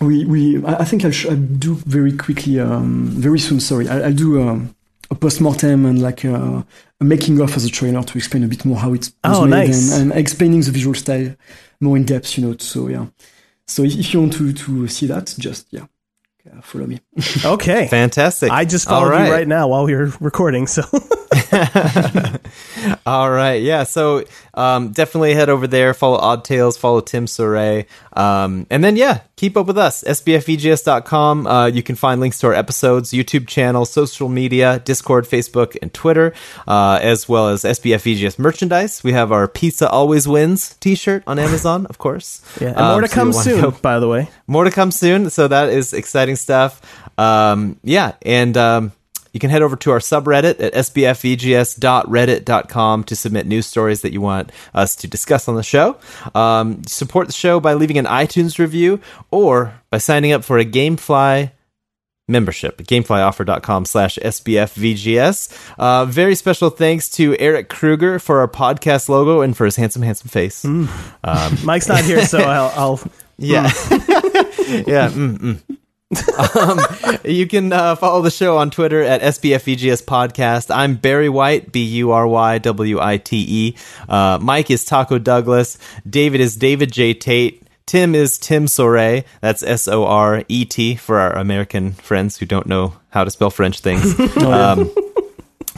we we I I think I'll, sh- I'll do very quickly, um, very soon. Sorry, I'll, I'll do um, a post mortem and like uh, a making of as a trailer to explain a bit more how it was Oh, made nice. and, and explaining the visual style more in depth. You know, so yeah. So if if you want to to see that, just yeah, uh, follow me. [LAUGHS] Okay. Fantastic. I just All followed you right now while we were [LAUGHS] recording. So [LAUGHS] All right. Yeah. So um, definitely head over there, follow Odd Tales, follow Tim Soret. Um, and then, yeah, keep up with us. SBFVGS.com. Uh, you can find links to our episodes, YouTube channel, social media, Discord, Facebook, and Twitter, uh, as well as SBFVGS merchandise. We have our Pizza Always Wins t shirt on Amazon, of course. [LAUGHS] yeah, and Um, more to come soon. go- By the way. more to come soon. So that is exciting stuff. Um, yeah, and um, you can head over to our subreddit at sbfvgs.reddit.com to submit news stories that you want us to discuss on the show. Um, support the show by leaving an iTunes review or by signing up for a GameFly membership at gameflyoffer.com slash sbfvgs uh, very special thanks to eric kruger for our podcast logo and for his handsome handsome face [LAUGHS] Mike's not here, so I'll. I'll [LAUGHS] yeah. [LAUGHS] yeah. Mm, mm. Um, you can uh, follow the show on Twitter at SBFVGS Podcast. I'm Barry White, B U R Y W I T E. Uh, Mike is Taco Douglas. David is David J. Tate. Tim is Tim Soret. That's S O R E T for our American friends who don't know how to spell French things. [LAUGHS] um,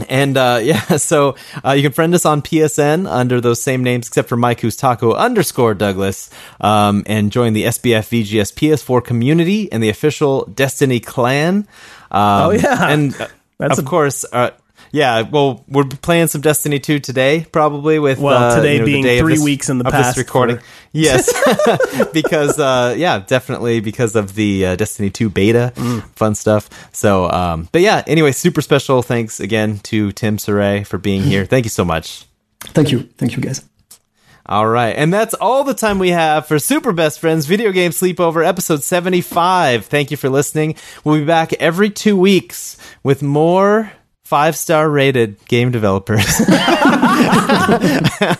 and uh, [LAUGHS] yeah, so uh, you can friend us on PSN under those same names, except for Mike, who's Taco underscore Douglas, um, and join the SBF VGS PS4 community and the official Destiny clan. Um, Oh, yeah. and uh, That's of a- course, uh, yeah. Well, we're playing some Destiny 2 today, probably with Well, uh, today you know, the being day of three this- weeks in the of past This recording, for- [LAUGHS] yes, [LAUGHS] because uh, yeah, definitely because of the uh, Destiny 2 beta, Mm. fun stuff. So, um, but yeah, anyway, super special thanks again to Tim Soret for being here. [LAUGHS] Thank you so much. Thank you, thank you guys. All right, and that's all the time we have for Super Best Friends Video Game Sleepover episode 75. Thank you for listening. We'll be back every two weeks with more five star rated game developers [LAUGHS]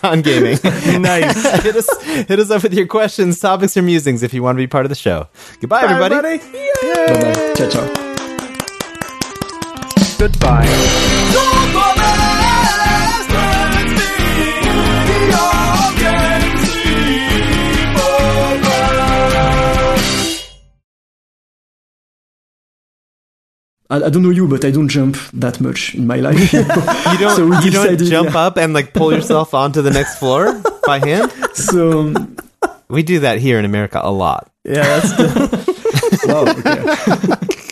on gaming. nice. [LAUGHS] hit us hit us up with your questions, topics, or musings if you want to be part of the show. Goodbye, everybody. Everybody. Bye bye. Ciao ciao. I, I don't know you, but I don't jump that much in my life. [LAUGHS] [LAUGHS] You don't So you don't jump yeah. up and like pull yourself onto the next floor by hand. so We do that here in America a lot. Yeah, that's [LAUGHS] wow, okay.